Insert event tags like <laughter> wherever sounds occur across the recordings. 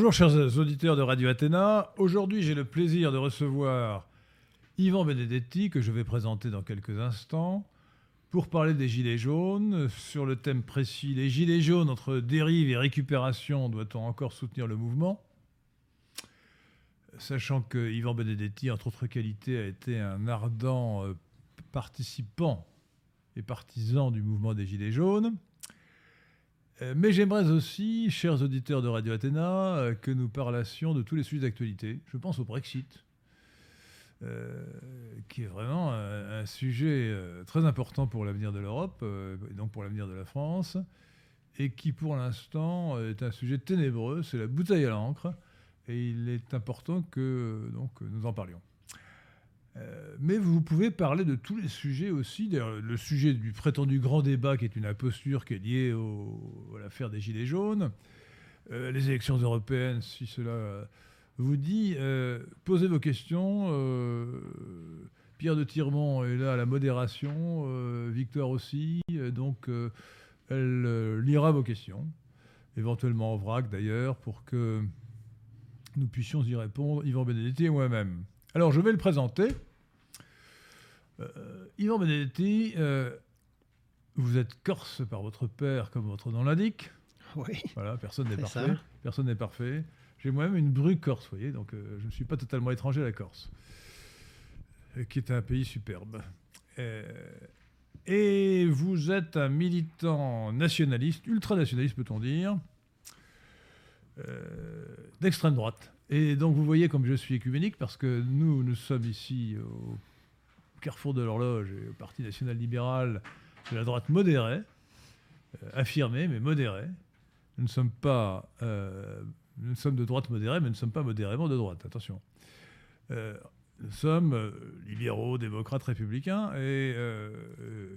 Bonjour chers auditeurs de Radio Athéna. Aujourd'hui j'ai le plaisir de recevoir Yvan Benedetti que je vais présenter dans quelques instants pour parler des Gilets jaunes sur le thème précis les Gilets jaunes entre dérive et récupération doit-on encore soutenir le mouvement? Sachant que Yvan Benedetti, entre autres qualités, a été un ardent euh, participant et partisan du mouvement des Gilets jaunes. Euh, mais j'aimerais aussi, chers auditeurs de Radio Athéna, euh, que nous parlassions de tous les sujets d'actualité. Je pense au Brexit, euh, qui est vraiment un, sujet très important pour l'avenir de l'Europe, et donc pour l'avenir de la France, et qui pour l'instant est un sujet ténébreux, c'est la bouteille à l'encre, et il est important que donc, nous en parlions. Euh, mais vous pouvez parler de tous les sujets aussi. Le sujet du prétendu grand débat, qui est une imposture qui est liée à l'affaire des Gilets jaunes. Euh, les élections européennes, si cela vous dit. Euh, posez vos questions. Pierre de Tirmont est là à la modération. Victoire aussi. donc, elle lira vos questions. Éventuellement en vrac d'ailleurs, pour que nous puissions y répondre, Yvan Benedetti et moi-même. Alors, je vais le présenter. Euh, Yvan Benedetti, euh, vous êtes corse par votre père, comme votre nom l'indique. Oui. Voilà, personne n'est parfait. Personne n'est parfait. J'ai moi-même une bru corse, vous voyez, donc euh, je ne suis pas totalement étranger à la Corse, qui est un pays superbe. et vous êtes un militant nationaliste, ultranationaliste peut-on dire, d'extrême droite. Et donc vous voyez comme je suis écuménique parce que nous, nous sommes ici au carrefour de l'horloge et au Parti national libéral de la droite modérée, euh, affirmée mais modérée. Nous ne sommes pas, euh, nous sommes de droite modérée, mais nous ne sommes pas modérément de droite. Attention. Euh, nous sommes libéraux, démocrates, républicains, et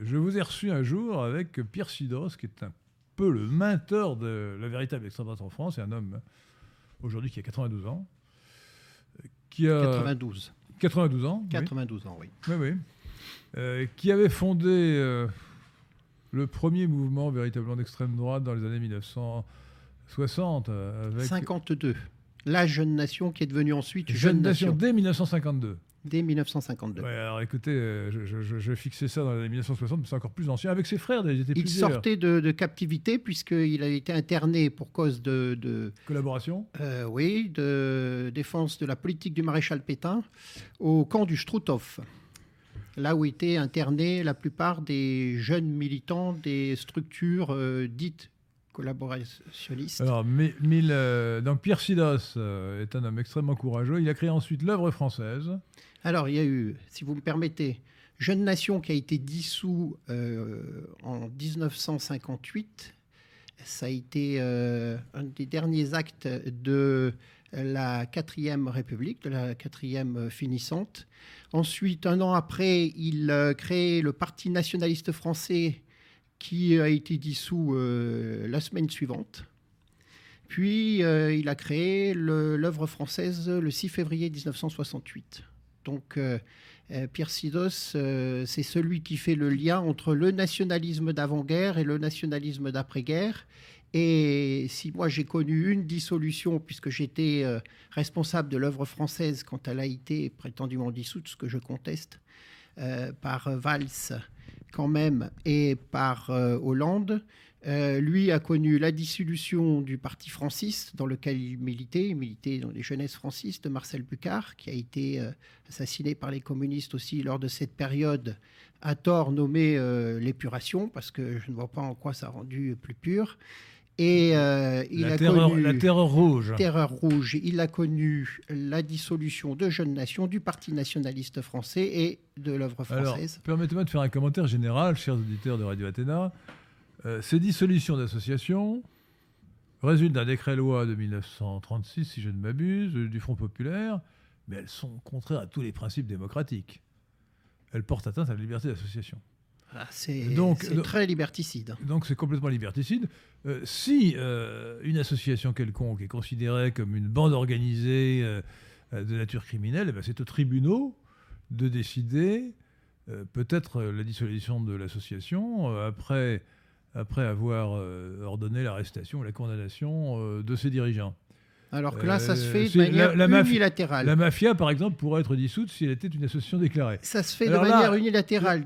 je vous ai reçu un jour avec Pierre Sidos, qui est un peu le mentor de la véritable extrême droite en France, et un homme aujourd'hui qui a 92 ans. Qui a 92. 92 ans 92 ans, oui. Oui, oui. Euh, qui avait fondé euh, le premier mouvement véritablement d'extrême droite dans les années 1960. Euh, avec... 52. La Jeune Nation qui est devenue ensuite Jeune, Jeune Nation. Nation. dès 1952 dès 1952. Ouais, alors écoutez, euh, je, je, fixais ça dans les années 1960, mais c'est encore plus ancien. Avec ses frères, ils étaient Il sortait de, captivité puisqu'il a été interné pour cause de... Collaboration euh, Oui, de défense de la politique du maréchal Pétain au camp du Struthof. Là où étaient internés la plupart des jeunes militants des structures euh, dites collaborationnistes. Alors, donc Pierre Sidas est un homme extrêmement courageux. Il a créé ensuite l'œuvre française. Alors, il y a eu, si vous me permettez, Jeune Nation qui a été dissous euh, en 1958. Ça a été euh, un des derniers actes de la quatrième République, de la quatrième finissante. Ensuite, un an après, il a créé le Parti nationaliste français qui a été dissous euh, la semaine suivante. Puis, il a créé l'œuvre française le 6 février 1968. Donc euh, euh, Pierre Sidos, euh, c'est celui qui fait le lien entre le nationalisme d'avant-guerre et le nationalisme d'après-guerre. Et si moi j'ai connu une dissolution, puisque j'étais responsable de l'œuvre française quand elle a été prétendument dissoute, ce que je conteste, par Valls quand même et par Hollande, euh, lui a connu la dissolution du parti franciste dans lequel il militait. Il militait dans les jeunesses francistes de Marcel Bucard, qui a été euh, assassiné par les communistes aussi lors de cette période, à tort nommé euh, l'épuration, parce que je ne vois pas en quoi ça a rendu plus pur. Et il la, a terreur, connu, la terreur rouge. Terreur rouge. Il a connu la dissolution de Jeunes Nations, du Parti nationaliste français et de l'œuvre française. Permettez-moi de faire un commentaire général, chers auditeurs de Radio Athéna. Euh, ces dissolutions d'associations résultent d'un décret-loi de 1936, si je ne m'abuse, du Front populaire, mais elles sont contraires à tous les principes démocratiques. Elles portent atteinte à la liberté d'association. Ah, c'est très liberticide. Donc c'est complètement liberticide. Euh, si euh, une association quelconque est considérée comme une bande organisée de nature criminelle, eh ben, c'est aux tribunaux de décider peut-être la dissolution de l'association après après avoir euh, ordonné l'arrestation ou la condamnation euh, de ses dirigeants. Alors que là, ça se Euh, fait de manière la- la mafia- unilatérale. La mafia, par exemple, pourrait être dissoute si elle était une association déclarée. Ça se fait Alors de là- manière unilatérale.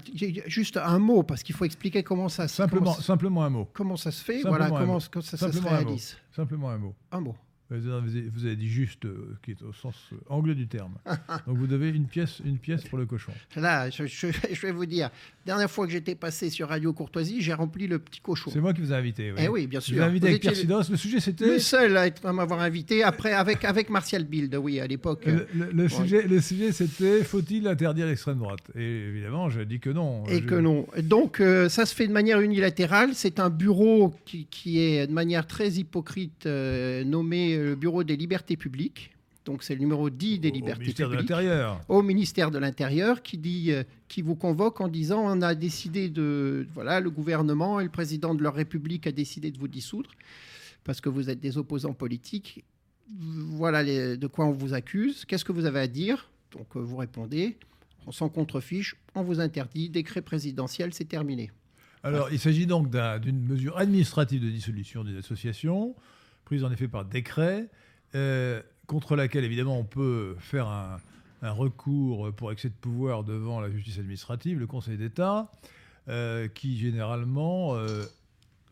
Juste un mot, parce qu'il faut expliquer comment ça, se- Simplement, comment, simplement un mot. comment ça se fait. Simplement Voilà, comment, mot. ça, ça se réalise. Simplement un mot. Un mot. Vous avez, dit juste, euh, qui est au sens euh, anglais du terme. <laughs> Donc vous devez une pièce, une pièce pour le cochon. Là, je, je- <laughs> je vais vous dire, dernière fois que j'étais passé sur Radio Courtoisie, j'ai rempli le petit cochon. C'est moi qui vous ai invité. Eh oui, bien Je vous ai sûr. invité Vous avec Pierre Sidos. Le sujet, c'était. Le seul à, être- à m'avoir invité, après avec, avec Martial Bild, oui, à l'époque. Le, le- le sujet, le sujet, c'était faut-il interdire l'extrême droite? Et évidemment, j'ai dit que non. Et Je- que non. Donc, euh, ça se fait de manière unilatérale. C'est un bureau qui, qui est de manière très hypocrite euh, nommé euh, le Bureau des libertés publiques. Donc, c'est le numéro 10 des au- au libertés ministère de publiques. l'Intérieur. Au ministère de l'Intérieur, qui, dit, euh, qui vous convoque en disant on a décidé de. Voilà, le gouvernement et le président de leur République a décidé de vous dissoudre parce que vous êtes des opposants politiques. Voilà les- de quoi on vous accuse. Qu'est-ce que vous avez à dire? Donc, euh, vous répondez. On s'en contrefiche, on vous interdit, décret présidentiel, c'est terminé. Alors, il s'agit donc d'un- d'une mesure administrative de dissolution des associations, prise en effet par décret, euh, contre laquelle, évidemment, on peut faire un, un recours pour excès de pouvoir devant la justice administrative, le Conseil d'État, euh, qui généralement. euh,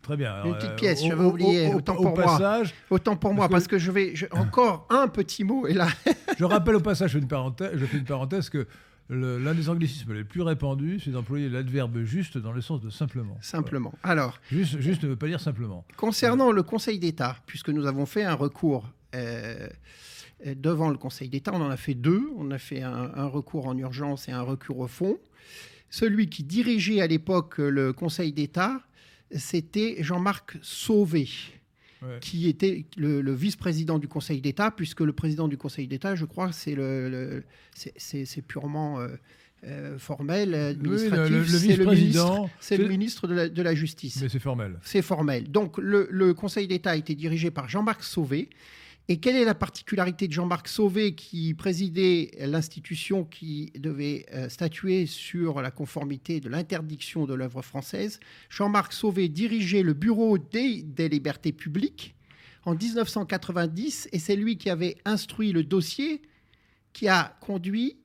très bien. Une alors, petite euh, pièce, j'avais au- oublié, au- autant au pour moi. passage, Autant pour moi, que- parce que je vais. je- encore un petit mot, et là. <laughs> Je rappelle au passage, je fais une parenthèse, je fais une parenthèse que l'un des anglicismes les plus répandus, c'est d'employer l'adverbe juste dans le sens de simplement. Simplement. Alors, juste ne veut pas dire simplement. Concernant le Conseil d'État, puisque nous avons fait un recours euh, euh, devant le Conseil d'État, on en a fait deux. On a fait un, un recours en urgence et un recours au fond. Celui qui dirigeait à l'époque le Conseil d'État, c'était Jean-Marc Sauvé, Ouais. qui était le, le vice-président du Conseil d'État, puisque le président du Conseil d'État, je crois, c'est le, le- c'est- c'est c'est purement euh, euh, formel, administratif. le, c'est le ministre, le ministre de la, de la Justice. mais c'est formel. C'est formel. Donc le, le Conseil d'État a été dirigé par Jean-Marc Sauvé. Et quelle est la particularité de Jean-Marc Sauvé qui présidait l'institution qui devait euh, statuer sur la conformité de l'interdiction de l'œuvre française? Jean-Marc Sauvé dirigeait le bureau des, des libertés publiques en 1990 et c'est lui qui avait instruit le dossier qui a conduit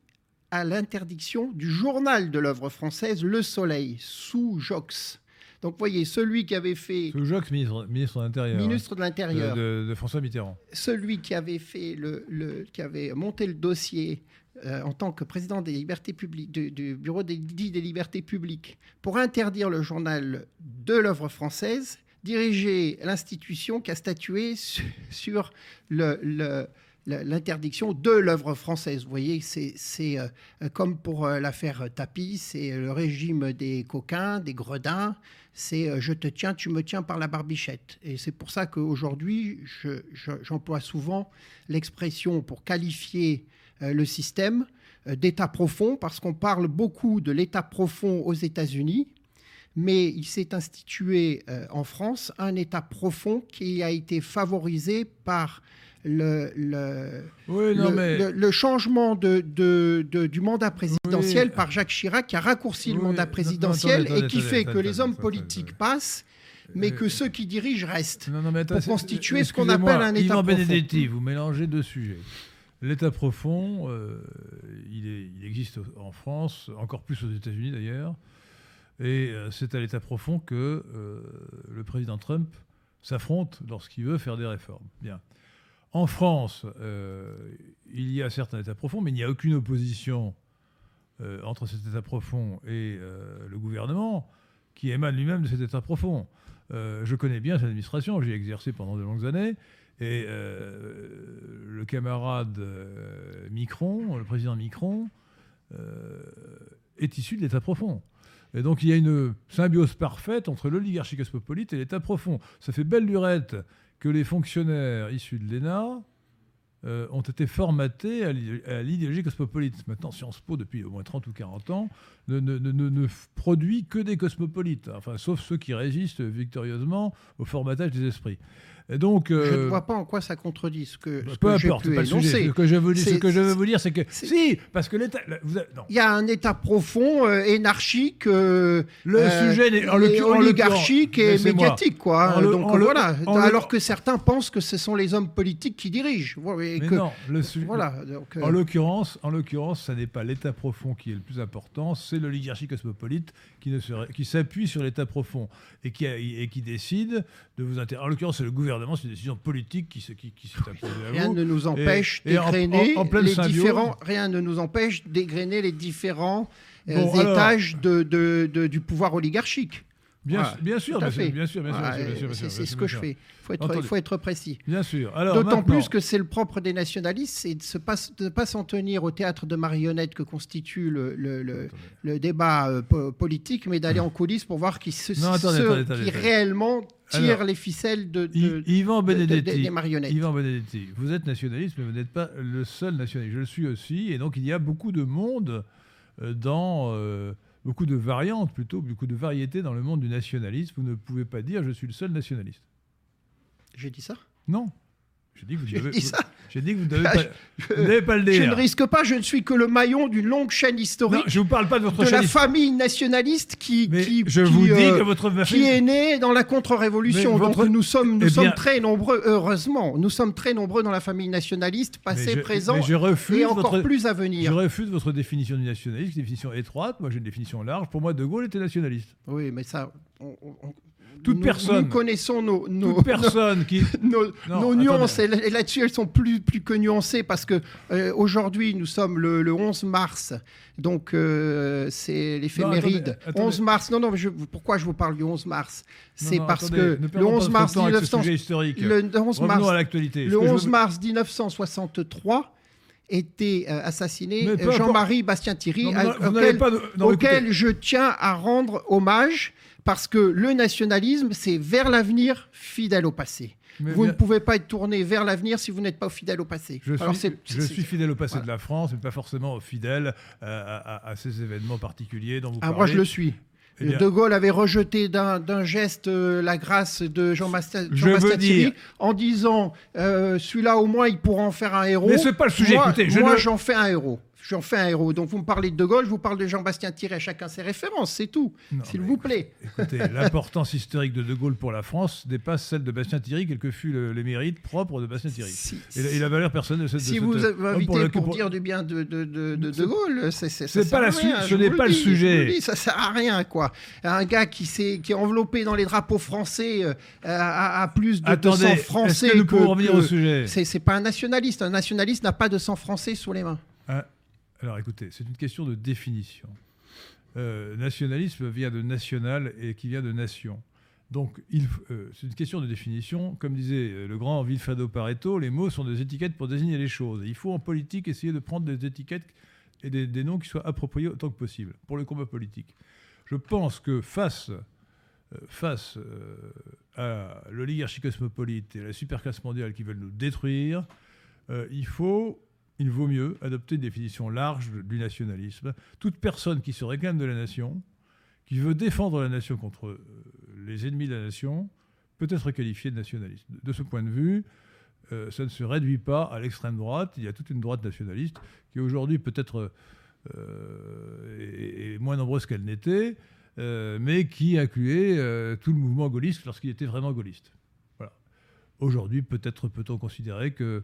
à l'interdiction du journal de l'œuvre française Le Soleil sous Jox. Donc, vous voyez, celui qui avait fait Sous Jox, ministre, ministre de l'Intérieur. ministre de l'Intérieur, de, de- de François Mitterrand. celui qui avait fait le, le- qui avait monté le dossier euh, en tant que président des libertés publiques du, du bureau des, des libertés publiques pour interdire le journal de l'œuvre française, diriger l'institution qui a statué su- sur le- le- la- l'interdiction de l'œuvre française. Vous voyez, c'est euh, comme pour euh, l'affaire Tapi, c'est le régime des coquins, des gredins, c'est euh, je te tiens, tu me tiens par la barbichette. Et c'est pour ça qu'aujourd'hui, je- je- j'emploie souvent l'expression pour qualifier euh, le système euh, d'état profond, parce qu'on parle beaucoup de l'état profond aux États-Unis, mais il s'est institué en France un état profond qui a été favorisé par le, le, Oui, non, le- mais. le- le changement de, de- de- du mandat présidentiel Oui. par Jacques Chirac qui a raccourci le mandat non, présidentiel attendez, et qui attendez, fait attendez, que les hommes politiques passent, mais Euh, que ceux qui dirigent restent. Non, non, mais attends, pour constituer ce qu'on appelle un état Yvan profond. Benedetti, vous mélangez deux sujets. L'état profond, euh, il, est- il existe en France, encore plus aux États-Unis d'ailleurs, et euh, c'est à l'état profond que euh, le président Trump s'affronte lorsqu'il veut faire des réformes. Bien. En France, euh, il y a certes un état profond, mais il n'y a aucune opposition euh, entre cet état profond et euh, le gouvernement qui émane lui-même de cet état profond. Je connais bien cette administration, j'y ai exercé pendant de longues années, et le camarade Micron, le président Micron, est issu de l'état profond. Et donc il y a une symbiose parfaite entre l'oligarchie cosmopolite et l'état profond. Ça fait belle lurette que les fonctionnaires issus de l'ENA euh, ont été formatés à l'idé- à l'idéologie cosmopolite. Maintenant, Sciences Po, depuis au moins 30 ou 40 ans, ne, produit que des cosmopolites, enfin, sauf ceux qui résistent victorieusement au formatage des esprits. Donc, Je euh, ne vois pas en quoi ça contredit ce que, ce peu que j'ai importe, pu le sujet. Ce que je veux dire, ce que je veux vous dire, c'est que si, parce que l'État. Il y a un État profond, euh, énarchique, euh, Le euh, sujet n'est- en et l'occur- en oligarchique et médiatique, quoi. En le- Donc le- voilà. Alors que certains pensent que ce sont les hommes politiques qui dirigent. Et Mais que- non, le su- Voilà. donc, euh, En l'occurrence, en l'occurrence, ça n'est pas l'État profond qui est le plus important, c'est l'oligarchie cosmopolite qui, qui s'appuie sur l'État profond et qui, a- et qui décide de vous intéresser. En l'occurrence, c'est le gouvernement, c'est une décision politique qui, se- qui, qui s'est imposée à Rien vous. ne nous empêche et en- d'égrener en- en pleine les différents. Rien ne nous empêche d'égrener les différents euh, alors- étages de, de- de- du pouvoir oligarchique. Bien, Voilà, bien sûr, bien sûr, bien sûr, bien sûr, Voilà, bien sûr, bien sûr, bien c'est sûr, c'est bien ce que je fais. Il faut être, faut précis. Bien sûr. D'autant plus que c'est le propre des nationalistes, c'est de ne pas, s'en tenir au théâtre de marionnettes que constitue le, le- le- Attendez. le débat euh, po- politique, mais d'aller en coulisses pour voir qui, se, Non, attendez, ceux attendez, attendez, qui réellement tirent Alors, les ficelles de, de- Yvan de- de- Benedetti. des marionnettes. Yvan Benedetti, vous êtes nationaliste, mais vous n'êtes pas le seul nationaliste. Je le suis aussi, et donc il y a beaucoup de monde euh, dans euh, beaucoup de variantes plutôt, beaucoup de variétés dans le monde du nationalisme. Vous ne pouvez pas dire je suis le seul nationaliste. J'ai dit ça? Non. J'ai dit que vous devez- dit vous- ça J'ai dit que vous ne devez <laughs> pas, vous devez pas le Je ne risque pas, je ne suis que le maillon d'une longue chaîne Non, historique je vous parle pas de votre de la famille nationaliste qui, qui, je qui, vous dis euh, que votre qui est née dans la contre-révolution. Donc nous sommes, nous Eh sommes bien- très nombreux, heureusement, nous sommes très nombreux dans la famille nationaliste, passé, je- présent je refuse et encore votre- plus à Je venir. refuse votre définition du nationalisme, définition étroite. Moi, j'ai une définition large. Pour moi, De Gaulle était nationaliste. Oui, mais ça, on- on- on- Toute nous, personne. Nous connaissons nos, nos, Toute personne qui. <laughs> nos, Non, nos attendez. nuances. Et là- et là-dessus, elles sont plus, plus que nuancées parce que euh, aujourd'hui, nous sommes le, le 11 mars. Donc, euh, c'est l'éphéméride. attendez, attendez. 11 mars. Non, non, je- pourquoi je vous parle du 11 mars? C'est parce attendez, que le perdons pas 11 notre mars temps avec ce 1900 sujet historique. le 11 Revenons mars à l'actualité. Le que je 11 veux- mars 1963 était euh, assassiné euh. Jean-Marie Bastien-Thierry, auquel, de- auquel je tiens à rendre hommage parce que le nationalisme, c'est vers l'avenir, fidèle au passé. Mais vous bien- ne pouvez pas être tourné vers l'avenir si vous n'êtes pas fidèle au passé. Je suis, Alors, c'est- je c'est- suis fidèle au passé voilà. de la France, mais pas forcément fidèle euh, à, ces événements particuliers dont vous Ah, parlez. moi, je le suis. Eh bien- de Gaulle avait rejeté d'un geste euh, la grâce de Jean dire- en disant euh, celui-là au moins il pourra en faire un héros. Mais c'est pas le sujet, Moi, écoutez, je moi ne- j'en fais un héros. J'en fais un héros. Donc vous me parlez de De Gaulle, je vous parle de Jean-Bastien Thierry. Chacun ses références, c'est tout. S'il vous plaît. Écoutez, <laughs> l'importance historique de De Gaulle pour la France dépasse celle de Bastien Thierry, quel que fût le- les mérites propres de Bastien Thierry. Si, Et, la- et la valeur personnelle de cette si de vous m'invitez pour pour, pour- dire du bien de De, Gaulle, c'est pas la rien, je ce n'est pas le je sujet. dis, ça sert à rien, quoi. Un gars qui, s'est- qui est enveloppé dans les drapeaux français euh, à, à plus de, de Attendez, sang est-ce français. que nous pouvons revenir au sujet C'est c'est pas un nationaliste. Un nationaliste n'a pas de sang français sous les mains. Hein Alors écoutez, c'est une question de définition. Euh, nationalisme vient de national et qui vient de nation. Donc euh, c'est une question de définition. Comme disait euh, le grand Vilfredo Pareto, les mots sont des étiquettes pour désigner les choses. Il faut en politique essayer de prendre des étiquettes et des, noms qui soient appropriés autant que possible pour le combat politique. Je pense que face, face à l'oligarchie cosmopolite et à la superclasse mondiale qui veulent nous détruire, il faut il vaut mieux adopter une définition large du nationalisme. Toute personne qui se réclame de la nation, qui veut défendre la nation contre euh, les ennemis de la nation, peut être qualifiée de nationaliste. De ce point de vue, euh, ça ne se réduit pas à l'extrême droite. Il y a toute une droite nationaliste qui aujourd'hui peut-être euh, est, moins nombreuse qu'elle n'était, mais qui incluait tout le mouvement gaulliste lorsqu'il était vraiment gaulliste. Voilà. Aujourd'hui, peut-être peut-on considérer que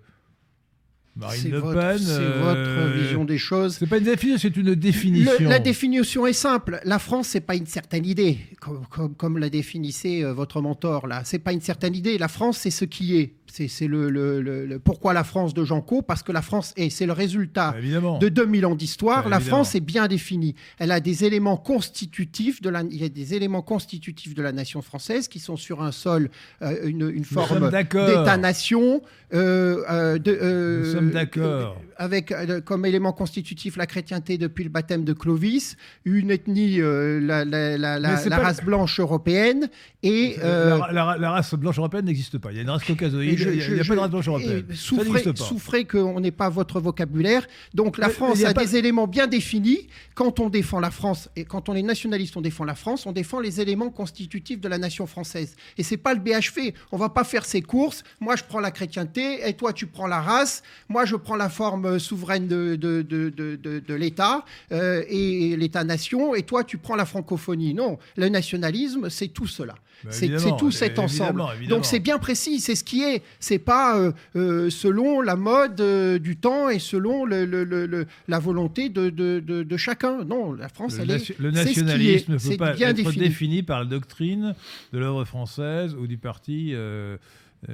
Marine C'est Le votre, Pen. c'est euh, votre vision des choses. C'est pas une définition, c'est une définition. Le- la définition est simple. La France, c'est pas une certaine idée, comme, comme, comme l'a définissait euh, votre mentor là. C'est pas une certaine idée. La France, c'est ce qui est. C'est le, le- le- le- pourquoi la France de Jean Co Parce que la France est. C'est le résultat Bah, évidemment. de 2000 ans d'histoire. Bah, la évidemment. France est bien définie. Elle a des éléments constitutifs de la. Il y a des éléments constitutifs de la nation française qui sont sur un sol, euh, une, forme d'État-nation. euh, euh, de, euh, Nous sommes d'accord. avec euh, comme élément constitutif la chrétienté depuis le baptême de Clovis, une ethnie, la, la- race blanche européenne, et la, race blanche européenne n'existe pas. Il y a une race caucasoïde, il n'y a, pas de blanche européenne. souffrez, souffrez qu'on n'ait pas votre vocabulaire. Donc la Mais- France mais a a, pas- des éléments bien définis. Quand on défend la France et quand on est nationaliste, on défend la France, on défend les éléments constitutifs de la nation française. Et c'est pas le BHV. On va pas faire ses courses. Moi, je prends la chrétienté et toi, tu prends la race. Moi, je prends la forme souveraine de, de, de, de, l'État euh, et l'État-nation et toi, tu prends la francophonie. Non, le nationalisme, c'est tout cela. Bah, c'est tout cet évidemment, ensemble. évidemment. Donc c'est bien précis, c'est ce qui est. C'est pas euh, euh, selon la mode euh, du temps et selon le- le- le- le- la volonté de, de- de- de chacun. Non, la France, Le, elle est. le nationalisme ne peut pas bien être défini. défini. par la doctrine de l'œuvre française ou du parti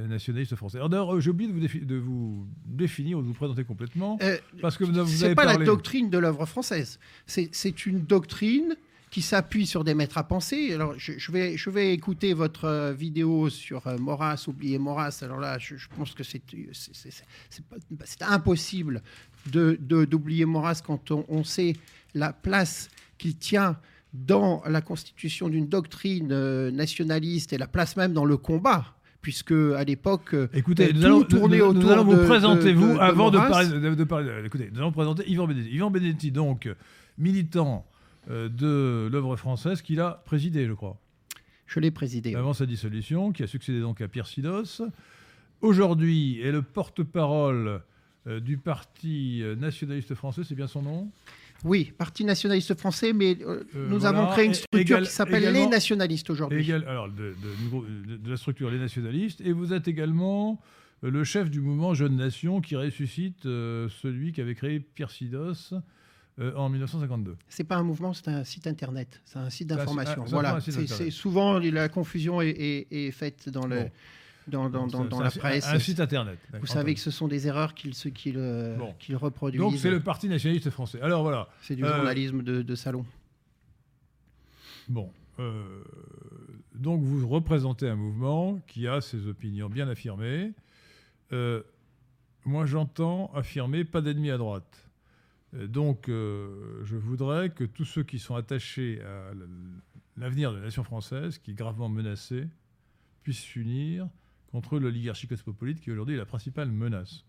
nationaliste français. Alors d'ailleurs, j'ai oublié de vous, défi- de vous définir ou de vous présenter complètement, Euh, parce que vous, vous avez pas parlé... la doctrine de l'œuvre française. C'est une doctrine qui s'appuie sur des maîtres à penser. Alors, je, je vais, je vais écouter votre euh, vidéo sur euh, Maurras, oublier Maurras. Alors là, je, je pense que c'est c'est impossible de- de- d'oublier Maurras quand on, on sait la place qu'il tient dans la constitution d'une doctrine euh, nationaliste et la place même dans le combat. Puisque à l'époque, euh, Écoutez, tout nous allons, nous- nous allons vous de- présenter, de- vous, de- avant de parler, de, de parler- Écoutez, nous allons présenter Yvan Benedetti. Yvan Benedetti, donc, militant de l'œuvre française qu'il a présidé, je crois, Je l'ai présidé. avant sa dissolution, qui a succédé donc à Pierre Sidos. Aujourd'hui est le porte-parole euh, du Parti euh, nationaliste français, c'est bien son nom? Oui, Parti nationaliste français, mais euh, Euh, nous voilà. avons créé une structure égal- qui s'appelle les nationalistes aujourd'hui. Alors, de, de- de- de la structure Les Nationalistes. Et vous êtes également euh, le chef du mouvement Jeune Nation qui ressuscite euh, celui qui avait créé Pierre Sidos euh, en 1952. C'est pas un mouvement, c'est un site internet, c'est un site d'information. voilà, un c'est souvent la confusion est, est- est faite dans le Bon. dans, dans, dans, C'est- dans c'est la un- presse. Un, site internet. Vous savez que ce sont des erreurs qu'ils euh, Bon. qu'ils reproduisent. Donc c'est le Parti nationaliste français. Alors voilà. C'est du Euh, journalisme de, de salon. Bon. euh, donc vous représentez un mouvement qui a ses opinions bien affirmées. Euh, moi j'entends affirmer pas d'ennemis à droite. Euh, donc euh, je voudrais que tous ceux qui sont attachés à l'avenir de la nation française, qui est gravement menacée, puissent s'unir contre l'oligarchie cosmopolite qui aujourd'hui est la principale menace.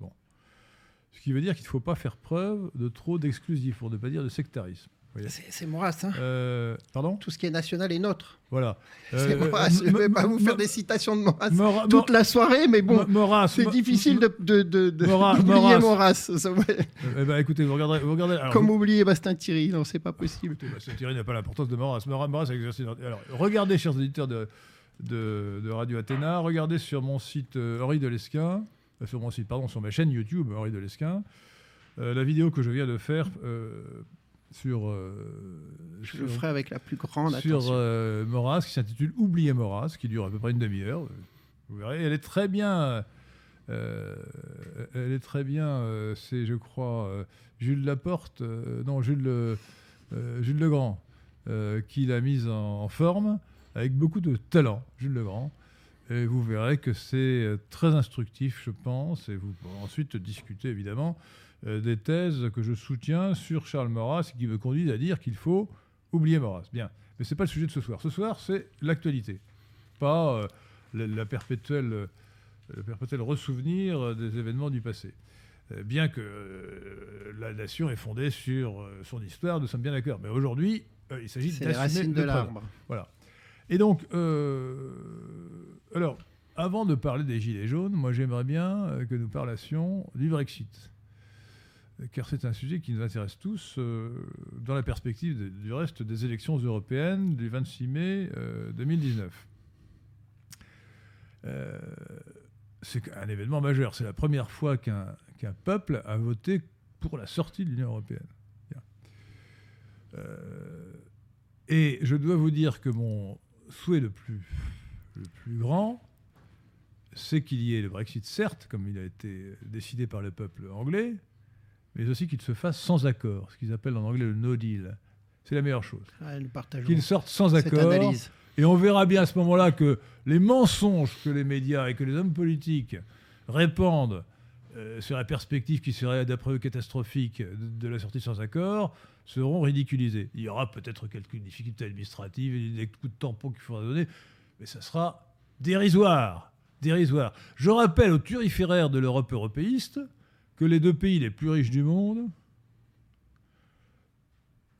Ce qui veut dire qu'il ne faut pas faire preuve de trop d'exclusif, pour ne pas dire de sectarisme. C'est Maurras, hein Euh, pardon? Tout ce qui est national est nôtre. Voilà. <laughs> C'est Euh, Maurras. Je ne vais pas vous faire des citations de Maurras Mora- toute la soirée, mais bon, c'est difficile de, de, de, de- Maurras- <laughs> d'oublier Maurras. Maurras. Ça va- Eh ben, écoutez, vous regardez. Vous regardez alors, Comme vous- oublier Bastien Thierry, non, c'est pas possible. écoutez, ce Thierry n'a pas l'importance de Maurras. Maurras, Maurras a exercé. Alors, regardez, chers auditeurs de, de, de Radio Athéna, regardez sur mon site euh, Henri Delesquin, euh, sur mon site, pardon, sur ma chaîne YouTube Henri Delesquin, euh, la vidéo que je viens de faire euh, sur. euh, Je sur- le ferai avec la plus grande sur attention. euh, Maurras, qui s'intitule Oublier Maurras, qui dure à peu près une demi-heure. Vous verrez, elle est très bien. euh, elle est très bien. euh, c'est, je crois, Jules Laporte, non, Jules, Jules Legrand, qui l'a mise en, en forme avec beaucoup de talent, Jules Legrand. Et vous verrez que c'est très instructif, je pense, et vous pourrez ensuite discuter évidemment des thèses que je soutiens sur Charles Maurras et qui me conduisent à dire qu'il faut oublier Maurras. Bien, mais c'est pas le sujet de ce soir. Ce soir, c'est l'actualité, pas euh, la, la perpétuelle, euh, le perpétuel ressouvenir euh, des événements du passé. Euh, bien que euh, la nation est fondée sur euh, son histoire, nous sommes bien d'accord. Mais aujourd'hui, euh, il s'agit C'est les d'assumer racines de l'arbre. Voilà. Et donc, euh, alors, avant de parler des Gilets jaunes, moi j'aimerais bien euh, que nous parlassions du Brexit. Euh, Car c'est un sujet qui nous intéresse tous euh, dans la perspective du reste des élections européennes du 26 mai euh, 2019. Euh, c'est un événement majeur. C'est la première fois qu'un peuple a voté pour la sortie de l'Union européenne. Euh, et je dois vous dire que mon souhait le plus, le plus grand, c'est qu'il y ait le Brexit, certes, comme il a été décidé par le peuple anglais, mais aussi qu'il se fasse sans accord, ce qu'ils appellent en anglais le no deal. C'est la meilleure chose. Ah, nous partageons Qu'il sorte sans accord. analyse. Et on verra bien à ce moment-là que les mensonges que les médias et que les hommes politiques répandent euh, sur la perspective qui serait, d'après eux, catastrophique de, la sortie sans accord, seront ridiculisés. Il y aura peut-être quelques difficultés administratives, des coups de tampon qu'il faudra donner, mais ça sera dérisoire. Dérisoire. Je rappelle aux turiféraires de l'Europe européiste que les deux pays les plus riches du monde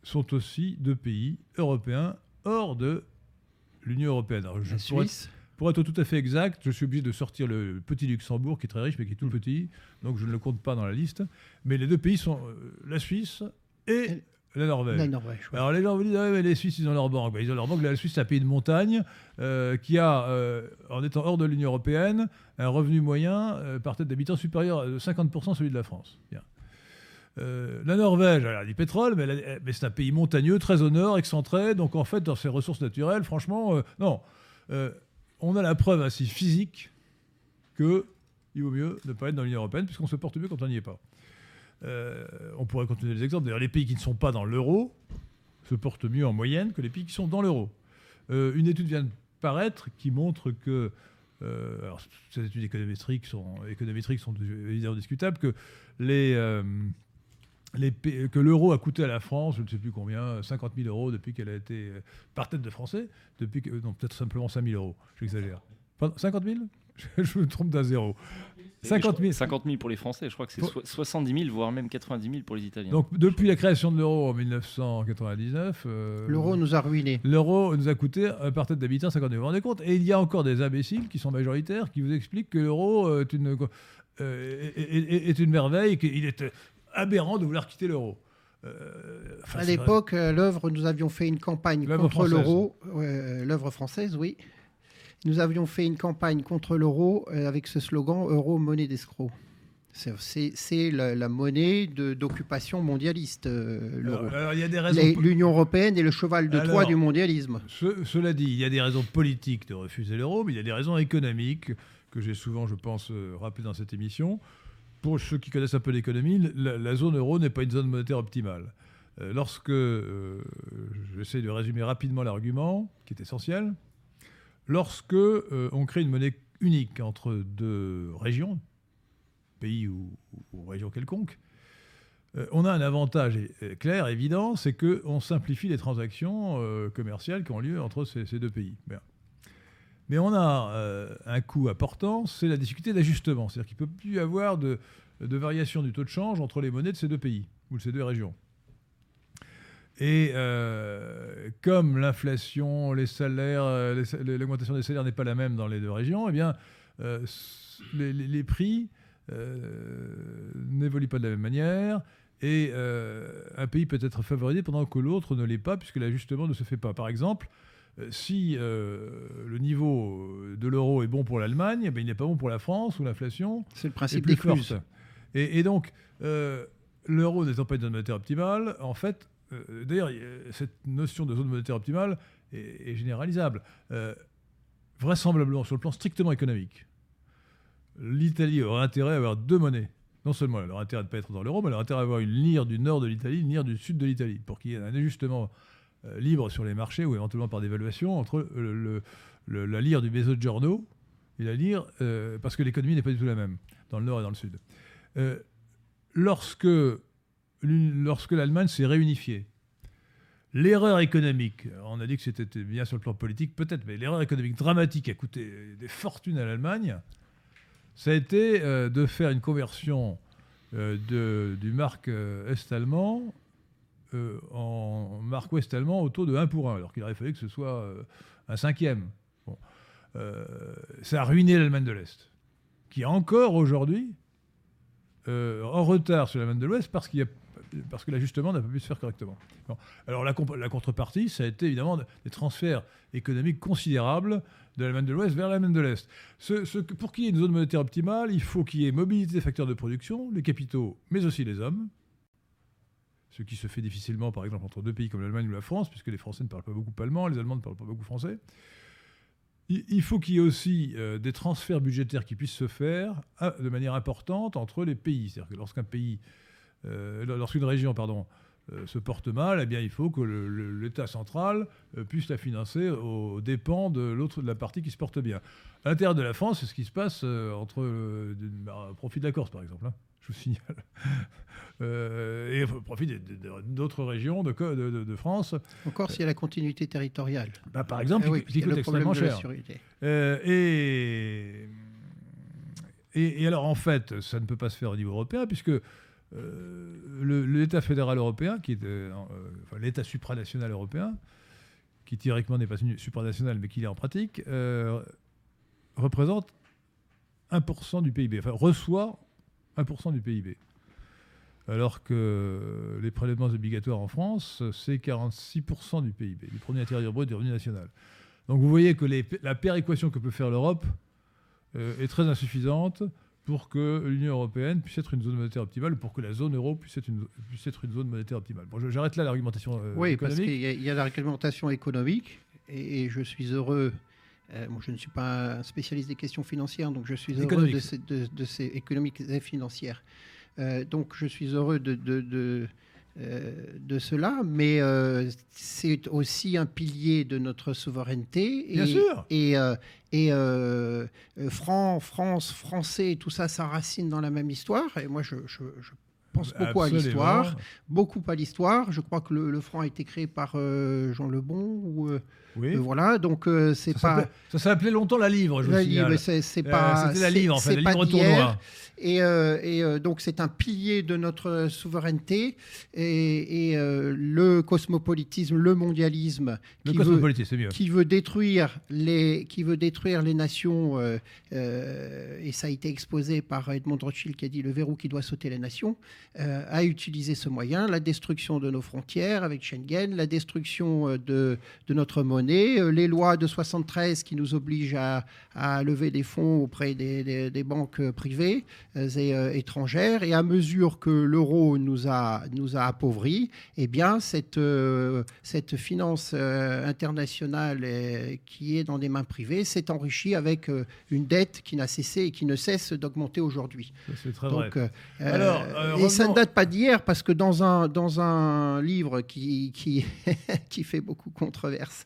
sont aussi deux pays européens hors de l'Union européenne. pour être tout à fait exact, je suis obligé de sortir le petit Luxembourg, qui est très riche, mais qui est tout mm. petit, donc je ne le compte pas dans la liste. Mais les deux pays sont euh, la Suisse et la Norvège. La Norvège Alors les gens vous disent, ah mais les Suisses, ils ont leur banque. Ben, ils ont leur banque. La Suisse, c'est un pays de montagne euh, qui a, euh, en étant hors de l'Union européenne, un revenu moyen par tête d'habitant supérieur à 50% à celui de la France. la Norvège, elle a du pétrole, mais, mais c'est un pays montagneux, très au nord, excentré. Donc en fait, dans ses ressources naturelles, franchement, non on a la preuve assez physique que il vaut mieux ne pas être dans l'Union européenne puisqu'on se porte mieux quand on n'y est pas. Euh, on pourrait continuer les exemples. D'ailleurs, les pays qui ne sont pas dans l'euro se portent mieux en moyenne que les pays qui sont dans l'euro. Euh, une étude vient de paraître qui montre que, euh, alors ces études économétriques sont, économétriques évidemment discutables, que les, que l'euro a coûté à la France, je ne sais plus combien, 50 000 euros depuis qu'elle a été, par tête de Français, depuis que, non, peut-être simplement 5 000 euros, j'exagère. 50 000 <laughs> je me trompe d'un zéro. 50 000. 50 000 pour les Français, je crois que c'est 70 000, voire même 90 000 pour les Italiens. Donc depuis la création de l'euro en 1999... Euh, l'euro nous a ruinés. L'euro nous a coûté, euh, par tête d'habitant, 50 000. Vous vous rendez compte? Et il y a encore des imbéciles qui sont majoritaires qui vous expliquent que l'euro euh, est, une, est, une merveille, qu'il est aberrant de vouloir quitter l'euro. Euh, à l'époque, euh, l'œuvre, nous avions fait une campagne contre l'euro, l'œuvre française, oui. Nous avions fait une campagne contre l'euro euh, avec ce slogan Euro, monnaie d'escroc. C'est la, monnaie d'occupation mondialiste, l'euro. L'Union européenne est le cheval de Troie du mondialisme. cela dit, il y a des raisons politiques de refuser l'euro, mais il y a des raisons économiques que j'ai souvent, je pense, rappelées dans cette émission pour ceux qui connaissent un peu l'économie, la, zone euro n'est pas une zone monétaire optimale. Euh, lorsque, euh, j'essaie de résumer rapidement l'argument, qui est essentiel, lorsque euh, on crée une monnaie unique entre deux régions, pays ou, région quelconque, on a un avantage clair, évident, c'est qu'on simplifie les transactions commerciales qui ont lieu entre ces, deux pays. Mais on a euh, un coût important, c'est la difficulté d'ajustement. C'est-à-dire qu'il ne peut plus y avoir de, variation du taux de change entre les monnaies de ces deux pays ou de ces deux régions. Et euh, comme l'inflation, les salaires, euh, l'augmentation des salaires n'est pas la même dans les deux régions, eh bien, les, prix n'évoluent pas de la même manière. Et un pays peut être favorisé pendant que l'autre ne l'est pas, puisque l'ajustement ne se fait pas. Par exemple, euh, si euh, le niveau de l'euro est bon pour l'Allemagne, ben, il n'est pas bon pour la France où l'inflation c'est le principe des forte. Et, et, donc, euh, l'euro n'étant pas une monétaire optimale, en fait, d'ailleurs, cette notion de zone monétaire optimale est, généralisable. vraisemblablement, sur le plan strictement économique, l'Italie aurait intérêt à avoir deux monnaies. Non seulement elle aurait intérêt à ne pas être dans l'euro, mais elle aurait intérêt à avoir une lire du nord de l'Italie, une lire du sud de l'Italie, pour qu'il y ait un ajustement euh, libre sur les marchés ou éventuellement par dévaluation entre la lire du Mezzogiorno et la lire, euh, parce que l'économie n'est pas du tout la même dans le nord et dans le sud. Euh, lorsque lorsque l'Allemagne s'est réunifiée, l'erreur économique, on a dit que c'était bien sur le plan politique, peut-être, mais l'erreur économique dramatique a coûté des fortunes à l'Allemagne, ça a été de faire une conversion de, du marque est-allemand euh, en marque ouest allemand au taux de 1 pour 1, alors qu'il aurait fallu que ce soit euh, un cinquième. Euh, ça a ruiné l'Allemagne de l'Est, qui est encore aujourd'hui en retard sur l'Allemagne de l'Ouest parce, qu'il parce que l'ajustement n'a pas pu se faire correctement. Alors la, contrepartie, ça a été évidemment des transferts économiques considérables de l'Allemagne de l'Ouest vers l'Allemagne de l'Est. Pour qu'il y ait une zone monétaire optimale, il faut qu'il y ait mobilité des facteurs de production, les capitaux, mais aussi les hommes, ce qui se fait difficilement, par exemple, entre deux pays comme l'Allemagne ou la France, puisque les Français ne parlent pas beaucoup allemand, les Allemands ne parlent pas beaucoup français. Il faut qu'il y ait aussi euh, des transferts budgétaires qui puissent se faire ah, de manière importante entre les pays. C'est-à-dire que lorsqu'un pays, euh, lorsqu'une région, pardon, se porte mal, eh bien, il faut que l'État central puisse la financer aux dépens de l'autre de la partie qui se porte bien. À l'intérieur de la France, c'est ce qui se passe entre bah, profit de la Corse, par exemple. Hein, je vous signale. <laughs> et profit d'autres régions de, de, France. En Corse, il y a la continuité territoriale. Bah, par exemple, eh qui, coûte extrêmement cher. et et, alors, en fait, ça ne peut pas se faire au niveau européen, puisque euh, l'État fédéral européen, qui est euh, enfin, l'État supranational européen, qui théoriquement n'est pas supranational, mais qui est en pratique, euh, représente 1% du PIB, enfin reçoit 1% du PIB. Alors que les prélèvements obligatoires en France, c'est 46% du PIB, du premier intérieur brut du revenu national. Donc vous voyez que la péréquation que peut faire l'Europe euh, est très insuffisante pour que l'Union européenne puisse être une zone monétaire optimale, pour que la zone euro puisse être une, puisse être une zone monétaire optimale. Bon, j'arrête là l'argumentation euh, oui, parce qu'il y, a l'argumentation économique, et, je suis heureux. Euh, moi, je ne suis pas un spécialiste des questions financières, donc je suis heureux de ces, de, ces, économiques et financières. donc, je suis heureux de, de euh, de cela, mais euh, c'est aussi un pilier de notre souveraineté. Bien sûr. Et, euh, et France, Français, tout ça, ça racine dans la même histoire. Et moi, je, pense beaucoup à l'histoire, beaucoup à l'histoire. Je crois que le, franc a été créé par Jean Lebon. Ou, oui. voilà, donc c'est pas. Ça s'appelait longtemps la livre, je la livre, c'est pas. C'était la livre, en fait, la livre tournoi. Et, euh, euh, donc c'est un pilier de notre souveraineté. Et, euh, le cosmopolitisme, le mondialisme, qui, veut, qui veut, détruire les, qui veut détruire les nations, et ça a été exposé par Edmond Rothschild qui a dit le verrou qui doit sauter les nations, a utilisé ce moyen, la destruction de nos frontières avec Schengen, la destruction de, de notre monnaie, les lois de 73 qui nous obligent à, à lever des fonds auprès des, des banques privées. Euh, et, euh, étrangères. Et à mesure que l'euro nous a, nous a appauvris, eh bien, cette, euh, cette finance internationale qui est dans des mains privées s'est enrichie avec une dette qui n'a cessé et qui ne cesse d'augmenter aujourd'hui. C'est très vrai. Alors, et ça ne date pas d'hier parce que dans un, dans un livre qui, qui, <laughs> qui fait beaucoup controverse,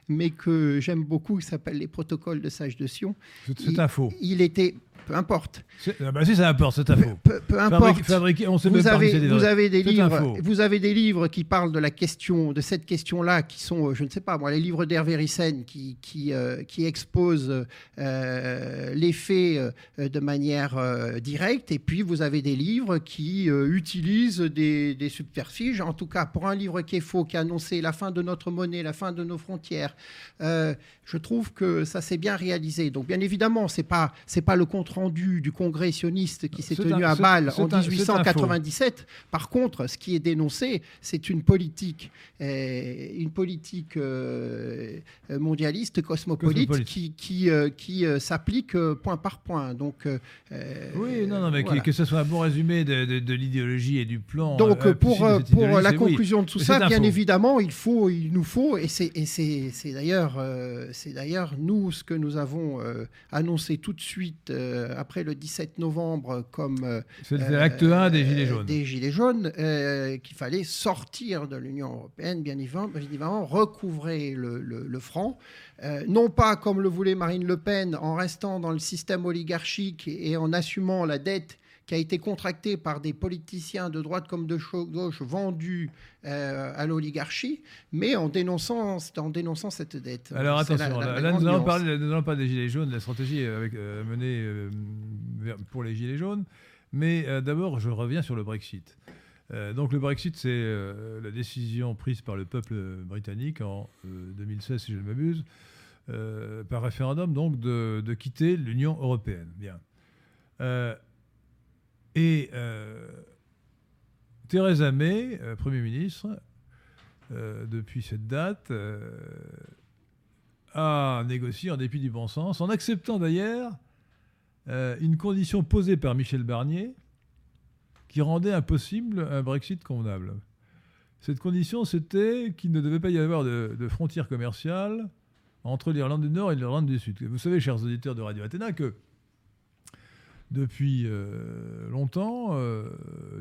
mais que j'aime beaucoup, qui s'appelle Les protocoles de Sage de Sion. C'est info. Il était peu importe. Ah bah si ça importe, c'est info. Peu, peu importe. on vous, avez, vous avez des livres, vous avez des livres qui parlent de la question, de cette question-là, qui sont, euh, je ne sais pas moi, les livres d'Hervé Rissen qui qui, euh, qui exposent euh, les faits de manière directe, et puis vous avez des livres qui utilisent des, des subterfuges. En tout cas, pour un livre qui est faux, qui a annoncé la fin de notre monnaie, la fin de nos frontières, je trouve que ça s'est bien réalisé. Donc, bien évidemment, c'est pas c'est pas le compte rendu du congrès sioniste qui s'est tenu à Bâle en 1897. Par contre, ce qui est dénoncé, c'est une politique, euh, une politique euh, mondialiste, cosmopolite, qui, qui, euh, qui s'applique point par point. Donc, oui, non, non, mais que, ce soit un bon résumé de, l'idéologie et du plan. Donc, pour, pour la conclusion de tout ça, bien évidemment, il, faut, il nous faut, et c'est d'ailleurs c'est d'ailleurs nous ce que nous avons annoncé tout de suite euh, après le 17 novembre comme... Euh, l'acte 1 des Gilets jaunes. Des Gilets jaunes, euh, qu'il fallait sortir de l'Union européenne, bien évidemment, recouvrer le, franc. non pas comme le voulait Marine Le Pen, en restant dans le système oligarchique et en assumant la dette qui a été contracté par des politiciens de droite comme de gauche vendus euh, à l'oligarchie, mais en dénonçant, en dénonçant cette dette. Alors attention, là, nous allons parler, pas des Gilets jaunes, de la stratégie avec, euh, menée euh, pour les Gilets jaunes, mais d'abord je reviens sur le Brexit. donc le Brexit, c'est la décision prise par le peuple britannique en 2016, si je ne m'abuse, par référendum, donc de, de quitter l'Union européenne. Bien. Et euh, Theresa May, euh, Premier ministre, euh, depuis cette date, a négocié en dépit du bon sens, en acceptant d'ailleurs une condition posée par Michel Barnier qui rendait impossible un Brexit convenable. Cette condition, c'était qu'il ne devait pas y avoir de, de frontière commerciale entre l'Irlande du Nord et l'Irlande du Sud. Vous savez, chers auditeurs de Radio Athéna, que depuis longtemps.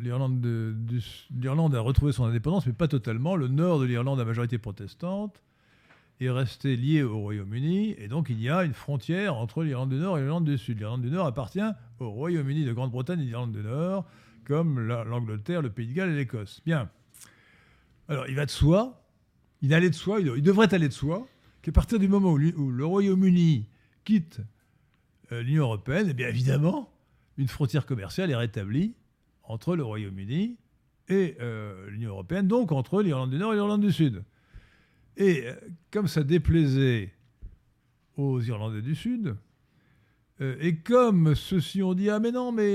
L'Irlande a retrouvé son indépendance, mais pas totalement. Le nord de l'Irlande, à majorité protestante, est resté lié au Royaume-Uni, et donc il y a une frontière entre l'Irlande du Nord et l'Irlande du Sud. L'Irlande du Nord appartient au Royaume-Uni de Grande-Bretagne et l'Irlande du Nord, comme l'Angleterre, le Pays de Galles et l'Écosse. Bien. Alors, il va de soi, il allait de soi, il, devrait aller de soi, qu'à partir du moment où, le Royaume-Uni quitte euh, l'Union européenne, eh bien évidemment, une frontière commerciale est rétablie entre le Royaume-Uni et euh, l'Union européenne, donc entre l'Irlande du Nord et l'Irlande du Sud. Et euh, comme ça déplaisait aux Irlandais du Sud, euh, et comme ceux-ci ont dit Ah, mais non, mais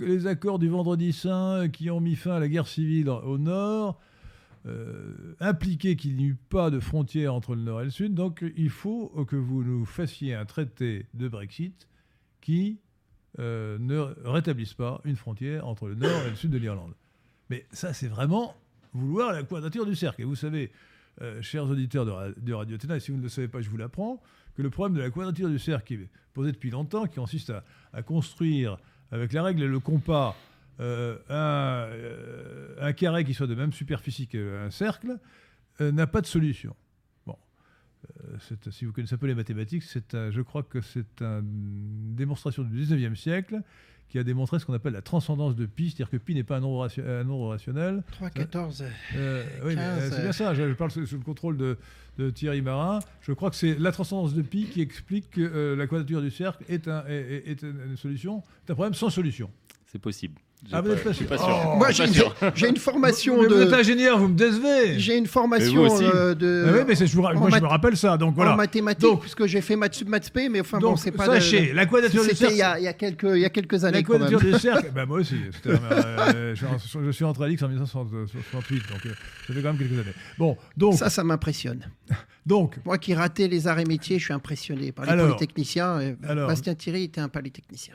les accords du Vendredi Saint qui ont mis fin à la guerre civile au Nord impliquaient qu'il n'y eût pas de frontière entre le Nord et le Sud, donc il faut que vous nous fassiez un traité de Brexit qui ne rétablisse pas une frontière entre le Nord et le Sud de l'Irlande. Mais ça, c'est vraiment vouloir la quadrature du cercle. Et vous savez, euh, chers auditeurs de, Radio Téna, et si vous ne le savez pas, je vous l'apprends, que le problème de la quadrature du cercle qui est posé depuis longtemps, qui consiste à, construire avec la règle et le compas euh, euh, un, carré qui soit de même superficie qu'un cercle, n'a pas de solution. Bon, si vous connaissez un peu les mathématiques, je crois que c'est une démonstration du 19e siècle qui a démontré ce qu'on appelle la transcendance de pi, c'est-à-dire que pi n'est pas un nombre, rationnel. 3, 14, euh, oui, euh, c'est bien ça, je, parle sous, le contrôle de, Thierry Marin. Je crois que c'est la transcendance de pi qui explique que euh, la quadrature du cercle est, un, est une solution, est un problème sans solution. C'est possible. Ah, vous n'êtes pas sûr, oh. Moi, j'ai une, formation de. Vous êtes ingénieur, vous me décevez. J'ai une formation euh, de. Ah oui, mais je, moi, je me rappelle ça. Donc voilà. En mathématiques, puisque j'ai fait maths, maths P, mais enfin bon, c'est pas. Sachez, la quadrature du cercle. Il y, a, il, y a quelques, il y a quelques années. La quadrature du cercle, <laughs> ben moi aussi. Euh, je, suis entré à l'X en 1968, donc euh, ça fait quand même quelques années. Bon, donc. Ça, ça m'impressionne. Donc. Moi qui ratais les arts et métiers, je suis impressionné par les alors, polytechniciens. Alors, Bastien Thierry était un polytechnicien.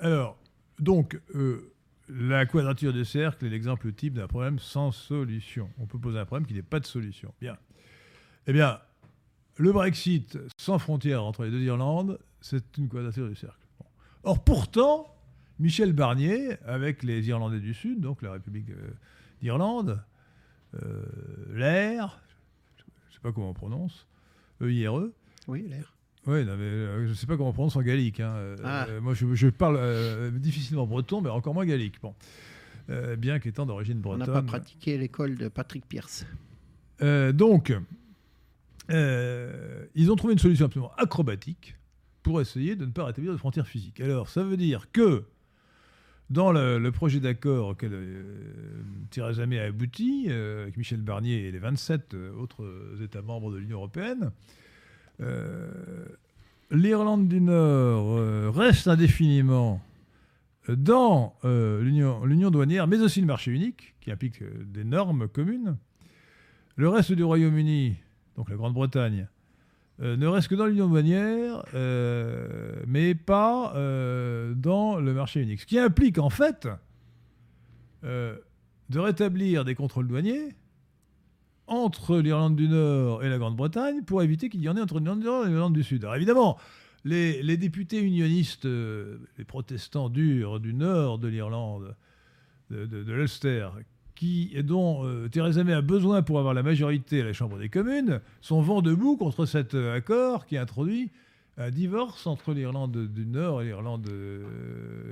Alors, donc. Euh, la quadrature du cercle est l'exemple type d'un problème sans solution. On peut poser un problème qui n'est pas de solution. Bien. Eh bien, le Brexit sans frontière entre les deux Irlandes, c'est une quadrature du cercle. Or, pourtant, Michel Barnier, avec les Irlandais du Sud, donc la République euh, d'Irlande, euh, l'AIR, je ne sais pas comment on prononce, EIRE. E. Oui, l'AIR. Oui, euh, je ne sais pas comment on prononce en gallique. Hein. Euh, ah. euh, moi, je, parle difficilement breton, mais encore moins gallique. Bon. bien qu'étant d'origine bretonne. On n'a pas pratiqué l'école de Patrick Pierce. donc, ils ont trouvé une solution absolument acrobatique pour essayer de ne pas rétablir de frontières physiques. Alors, ça veut dire que dans le, projet d'accord auquel Theresa May a abouti, avec Michel Barnier et les 27 autres États membres de l'Union européenne, euh, L'Irlande du Nord euh, reste indéfiniment dans euh, l'union douanière, mais aussi le marché unique, qui implique des normes communes. Le reste du Royaume-Uni, donc la Grande-Bretagne, ne reste que dans l'union douanière, mais pas dans le marché unique. Ce qui implique en fait de rétablir des contrôles douaniers entre l'Irlande du Nord et la Grande-Bretagne pour éviter qu'il y en ait entre l'Irlande du Nord et l'Irlande du Sud. Alors évidemment, les, députés unionistes, euh, les protestants durs du nord de l'Irlande, de, l'Ulster, qui, dont euh, Theresa May a besoin pour avoir la majorité à la Chambre des communes, sont vent debout contre cet euh, accord qui introduit un divorce entre l'Irlande du Nord et l'Irlande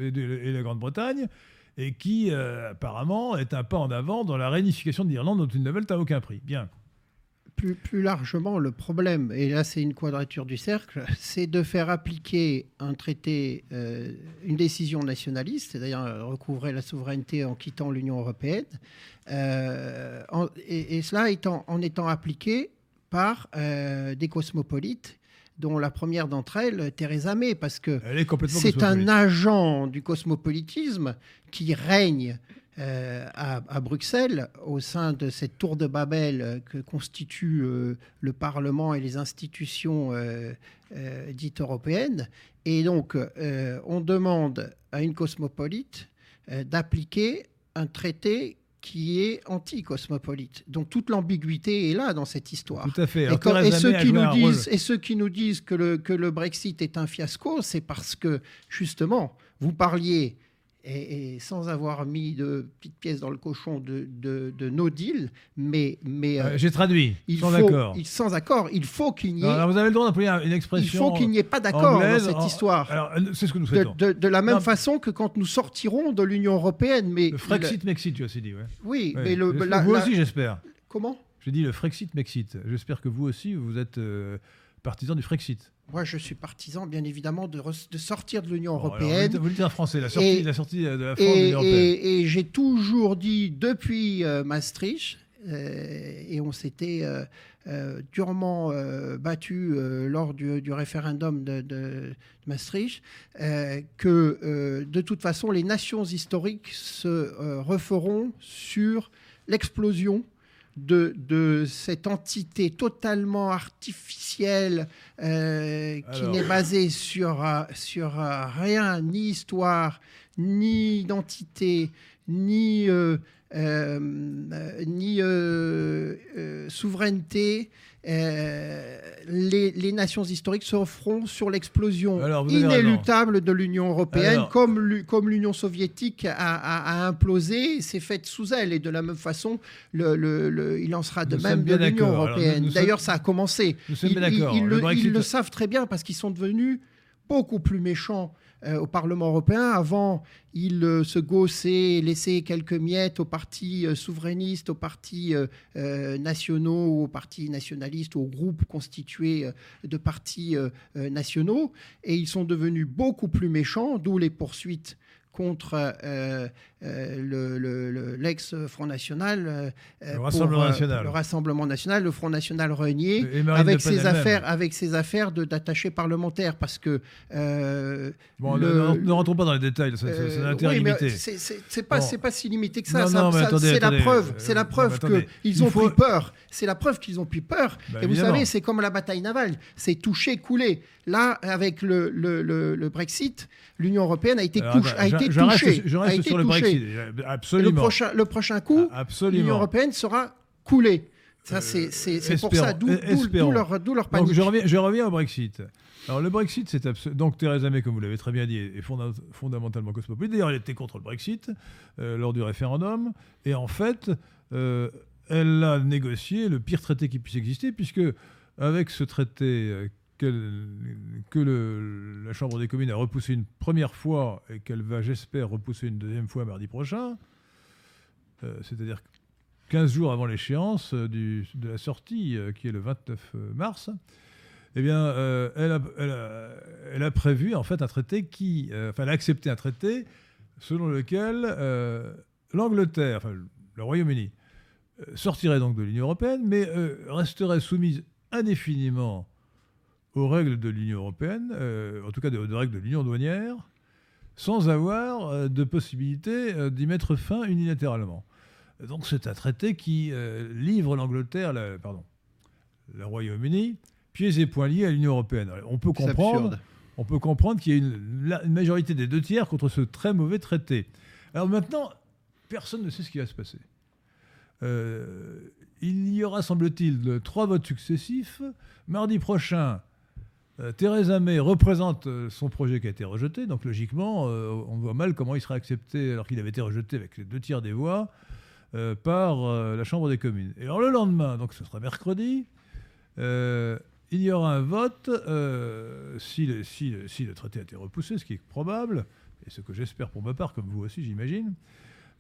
et, la Grande-Bretagne et qui euh, apparemment est un pas en avant dans la réunification de l'Irlande dont ils ne veulent à aucun prix. Bien. Plus, plus, largement, le problème, et là c'est une quadrature du cercle, <laughs> c'est de faire appliquer un traité, euh, une décision nationaliste, c'est-à-dire recouvrer la souveraineté en quittant l'Union européenne, euh, et, cela étant, en étant appliqué par des cosmopolites dont la première d'entre elles, Theresa May, parce que c'est un agent du cosmopolitisme qui règne euh, à, Bruxelles, au sein de cette tour de Babel que constituent euh, le Parlement et les institutions euh, dites européennes. Et donc, on demande à une cosmopolite d'appliquer un traité qui est anti-cosmopolite. Donc toute l'ambiguïté est là dans cette histoire. Tout à fait. Et, ceux qui nous disent, et ceux qui nous disent que le, que le Brexit est un fiasco, c'est parce que justement, vous parliez et, sans avoir mis de petites pièces dans le cochon de, de, no deal, mais... mais euh, J'ai traduit, sans accord. sans accord, il faut qu'il n'y ait... Alors, vous avez le droit d'employer une expression Il faut qu'il n'y ait pas d'accord dans cette histoire. Alors, c'est ce que nous souhaitons. De, la même façon que quand nous sortirons de l'Union Européenne, mais... Le Frexit-Mexit, tu as aussi dit, ouais. Oui, mais le... vous aussi, j'espère. Comment? J'ai dit le Frexit-Mexit. J'espère que vous aussi, vous êtes euh, partisan du Frexit. Moi, je suis partisan, bien évidemment, de, de sortir de l'Union européenne. vous, le dites en français, la sortie, la sortie de la France de l'Union européenne. Et, j'ai toujours dit, depuis euh, Maastricht, euh, et on s'était euh, durement battu lors du, du, référendum de, de Maastricht, que de toute façon, les nations historiques se referont sur l'explosion de, cette entité totalement artificielle euh, qui n'est basée sur, euh, sur euh, rien, ni histoire, ni identité, ni, ni souveraineté, euh, les, nations historiques se feront sur l'explosion inéluctable de l'Union européenne, comme, l'Union soviétique a, implosé, s'est faite sous elle. Et de la même façon, il en sera de même de l'Union européenne. D'ailleurs, ça a commencé. ils, le, savent très bien parce qu'ils sont devenus beaucoup plus méchants euh, au Parlement européen. Avant, il euh, se gossaient, laissait quelques miettes aux partis euh, souverainistes, aux partis nationaux, aux partis nationalistes, aux groupes constitués de partis nationaux. Et ils sont devenus beaucoup plus méchants, d'où les poursuites contre euh, l'ex-Front National, euh, le, Rassemblement national. le Rassemblement National, le Front National renié, avec ses, affaires, avec ses affaires d'attachés parlementaires, parce que... bon, ne, rentrons pas dans les détails, c'est un intérêt limité. C'est pas, pas si limité que ça, c'est la preuve, c'est la preuve qu'ils ont pris peur, c'est la preuve qu'ils ont pris peur, bah, et vous savez, c'est comme la bataille navale, c'est toucher, couler. Là, avec le, le, le Brexit, l'Union européenne a été, couche, a été je touchée. Reste, je reste sur le Brexit. Absolument. le, prochain, le prochain coup, l'Union européenne sera coulée. Ça, c'est euh, pour ça, d'où leur, leur panique. Donc, je, reviens, je reviens au Brexit. Alors, le Brexit, c'est Donc, Theresa May, comme vous l'avez très bien dit, est fondamentalement cosmopolite. D'ailleurs, elle était contre le Brexit euh, lors du référendum. Et en fait, euh, elle a négocié le pire traité qui puisse exister, puisque avec ce traité que la Chambre des communes a repoussé une première fois et qu'elle va, j'espère, repousser une deuxième fois mardi prochain, euh, c'est-à-dire 15 jours avant l'échéance euh, de la sortie, euh, qui est le 29 mars, eh bien, elle a, prévu en fait un traité qui, enfin, a accepté un traité selon lequel l'Angleterre, enfin, le Royaume-Uni, sortirait donc de l'Union européenne, mais resterait soumise indéfiniment aux règles de l'Union européenne, euh, en tout cas de, règles de l'Union douanière, sans avoir euh, de possibilité euh, d'y mettre fin unilatéralement. Donc c'est un traité qui livre l'Angleterre, pardon, le Royaume-Uni, pieds et poings liés à l'Union européenne. on peut comprendre, on peut comprendre qu'il y ait une, une, majorité des deux tiers contre ce très mauvais traité. Alors maintenant, personne ne sait ce qui va se passer. il y aura, semble-t-il, trois votes successifs. Mardi prochain, euh, Theresa May représente euh, son projet qui a été rejeté, donc logiquement, euh, on voit mal comment il sera accepté, alors qu'il avait été rejeté avec les deux tiers des voix, par la Chambre des communes. Et alors le lendemain, donc ce sera mercredi, il y aura un vote, si, le, traité a été repoussé, ce qui est probable, et ce que j'espère pour ma part, comme vous aussi j'imagine,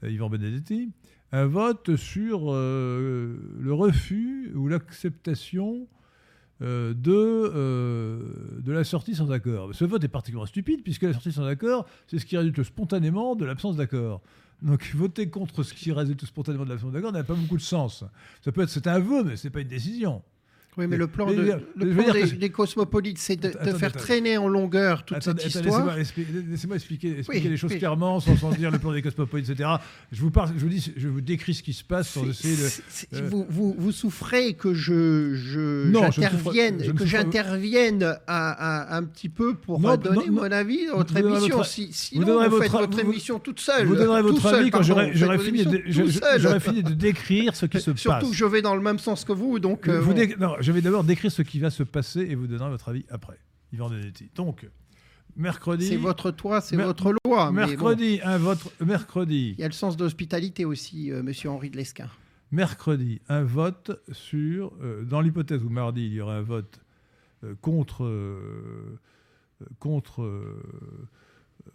Yvan Benedetti, un vote sur le refus ou l'acceptation euh, de, euh, de la sortie sans accord. Ce vote est particulièrement stupide puisque la sortie sans accord, c'est ce qui résulte spontanément de l'absence d'accord. Donc <laughs> voter contre ce qui résulte spontanément de l'absence d'accord n'a pas beaucoup de sens. Ça peut être, c'est un vœu, mais c'est pas une décision. Oui, mais le plan, des, cosmopolites, c'est de, faire traîner en longueur toute cette histoire. Laissez-moi expliquer, les choses clairement, sans, dire le plan des cosmopolites, etc. Je vous, parle, je vous, dis, je vous décris ce qui se passe sans essayer de. Euh, vous, vous, vous, souffrez que je, je j'intervienne, que j'intervienne un petit peu pour donner mon avis dans votre émission. si, sinon, vous, faites votre, émission toute seule. Vous donnerez votre avis quand j'aurai fini, de décrire ce qui se passe. Surtout que je vais dans le même sens que vous, donc. Euh, je vais d'abord décrire ce qui va se passer et vous donnerez votre avis après. Yvan Denetti. Donc, mercredi. C'est votre toit, c'est votre loi. Mercredi, un vote. Mercredi. Il y a le sens d'hospitalité aussi, euh, monsieur Henri de Lesquin. Mercredi, un vote sur. Euh, dans l'hypothèse où mardi, il y aurait un vote euh, contre. contre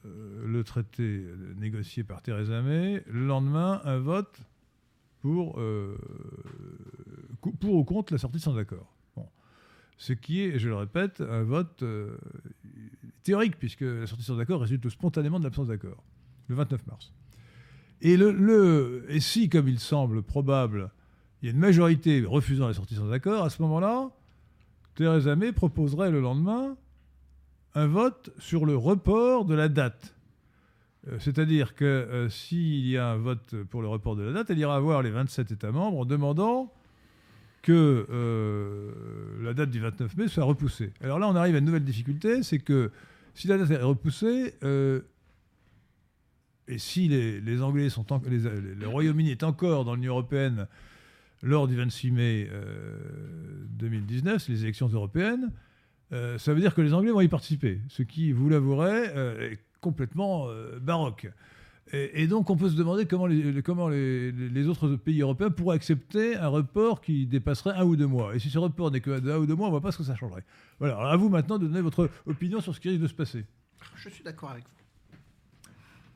le traité négocié par Theresa May. Le lendemain, un vote pour, euh, pour ou contre la sortie sans accord. Ce qui est, je le répète, un vote euh, théorique, puisque la sortie sans accord résulte spontanément de l'absence d'accord, le 29 mars. Et, et si, comme il semble probable, il y a une majorité refusant la sortie sans accord, à ce moment-là, Theresa May proposerait le lendemain un vote sur le report de la date. Euh, c'est-à-dire que euh, s'il y a un vote pour le report de la date, elle ira voir les 27 États membres en demandant que euh, la date du 29 mai soit repoussée. Alors là, on arrive à une nouvelle difficulté, c'est que si la date est repoussée, et si les, Anglais sont le Royaume-Uni est encore dans l'Union européenne lors du 26 mai 2019, les élections européennes, ça veut dire que les Anglais vont y participer, ce qui, vous l'avouerez, complètement euh, baroque. Et, donc, on peut se demander comment, les, comment les, autres pays européens pourraient accepter un report qui dépasserait un ou deux mois. Et si ce report n'est que d'un ou deux mois, on ne voit pas ce que ça changerait. Voilà. Alors, à vous maintenant de donner votre opinion sur ce qui risque de se passer. Je suis d'accord avec vous.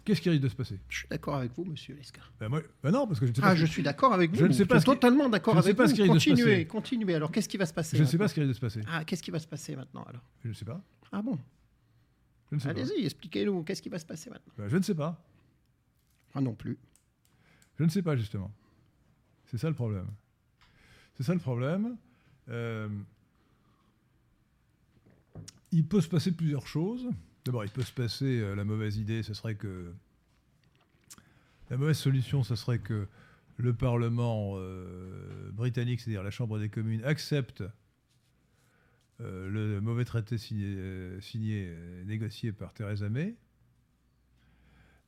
Qu'est-ce qui risque de se passer? Je suis d'accord avec vous, monsieur Lescar. Ben, ben non, parce que je ne sais pas. Ah, je suis d'accord avec vous. Je ne sais pas. totalement d'accord avec vous. Ce continuez, continuez. Alors, qu'est-ce qui va se passer Je ne sais pas ce qui risque de se passer. Ah, qu'est-ce qui va se passer maintenant alors? Je ne sais pas. Ah bon? Allez-y, expliquez-nous, qu'est-ce qui va se passer maintenant ben, Je ne sais pas. Moi non plus. Je ne sais pas, justement. C'est ça le problème. C'est ça le problème. Euh, il peut se passer plusieurs choses. D'abord, il peut se passer, euh, la mauvaise idée, ce serait que... La mauvaise solution, ce serait que le Parlement euh, britannique, c'est-à-dire la Chambre des communes, accepte euh, le mauvais traité signé, euh, euh, négocié par Theresa May,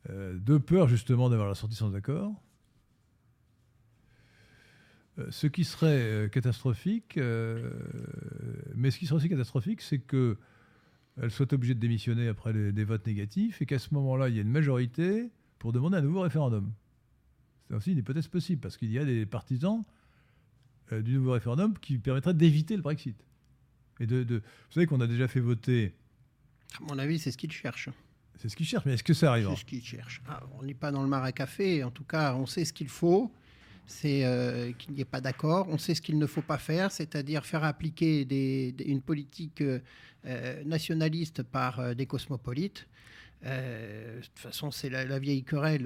de peur justement d'avoir la sortie sans accord. ce qui serait catastrophique, mais ce qui serait aussi catastrophique, c'est qu'elle soit obligée de démissionner après des votes négatifs et qu'à ce moment-là, il y ait une majorité pour demander un nouveau référendum. C'est aussi une hypothèse possible, parce qu'il y a des partisans du nouveau référendum qui permettraient d'éviter le Brexit. Et de, vous savez qu'on a déjà fait voter. À mon avis, c'est ce qu'ils cherchent. C'est ce qu'ils cherchent, mais est-ce que ça arrivera C'est ce qu'ils cherchent. Ah, on n'est pas dans le mar à café. En tout cas, on sait ce qu'il faut. C'est euh, qu'il n'y ait pas d'accord. On sait ce qu'il ne faut pas faire, c'est-à-dire faire appliquer des, une politique euh, nationaliste par euh, des cosmopolites. De toute façon, c'est la, vieille querelle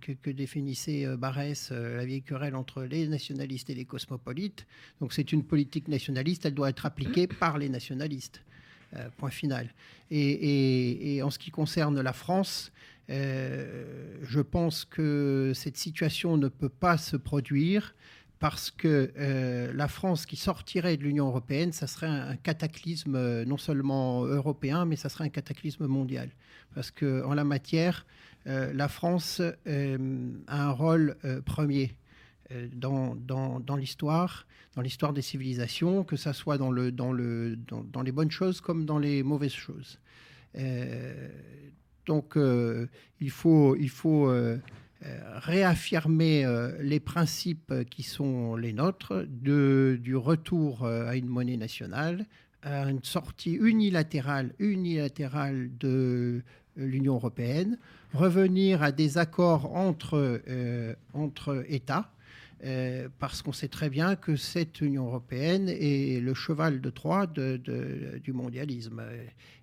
que, que, définissait Barès, la vieille querelle entre les nationalistes et les cosmopolites. Donc c'est une politique nationaliste, elle doit être appliquée par les nationalistes. point final. Et, en ce qui concerne la France, je pense que cette situation ne peut pas se produire parce que euh, la France qui sortirait de l'Union européenne, ça serait un, cataclysme euh, non seulement européen, mais ça serait un cataclysme mondial. Parce qu'en la matière, euh, la France a un rôle premier dans, dans, dans l'histoire, dans l'histoire des civilisations, que ça soit dans, le, dans, le, dans, dans les bonnes choses comme dans les mauvaises choses. donc il faut... Il faut euh, réaffirmer euh, les principes qui sont les nôtres de, du retour euh, à une monnaie nationale, à une sortie unilatérale, unilatérale de l'Union européenne, revenir à des accords entre, entre États, parce qu'on sait très bien que cette Union européenne est le cheval de Troie du mondialisme.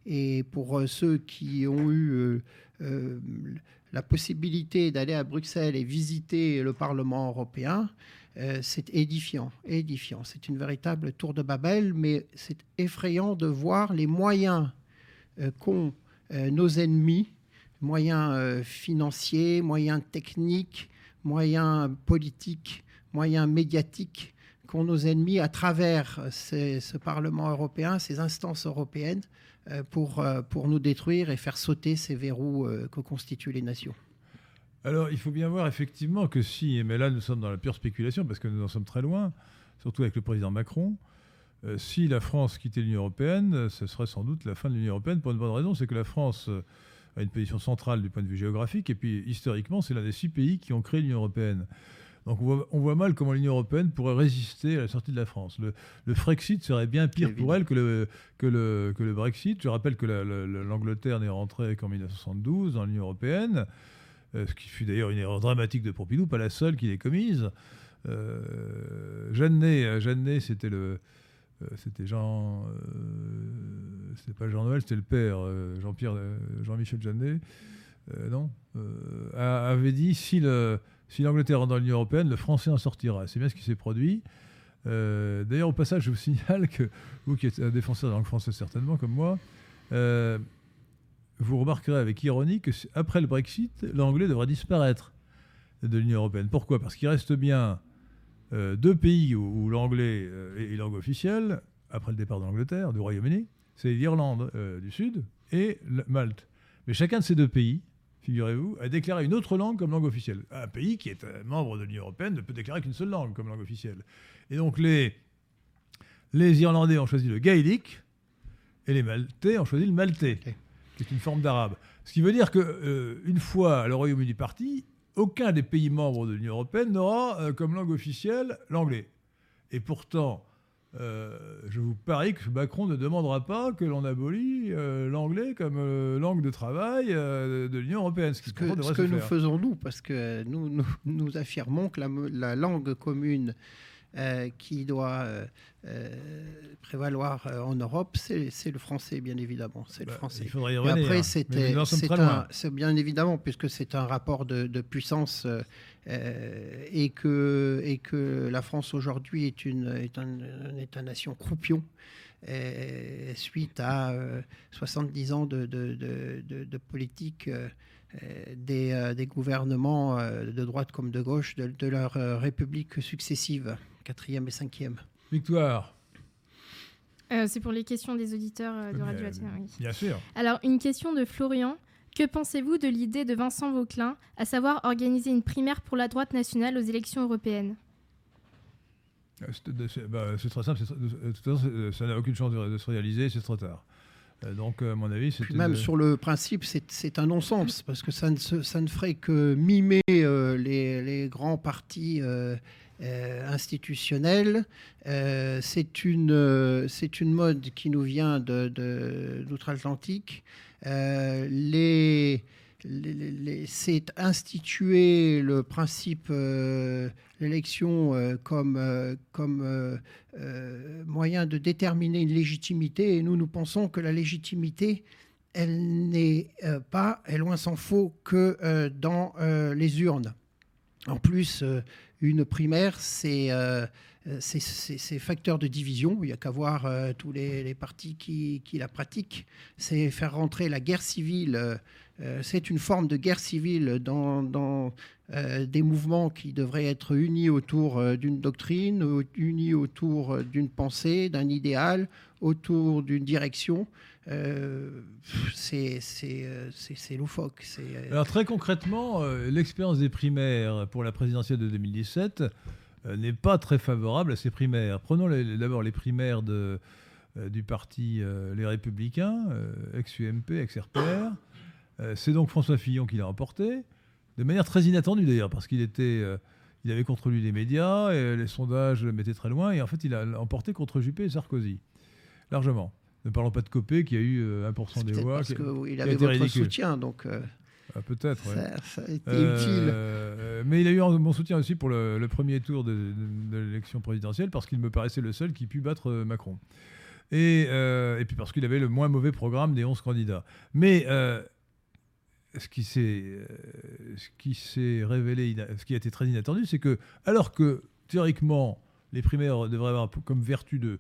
Et pour ceux qui ont eu la possibilité d'aller à Bruxelles et visiter le Parlement européen, c'est édifiant, édifiant. C'est une véritable tour de Babel, mais c'est effrayant de voir les moyens qu'ont nos ennemis, moyens financiers, moyens techniques, moyens politiques, moyens médiatiques qu'ont nos ennemis à travers ce Parlement européen, ces instances européennes, euh, pour, euh, pour nous détruire et faire sauter ces verrous euh, que constituent les nations. Alors, il faut bien voir effectivement que si, mais là nous sommes dans la pure spéculation parce que nous en sommes très loin, surtout avec le président Macron, si la France quittait l'Union européenne, ce serait sans doute la fin de l'Union européenne pour une bonne raison, c'est que la France a une position centrale du point de vue géographique et puis historiquement, c'est l'un des six pays qui ont créé l'Union européenne. Donc on voit, mal comment l'Union européenne pourrait résister à la sortie de la France. Le, Frexit serait bien pire pour elle que le, que, le, que le Brexit. Je rappelle que l'Angleterre n'est rentrée qu'en 1972 dans l'Union européenne, euh, ce qui fut d'ailleurs une erreur dramatique de Pompidou, pas la seule qu'il ait commise. Euh, Jeannet, c'était le... Euh, c'était Jean, euh, c'était pas Jean Noël, c'était le père, Jean-Pierre, Jean-Michel Jeannet, non, avait dit si le, si l'Angleterre rentre dans l'Union européenne, le français en sortira. C'est bien ce qui s'est produit. Euh, d'ailleurs, au passage, je vous signale que vous qui êtes un défenseur de la langue française certainement, comme moi, euh, vous remarquerez avec ironie que après le Brexit, l'anglais devrait disparaître de l'Union européenne. Pourquoi? Parce qu'il reste bien euh, deux pays où, l'anglais est langue officielle, après le départ de l'Angleterre, du Royaume-Uni, c'est l'Irlande du Sud et Malte. Mais chacun de ces deux pays figurez-vous, a déclaré une autre langue comme langue officielle. Un pays qui est membre de l'Union européenne ne peut déclarer qu'une seule langue comme langue officielle. Et donc les, les Irlandais ont choisi le gaélique et les Maltais ont choisi le maltais, qui est une forme d'arabe. Ce qui veut dire qu'une euh, une fois le Royaume-Uni parti, aucun des pays membres de l'Union européenne n'aura euh, comme langue officielle l'anglais. Et pourtant, euh, je vous parie que Macron ne demandera pas que l'on abolit euh, l'anglais comme euh, langue de travail de l'Union européenne. Ce, que, ce que nous faisons nous, parce que nous, nous, affirmons que la, langue commune qui doit prévaloir en Europe, c'est le français, bien évidemment. C'est le bah, français. Il faudrait y revenir. après, c'est bien évidemment, puisque c'est un rapport de, de puissance euh, et, que, et que la France aujourd'hui est, une, est, un, État-nation croupion euh, suite à 70 euh, ans de, de, de, de politique des, des, gouvernements de droite comme de gauche de, leurs républiques successives, quatrième et cinquième. Victoire. c'est pour les questions des auditeurs de Radio Athéna. Bien sûr. Alors, une question de Florian. Que pensez-vous de l'idée de Vincent Vauquelin, à savoir organiser une primaire pour la droite nationale aux élections européennes? Euh, bah, c'est très simple, ça n'a aucune chance de, se réaliser, c'est trop tard. Euh, donc, à mon avis, c'est. Même sur le principe, c'est un non-sens, parce que ça ne, ça ne, ferait que mimer euh, les, grands partis institutionnels. c'est une, une mode qui nous vient d'outre-Atlantique. Euh, les, c'est instituer le principe euh, l'élection euh, comme, comme moyen de déterminer une légitimité. Et nous, nous pensons que la légitimité, elle n'est pas, elle loin s'en faut, que dans les urnes. En plus, une primaire, c'est euh, ces, facteurs de division. Il n'y a qu'à voir euh, tous les, partis qui, la pratiquent. C'est faire rentrer la guerre civile. Euh, c'est une forme de guerre civile dans, des mouvements qui devraient être unis autour d'une doctrine, unis autour d'une pensée, d'un idéal, autour d'une direction. c'est loufoque. Alors très concrètement, l'expérience des primaires pour la présidentielle de 2017 euh, n'est pas très favorable à ces primaires. Prenons d'abord les primaires euh, du parti euh, Les Républicains, ex-UMP, ex-RPR. C'est donc François Fillon qui l'a remporté, de manière très inattendue d'ailleurs, parce qu'il était, il avait contre lui les médias, et les sondages le mettaient très loin, et en fait il a emporté contre Juppé et Sarkozy, largement. Ne parlons pas de Copé qui a eu 1% des voix. Parce qu'il avait votre soutien, donc. Ah, peut-être, ça, a été utile. Euh, mais il a eu mon soutien aussi pour le, premier tour de, l'élection présidentielle parce qu'il me paraissait le seul qui put battre euh, Macron. Et, euh, et puis parce qu'il avait le moins mauvais programme des 11 candidats. Mais ce qui s'est révélé, ce qui a été très inattendu, c'est que alors que théoriquement, les primaires devraient avoir comme vertu de,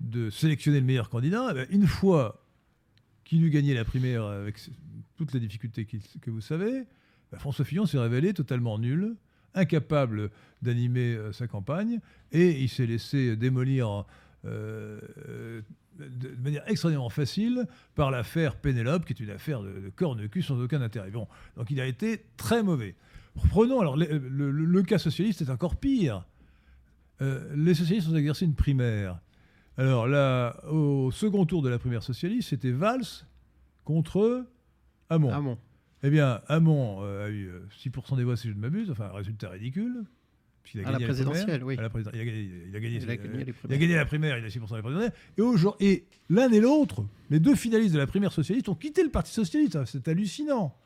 de sélectionner le meilleur candidat. Eh ben, une fois qu'il eut gagné la primaire avec toutes les difficultés que vous savez, ben, François Fillon s'est révélé totalement nul, incapable d'animer euh, sa campagne, et il s'est laissé démolir euh, de manière extrêmement facile par l'affaire Pénélope, qui est une affaire de, de corps de cul sans aucun intérêt. Bon, donc il a été très mauvais. Prenons alors le, cas socialiste est encore pire. Euh, les socialistes ont exercé une primaire. Alors là, au second tour de la primaire socialiste, c'était Valls contre Hamon. Hamon. Eh bien, Hamon euh, a eu 6% euh, des voix, si je ne m'abuse, enfin, un résultat ridicule. Il a à la présidentielle, oui. il, a gagné, gagné, gagné la primaire, il a 6% des présidentielles. Et, et l'un et l'autre, les deux finalistes de la primaire socialiste, ont quitté le Parti socialiste. C'est hallucinant.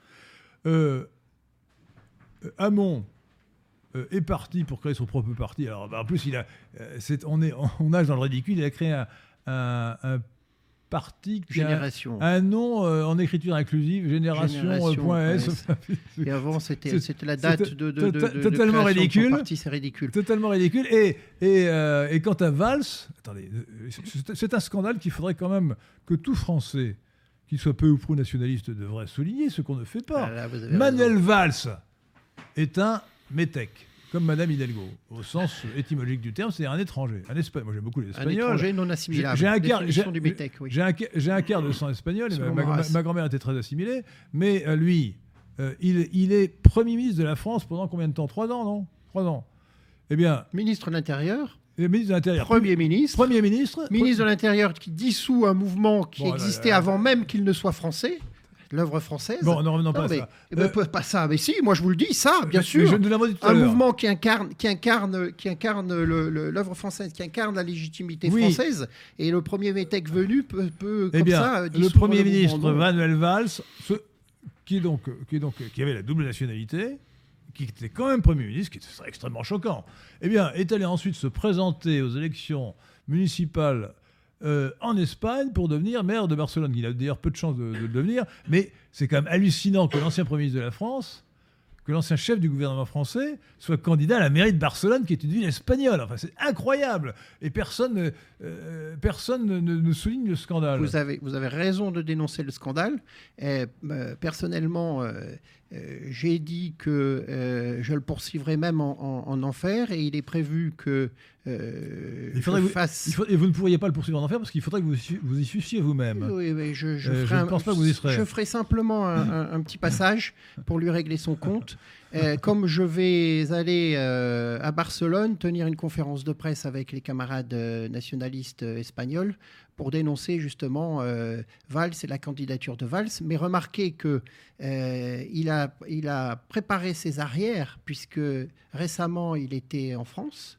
Euh, Hamon est parti pour créer son propre parti. Alors, bah, en plus, il a, on, est, on nage dans le ridicule. Il a créé un, un parti qui Génération. a un nom euh, en écriture inclusive, génération.s. <laughs> et avant, c'était la date de, de, de, totalement ridicule. C'est ridicule. Totalement ridicule. Et, et, euh, et quant à Valls, attendez, c'est un scandale qu'il faudrait quand même que tout Français, qu'il soit peu ou prou nationaliste, devrait souligner, ce qu'on ne fait pas. Ah Manuel Valls est un métèque comme Madame Hidalgo, au sens étymologique du terme, c'est un étranger. Un Espagnol. Moi, j'aime beaucoup les Espagnols. Un étranger non assimilable. J'ai un, quart, j'ai un, quart de sang espagnol. ma, grand-mère était très assimilée. Mais euh, lui, euh, il, il, est Premier ministre de la France pendant combien de temps? Trois ans, non? Trois ans. Eh bien. Ministre de l'Intérieur ministre de l'Intérieur. Premier ministre. Premier ministre. Ministre de l'Intérieur qui dissout un mouvement qui existait avant même qu'il ne soit français l'œuvre française. Bon, non, non, pas ça. Eh ben, euh, pas ça, mais si, moi je vous le dis, ça, bien sûr. un mouvement qui incarne, qui incarne, qui incarne l'œuvre française, qui incarne la légitimité française, et le premier métèque venu peut, peut eh comme bien, ça, le premier ministre Manuel Valls, qui donc, qui donc, qui avait la double nationalité, qui était quand même Premier ministre, qui serait extrêmement choquant, eh bien, est allé ensuite se présenter aux élections municipales euh, en Espagne pour devenir maire de Barcelone. Il a d'ailleurs peu de chances de, le devenir, mais c'est quand même hallucinant que l'ancien Premier ministre de la France, que l'ancien chef du gouvernement français, soit candidat à la mairie de Barcelone, qui est une ville espagnole. Enfin, c'est incroyable. Et personne, euh, personne ne, souligne le scandale. Vous avez, vous avez raison de dénoncer le scandale. Euh, personnellement, j'ai dit que euh, je le poursuivrai même en, enfer et il est prévu que euh, il faudrait fasse... et vous ne pourriez pas le poursuivre en enfer parce qu'il faudrait que vous, vous y suissiez vous-même. Oui, oui, je, ferai pense pas que vous y serez. Je ferai simplement un, petit passage pour lui régler son compte. <laughs> comme je vais aller à Barcelone tenir une conférence de presse avec les camarades nationalistes espagnols pour dénoncer justement euh, Valls et la candidature de Valls. Mais remarquez qu'il euh, il a, préparé ses arrières, puisque récemment il était en France.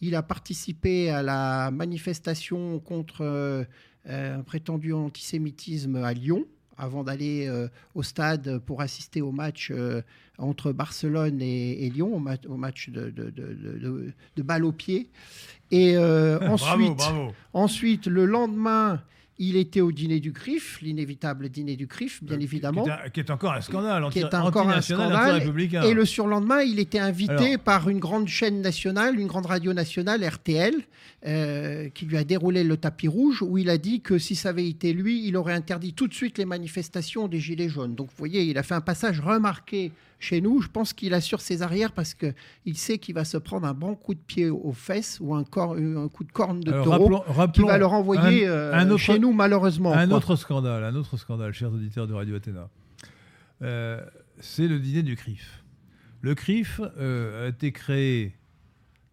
Il a participé à la manifestation contre euh, un prétendu antisémitisme à Lyon avant d'aller au stade pour assister au match entre Barcelone et, Lyon, au, match de, de, de, de, balle au pied. Et euh, <laughs> ensuite, ensuite, le lendemain, il était au dîner du CRIF, l'inévitable dîner du CRIF, bien euh, évidemment. Qui est, encore un scandale, qui est encore un scandale. Et le surlendemain, il était invité par une grande chaîne nationale, une grande radio nationale, RTL, euh, qui lui a déroulé le tapis rouge, où il a dit que si ça avait été lui, il aurait interdit tout de suite les manifestations des Gilets jaunes. Donc vous voyez, il a fait un passage remarqué chez nous, je pense qu'il assure ses arrières parce qu'il sait qu'il va se prendre un bon coup de pied aux fesses ou un, un coup de corne de taureau qui va le renvoyer euh, chez nous malheureusement. Un autre scandale, un autre scandale, chers auditeurs de Radio Athéna. Euh, c'est le dîner du CRIF. Le CRIF euh, a été créé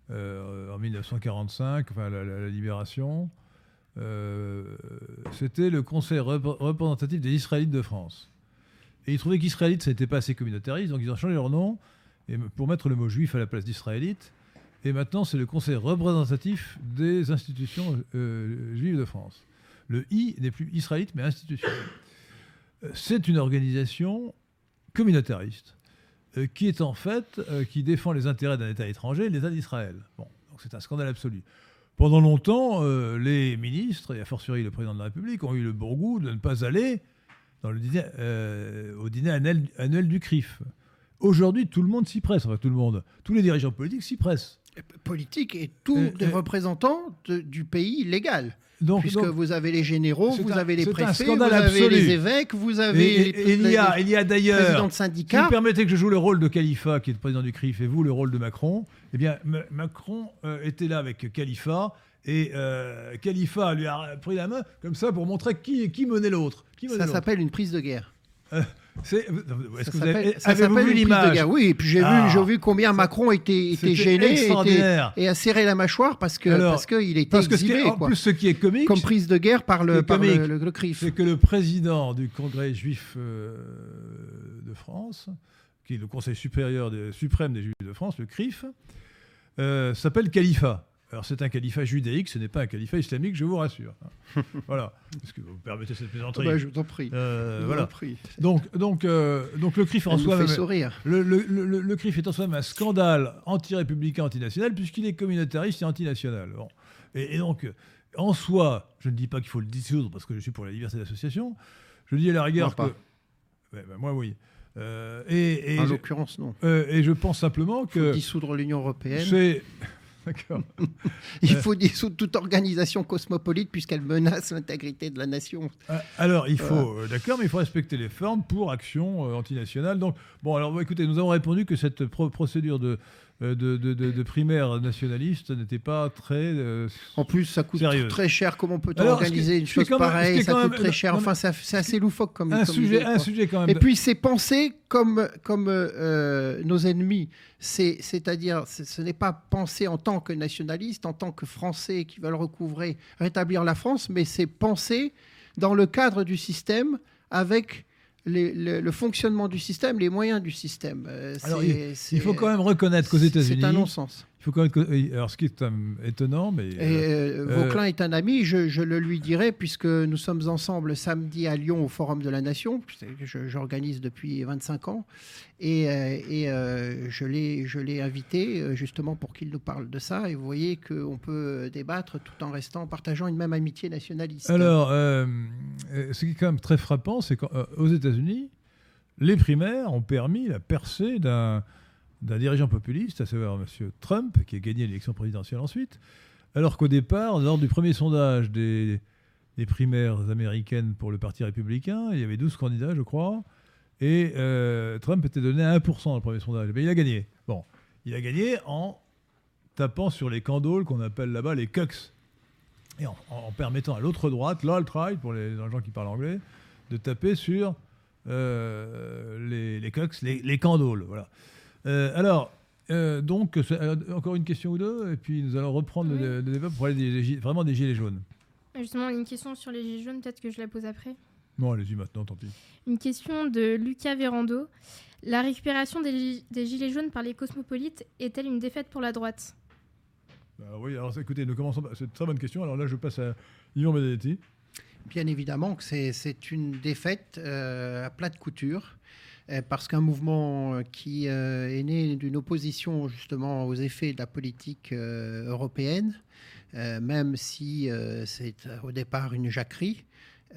en 1945, enfin la, libération. C'était le Conseil représentatif des Israélites de France. Et ils trouvaient qu'israélite, ça n'était pas assez communautariste, donc ils ont changé leur nom pour mettre le mot juif à la place d'israélite. Et maintenant, c'est le conseil représentatif des institutions euh, juives de France. Le I n'est plus israélite, mais institution. Euh, c'est une organisation communautariste euh, qui est en fait, qui défend les intérêts d'un État étranger, l'État d'Israël. Bon, donc c'est un scandale absolu. Pendant longtemps, les ministres, et a fortiori le président de la République, ont eu le bon goût de ne pas aller dans le dîner, euh, au dîner annuel, du CRIF. Aujourd'hui, tout le monde s'y presse, enfin tout le monde, tous les dirigeants politiques s'y pressent. Politique et tous Euh, les euh, représentants de- du pays légal. Donc, Puisque donc- vous avez les généraux, vous un- avez les préfets, vous avez absolu. les évêques, vous avez et- les, et il y a, il y a présidents de si vous syndicats. permettez que je joue le rôle de Khalifa, qui est le président du CRIF, et vous le rôle de Macron, eh bien, Macron euh, était là avec Khalifa, et euh, Khalifa lui a pris la main comme ça pour montrer qui, qui menait l'autre. Ça s'appelle une prise de guerre. C'est- Est-ce Ça que vous s'appelle avez, vu l'image. Oui, et puis j'ai Ah. vu, vu combien Macron était, gêné était- et a serré la mâchoire parce que Alors, parce qu'il était Parce que ce qui est- exhibé, en quoi. plus, ce qui est comique, comme prise de guerre par le, par le, comique, le- le CRIF. c'est que le président du Congrès juif euh, de France, qui est le Conseil supérieur suprême des Juifs de France, le CRIF, euh, s'appelle Khalifa. Alors c'est un califat judaïque, ce n'est pas un califat islamique, je vous rassure. <laughs> voilà. Est-ce que vous permettez cette Ah plaisanterie bah, je vous en prie. Euh, Je vous en Voilà. prie. Donc, donc, euh, donc le CRIF en Elle nous soi fait même, sourire. le, le- le- le CRIF est en soi-même un scandale anti-républicain, anti-national, puisqu'il est communautariste et antinational. Bon. Et, et donc, euh, en soi, je ne dis pas qu'il faut le dissoudre parce que je suis pour la liberté d'association. Je dis à la rigueur Moi, que. Ouais, ben, moi, oui. Euh, et, et En l'occurrence, non. euh, et je pense simplement Il faut que dissoudre l'Union européenne. c'est. <laughs> D'accord. Il Euh. faut dissoudre toute organisation cosmopolite puisqu'elle menace l'intégrité de la nation. Euh, Alors, il faut, euh, d'accord, mais il faut respecter les formes pour action euh, antinationale. Donc, bon, alors, écoutez, nous avons répondu que cette pro- procédure de, euh, de, de- de- de primaire nationaliste n'était pas très. euh, En plus, ça coûte très cher. Comment peut-on organiser une chose même- pareille? Ça coûte même- très cher. Enfin, c'est assez loufoque comme, un, comme sujet, idée, un sujet quand même. Et puis c'est pensé comme, comme euh, nos ennemis. C'est- C'est-à-dire, ce ce n'est pas pensé en tant que nationaliste, en tant que Français qui veulent recouvrer, rétablir la France, mais c'est pensé dans le cadre du système avec les- le, le fonctionnement du système, les moyens du système. Euh, Alors, c'est- il faut quand même reconnaître qu'aux États-Unis. C'est un non-sens. Faut quand même. Alors, ce qui est étonnant, mais. Et euh, euh, Vauquelin est un ami, je, je le lui dirai, puisque nous sommes ensemble samedi à Lyon au Forum de la Nation, que j'organise depuis 25 ans, et, euh, et, je l'ai invité justement pour qu'il nous parle de ça, et vous voyez qu'on peut débattre tout en restant, partageant une même amitié nationaliste. Alors, euh, ce qui est quand même très frappant, c'est qu'aux États-Unis, les primaires ont permis la percée d'un d'un dirigeant populiste, à savoir M. Trump, qui a gagné l'élection présidentielle ensuite, alors qu'au départ, lors du premier sondage des, primaires américaines pour le Parti républicain, il y avait 12 candidats, je crois, et euh, Trump était donné à 1% dans le premier sondage. Mais il a gagné. Bon, il a gagné en tapant sur les candoles qu'on appelle là-bas les cucks et en, permettant à l'autre droite, l'alt-right, pour les, gens qui parlent anglais, de taper sur euh, les, les cox, les, les candoles. Voilà. Euh, alors, euh, donc, euh, encore une question ou deux, et puis nous allons reprendre Oui. le, le débat pour parler des, des gi- vraiment des gilets jaunes. Justement, une question sur les gilets jaunes, peut-être que je la pose après. Non, allez-y maintenant, tant pis. Une question de Lucas Vérando. La récupération des, gi- des gilets jaunes par les cosmopolites est-elle une défaite pour la droite? Bah oui, alors écoutez, nous commençons. par- C'est une très bonne question. Alors là, je passe à Yvan Benedetti. Bien évidemment que c'est- c'est une défaite euh, à plat de couture, euh, parce qu'un mouvement euh, qui euh, est né d'une opposition justement aux effets de la politique euh, européenne, euh, même si euh, c'est euh, au départ une jacquerie,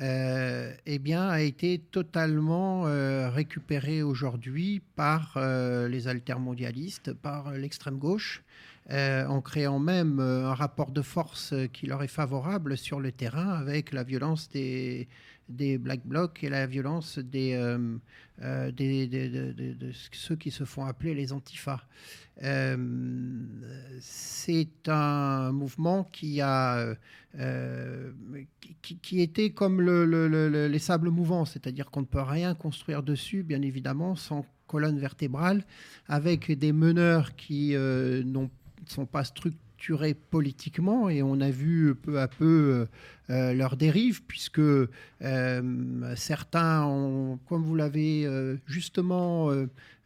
euh, eh bien, a été totalement euh, récupéré aujourd'hui par euh, les altermondialistes, par euh, l'extrême gauche, euh, en créant même euh, un rapport de force euh, qui leur est favorable sur le terrain avec la violence des, des Black Blocs et la violence des, euh, euh, de, ceux qui se font appeler les antifas. Euh, c'est un mouvement qui a qui- était comme le- le- le- le- les sables mouvants, c'est-à-dire qu'on ne peut rien construire dessus, bien évidemment, sans colonne vertébrale, avec des meneurs qui euh, ne sont pas structurés politiquement, et on a vu peu à peu euh, leur dérive, puisque euh, certains, ont, comme vous l'avez euh, justement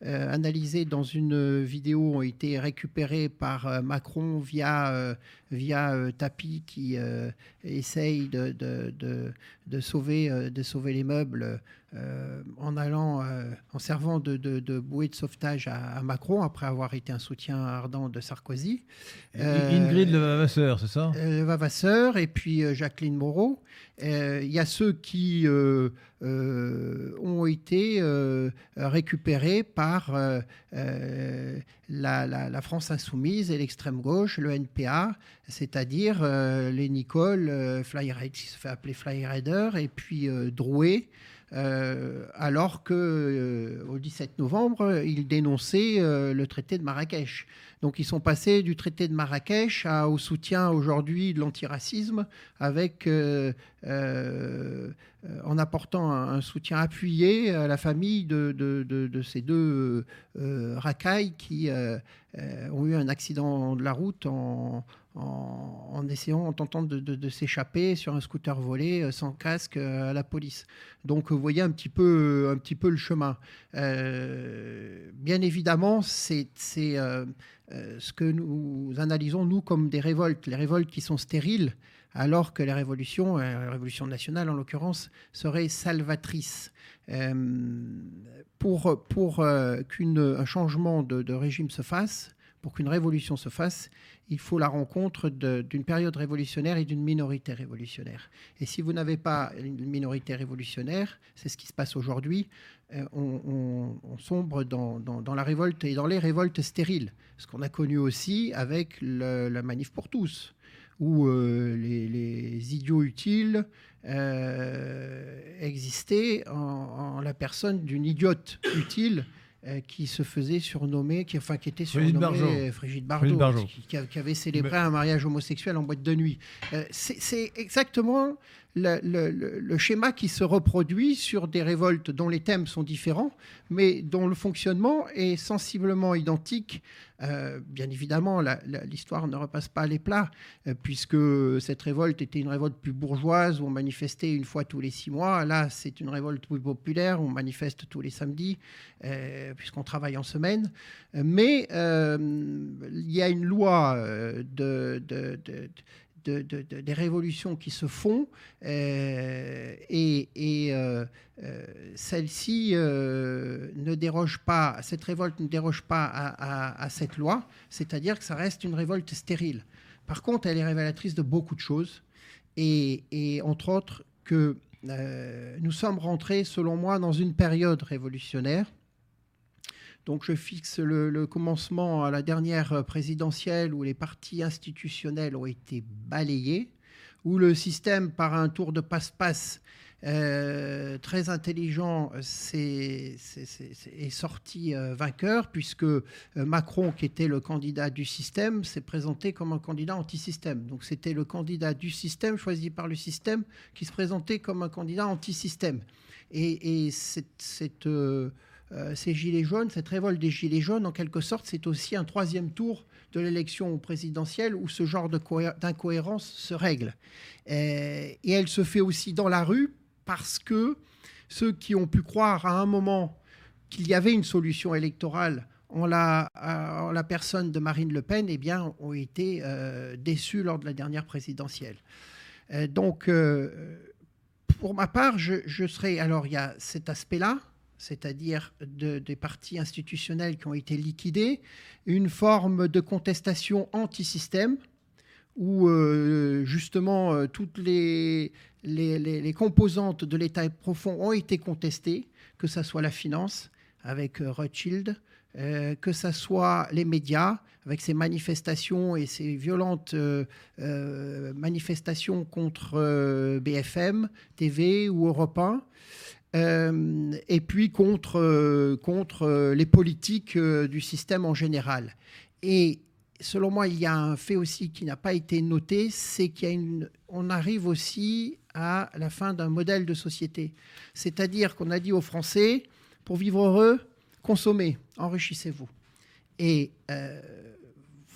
analysé dans une vidéo, ont été récupérés par Macron via, via Tapi, qui essaye de, de, de, de sauver, de sauver les meubles euh, en allant, euh, en servant de, de, de bouée de sauvetage à, à Macron, après avoir été un soutien ardent de Sarkozy. Euh, Ingrid Levavasseur, c'est ça? euh, Vavasseur et puis euh, Marilyn Monroe. Il y a ceux qui ont été récupérés par la, France insoumise et l'extrême gauche, le NPA, c'est-à-dire les Nicole, Fly, qui se fait appeler Fly et puis Drouet. Euh, alors que euh, au 17 novembre, ils dénonçaient euh, le traité de Marrakech. Donc ils sont passés du traité de Marrakech au soutien aujourd'hui de l'antiracisme, avec en apportant un, soutien appuyé à la famille de, ces deux racailles qui ont eu un accident de la route en, en, essayant, en tentant de, s'échapper sur un scooter volé euh, sans casque euh, à la police. Donc vous voyez un petit peu, un petit peu le chemin. Euh, bien évidemment, c'est ce que nous analysons, nous, comme des révoltes. Les révoltes qui sont stériles, alors que les révolutions, la révolution nationale en l'occurrence, seraient salvatrices. pour pour qu'un changement de, régime se fasse, pour qu'une révolution se fasse, il faut la rencontre d'une période révolutionnaire et d'une minorité révolutionnaire. Et si vous n'avez pas une minorité révolutionnaire, c'est ce qui se passe aujourd'hui, euh, on, sombre dans, la révolte et dans les révoltes stériles. Ce qu'on a connu aussi avec la manif pour tous, où euh, les, idiots utiles euh, existaient en, la personne d'une idiote utile euh, qui se faisait surnommer, qui, enfin, qui était surnommée Frigide Bardot, Qui, avait célébré un mariage homosexuel en boîte de nuit. C'est exactement le, schéma qui se reproduit sur des révoltes dont les thèmes sont différents, mais dont le fonctionnement est sensiblement identique. Euh, bien évidemment, l'histoire ne repasse pas les plats, euh, puisque cette révolte était une révolte plus bourgeoise, où on manifestait une fois tous les six mois. Là, c'est une révolte plus populaire, où on manifeste tous les samedis, euh, puisqu'on travaille en semaine. Mais il y a une loi de, de des révolutions qui se font euh, et, euh, euh, celle-ci ne déroge pas, cette révolte ne déroge pas à, cette loi, c'est-à-dire que ça reste une révolte stérile. Par contre, elle est révélatrice de beaucoup de choses et, et entre autres que nous sommes rentrés, selon moi, dans une période révolutionnaire donc je fixe le, commencement à la dernière présidentielle où les partis institutionnels ont été balayés, où le système, par un tour de passe-passe euh, très intelligent, est, sorti euh, vainqueur, puisque euh, Macron, qui était le candidat du système, s'est présenté comme un candidat anti-système. Donc c'était le candidat du système, choisi par le système, qui se présentait comme un candidat anti-système. Et, et cette ces gilets jaunes, cette révolte des gilets jaunes, en quelque sorte, c'est aussi un troisième tour de l'élection présidentielle où ce genre d'incohérence se règle. Euh, et, elle se fait aussi dans la rue parce que ceux qui ont pu croire à un moment qu'il y avait une solution électorale en la, personne de Marine Le Pen, eh bien, ont été euh, déçus lors de la dernière présidentielle. donc, pour ma part, je, je. Alors, il y a cet aspect-là, c'est-à-dire des partis institutionnels qui ont été liquidés, une forme de contestation anti-système, où euh, justement euh, toutes les, les, composantes de l'État profond ont été contestées, que ce soit la finance avec euh, Rothschild, que ce soit les médias avec ces manifestations et ces violentes manifestations contre BFM, TV ou Europe 1, euh, et puis contre, euh, contre euh, les politiques du système en général. Et selon moi, il y a un fait aussi qui n'a pas été noté, c'est qu'on arrive aussi à la fin d'un modèle de société. C'est-à-dire qu'on a dit aux Français, pour vivre heureux, consommez, enrichissez-vous. Et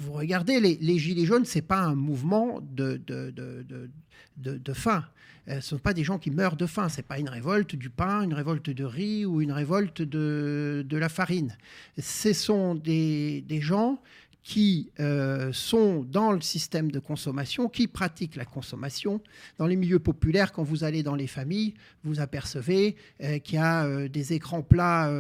vous regardez, les, Gilets jaunes, ce n'est pas un mouvement de, de, de, de faim. Euh, ce ne sont pas des gens qui meurent de faim. Ce n'est pas une révolte du pain, une révolte de riz ou une révolte de, de la farine. Ce sont des, des gens qui euh, sont dans le système de consommation, qui pratiquent la consommation. Dans les milieux populaires, quand vous allez dans les familles, vous apercevez euh, qu'il y a euh, des écrans plats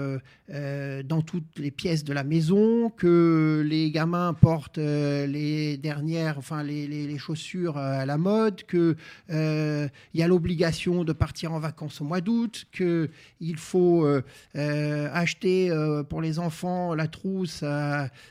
dans toutes les pièces de la maison, que les gamins portent les dernières, enfin les, les chaussures à la mode, qu'il y a l'obligation de partir en vacances au mois d'août, qu'il faut acheter pour les enfants la trousse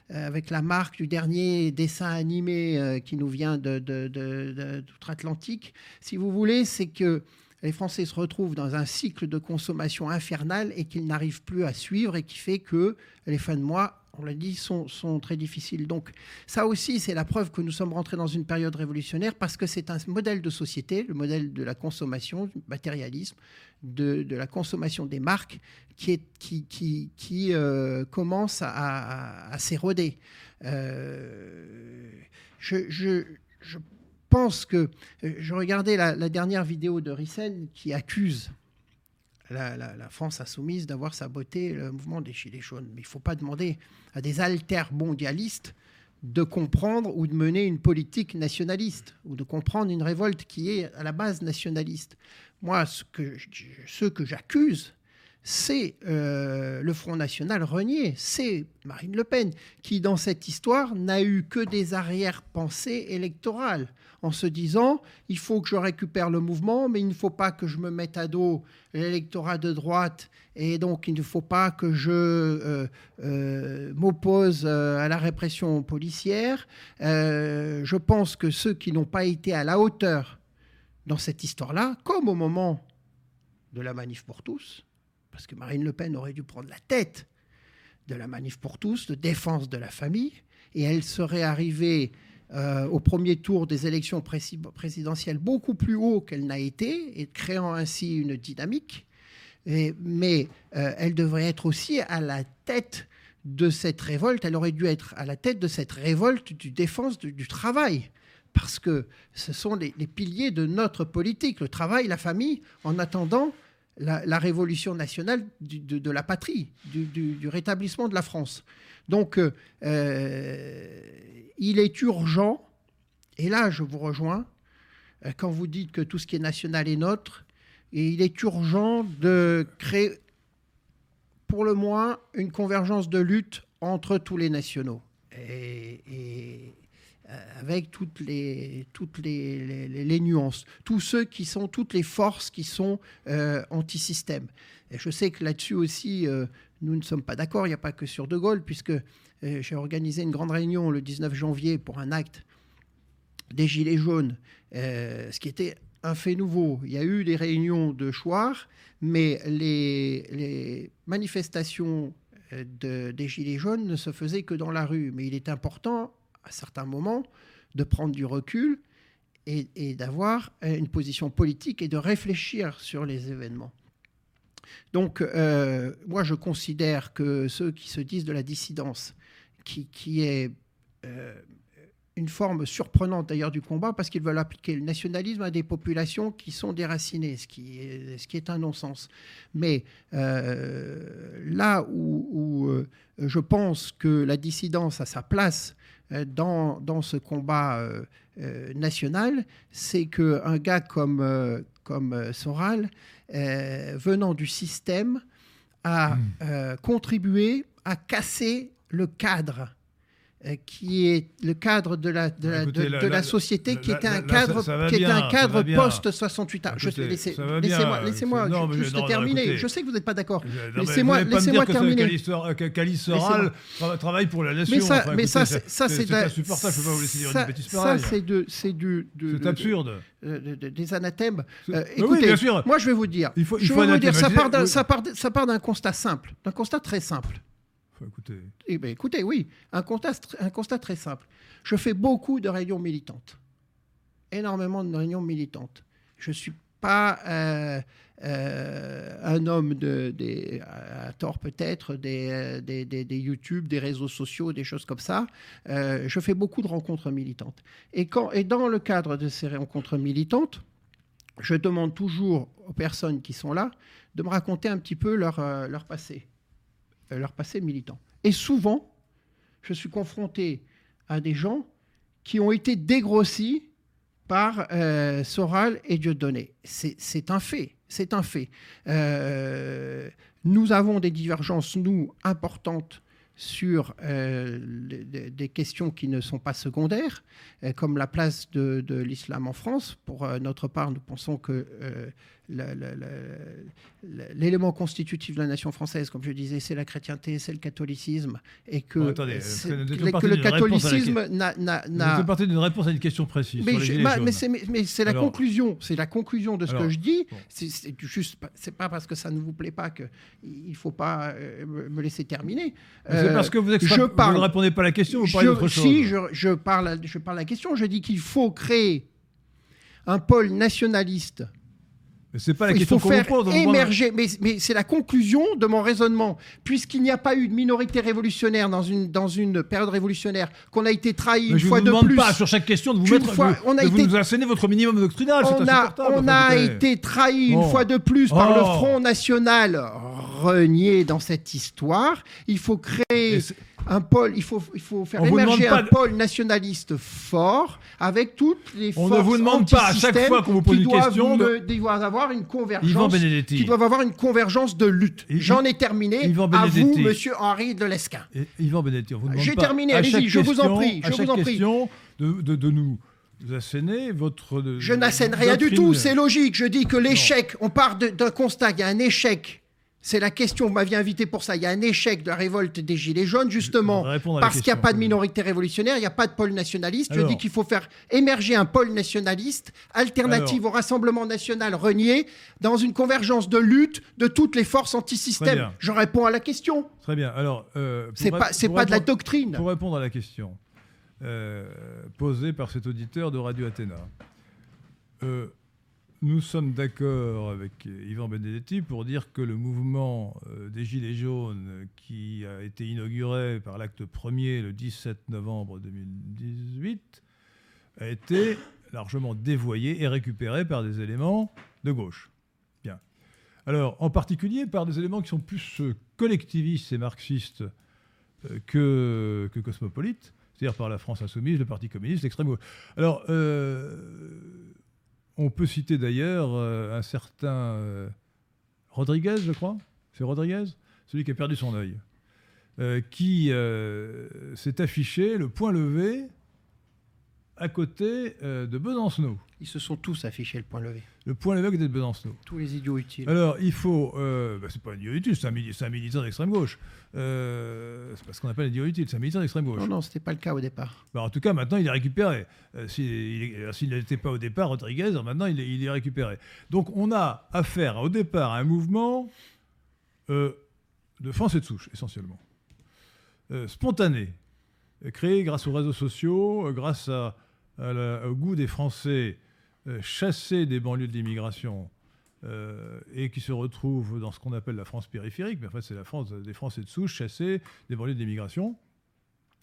avec la marque du dernier dessin animé euh, qui nous vient d'outre-Atlantique, si vous voulez, c'est que les Français se retrouvent dans un cycle de consommation infernal et qu'ils n'arrivent plus à suivre et qui fait que les fins de mois on l'a dit, sont, très difficiles. Donc ça aussi, c'est la preuve que nous sommes rentrés dans une période révolutionnaire parce que c'est un modèle de société, le modèle de la consommation, du matérialisme, de, la consommation des marques qui euh, commence à, s'éroder. Euh, je, pense que... Euh, je regardais la, dernière vidéo de Rissen qui accuse la, France insoumise d'avoir saboté le mouvement des Gilets jaunes. Mais il ne faut pas demander à des mondialistes de comprendre ou de mener une politique nationaliste ou de comprendre une révolte qui est à la base nationaliste. Moi, ce ce que j'accuse, c'est euh, le Front National renié, c'est Marine Le Pen, qui dans cette histoire n'a eu que des arrière-pensées électorales, en se disant, il faut que je récupère le mouvement, mais il ne faut pas que je me mette à dos l'électorat de droite, et donc il ne faut pas que je euh, euh, m'oppose à la répression policière. je pense que ceux qui n'ont pas été à la hauteur dans cette histoire-là, comme au moment de la manif pour tous, parce que Marine Le Pen aurait dû prendre la tête de la manif pour tous, de défense de la famille, et elle serait arrivée euh, au premier tour des élections présidentielles beaucoup plus haut qu'elle n'a été, et créant ainsi une dynamique. mais euh, elle devrait être aussi à la tête de cette révolte, elle aurait dû être à la tête de cette révolte du défense du travail parce que ce sont les, piliers de notre politique, le travail, la famille, en attendant la, révolution nationale de, la patrie, du, rétablissement de la France. Donc, euh, euh, il est urgent, et là je vous rejoins, euh, quand vous dites que tout ce qui est national est nôtre, et il est urgent de créer, pour le moins, une convergence de lutte entre tous les nationaux. et, avec toutes les, toutes les, nuances, tous ceux qui sont, toutes les forces qui sont euh, anti-système. Je sais que là-dessus aussi, euh, nous ne sommes pas d'accord, il n'y a pas que sur De Gaulle, puisque j'ai organisé une grande réunion le 19 janvier pour un acte des Gilets jaunes, ce qui était un fait nouveau. Il y a eu des réunions de choir, mais les, manifestations de, des Gilets jaunes ne se faisaient que dans la rue. Mais il est important à certains moments, de prendre du recul et, d'avoir une position politique et de réfléchir sur les événements. Donc, euh, moi, je considère que ceux qui se disent de la dissidence, qui, qui est euh, une forme surprenante d'ailleurs du combat, parce qu'ils veulent appliquer le nationalisme à des populations qui sont déracinées, ce qui est, ce qui est un non-sens. Mais euh, là où, je pense que la dissidence a sa place euh, dans, dans ce combat euh, euh, national, c'est qu'un gars comme, comme Soral, venant du système, a hmm. contribué à casser le cadre euh, qui est le cadre de la, de la, de, la, société, qui était un cadre, qui était un cadre post-68 ans. Laissez-moi laissez juste terminer. je sais que vous n'êtes pas d'accord. Laissez-moi laissez terminer. Qu'Alice travaille pour la nation. Mais ça, mais ça c'est insupportable. Je ne peux pas vous laisser dire une bêtise pareille. Ça, c'est du... C'est absurde. Des anathèmes. Écoutez, moi, je vais vous dire. Je vais vous dire, ça part d'un constat simple, d'un constat très simple écoutez. Eh ben, écoutez, oui, un constat, un constat très simple. Je fais beaucoup de réunions militantes, énormément de réunions militantes. Je ne suis pas euh, euh, un homme de, à tort peut-être, des, des, des, YouTube, des réseaux sociaux, des choses comme ça. Euh, je fais beaucoup de rencontres militantes. Et, quand, et dans le cadre de ces rencontres militantes, je demande toujours aux personnes qui sont là de me raconter un petit peu leur, leur passé. Euh, leur passé militant. Et souvent, je suis confronté à des gens qui ont été dégrossis par euh, Soral et Dieudonné. C'est un fait. C'est un fait. Euh, nous avons des divergences, nous, importantes sur des questions qui ne sont pas secondaires, comme la place de, de l'islam en France. Pour notre part, nous pensons que euh, l'élément constitutif de la nation française, comme je disais, c'est la chrétienté, c'est le catholicisme, et que, Bon, attendez, euh, que le- catholicisme n'a- Vous n'a- êtes parti d'une réponse à une question précise mais, bah, c'est la Alors- conclusion, c'est la conclusion de ce Alors, que je dis. bon. C'est juste, c'est pas parce que ça ne vous plaît pas que il faut pas euh, me laisser terminer. C'est Euh, parce que vous, extra- je vous parle- ne répondez pas à la question, vous parlez d'autre chose. Si, je, je parle, je parle à la question. Je dis qu'il faut créer un pôle nationaliste. Mais c'est pas la question faut qu'on vous faire pose. vous émerger, mais, mais c'est la conclusion de mon raisonnement. Puisqu'il n'y a pas eu de minorité révolutionnaire dans une, dans une période révolutionnaire, qu'on a été trahi une je fois vous de demande plus. pas sur chaque question de vous mettre. fois, on a de vous été- nous asséner votre minimum doctrinal. On a, on a été trahi une fois de plus par le Oh. Front National renié dans cette histoire. Il faut créer un pôle, il faut, il faut faire On émerger un de- pôle nationaliste fort avec toutes les On forces ne vous demande pas à chaque fois qu'on vous pose une question de- qui doivent avoir une convergence qui doivent avoir une convergence de lutte. J'en ai terminé. Yvan à vous, monsieur Henri de Lesquin. Yvan Benedetti, on vous demande J'ai terminé, à allez-y, je vous en prie, à je chaque vous en prie. question de, de, de nous asséner votre. de- Je n'assène rien du tout, c'est logique. Je dis que l'échec, on part d'un constat, il y a un échec. C'est la question, vous m'aviez invité pour ça. Il y a un échec de la révolte des Gilets jaunes, justement, parce qu'il n'y a pas de minorité révolutionnaire, il n'y a pas de pôle nationaliste. Je Alors. dis qu'il faut faire émerger un pôle nationaliste, alternative au Rassemblement national renié, dans une convergence de lutte de toutes les forces bien. Je réponds à la question. Très bien. Alors. euh, C'est pas, c'est de la doctrine. Pour répondre à la question euh, posée par cet auditeur de Radio Athéna, euh, nous sommes d'accord avec Yvan Benedetti pour dire que le mouvement euh, des Gilets jaunes qui a été inauguré par l'acte premier le 17 novembre 2018 a été largement dévoyé et récupéré par des éléments de gauche. Bien. Alors, en particulier par des éléments qui sont plus euh, collectivistes et marxistes euh, que, que cosmopolite, c'est-à-dire par la France insoumise, le Parti communiste, l'extrême gauche. Alors, on peut citer d'ailleurs euh, un certain euh, Rodriguez, je crois, c'est Rodriguez, celui qui a perdu son œil, euh, qui s'est affiché le point levé à côté euh, de Besancenot. Ils se sont tous affichés le point levé. Le point levé à côté de Besancenot. Tous les idiots utiles. Alors, il faut. Euh, bah, c'est pas un idiot utile, c'est un, mili- un militant d'extrême gauche. Euh, c'est pas ce qu'on appelle un idiot utile, c'est un militant d'extrême gauche. Non, non, c'était pas le cas au départ. Bah, en tout cas, maintenant, il est récupéré. Euh, s'il n'était pas au départ, Rodriguez, maintenant, il est, il est récupéré. Donc, on a affaire au départ à un mouvement euh, de France et de souche, essentiellement. Spontané, créé grâce aux réseaux sociaux, grâce à au goût des Français euh, chassés des banlieues de l'immigration euh, et qui se retrouvent dans ce qu'on appelle la France périphérique, mais en fait, c'est la France des Français de souche chassés des banlieues de l'immigration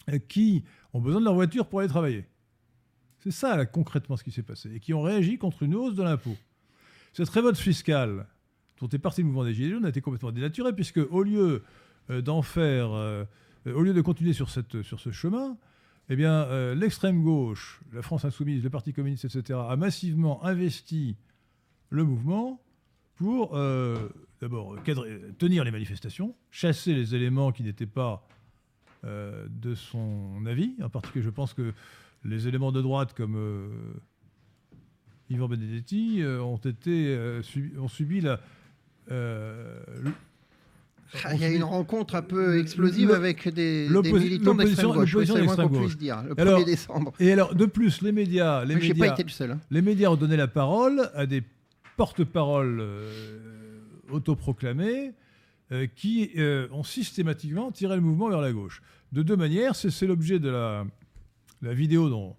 euh, qui ont besoin de leur voiture pour aller travailler. C'est ça, là, concrètement, ce qui s'est passé. Et qui ont réagi contre une hausse de l'impôt. Cette révolte fiscale dont est parti le mouvement des Gilets jaunes a été complètement dénaturée, puisque au lieu d'en faire, au lieu de continuer sur ce chemin, eh bien, euh, l'extrême gauche, la France insoumise, le Parti communiste, etc., a massivement investi le mouvement pour euh, d'abord tenir les manifestations, chasser les éléments qui n'étaient pas euh, de son avis. En particulier, je pense que les éléments de droite comme Yvan Benedetti ont, été, subi- ont subi la. Il y a une rencontre un peu explosive Le- avec des, des militants d'extrême gauche. Oui, C'est moins qu'on d'extrême puisse dire. Le Alors, 1er décembre. Et alors, de plus, les médias, les Mais j'ai pas médias, été le seul. hein. les médias ont donné la parole à des porte-paroles euh, autoproclamés euh, qui euh, ont systématiquement tiré le mouvement vers la gauche. De deux manières, c'est l'objet de la, la vidéo dont,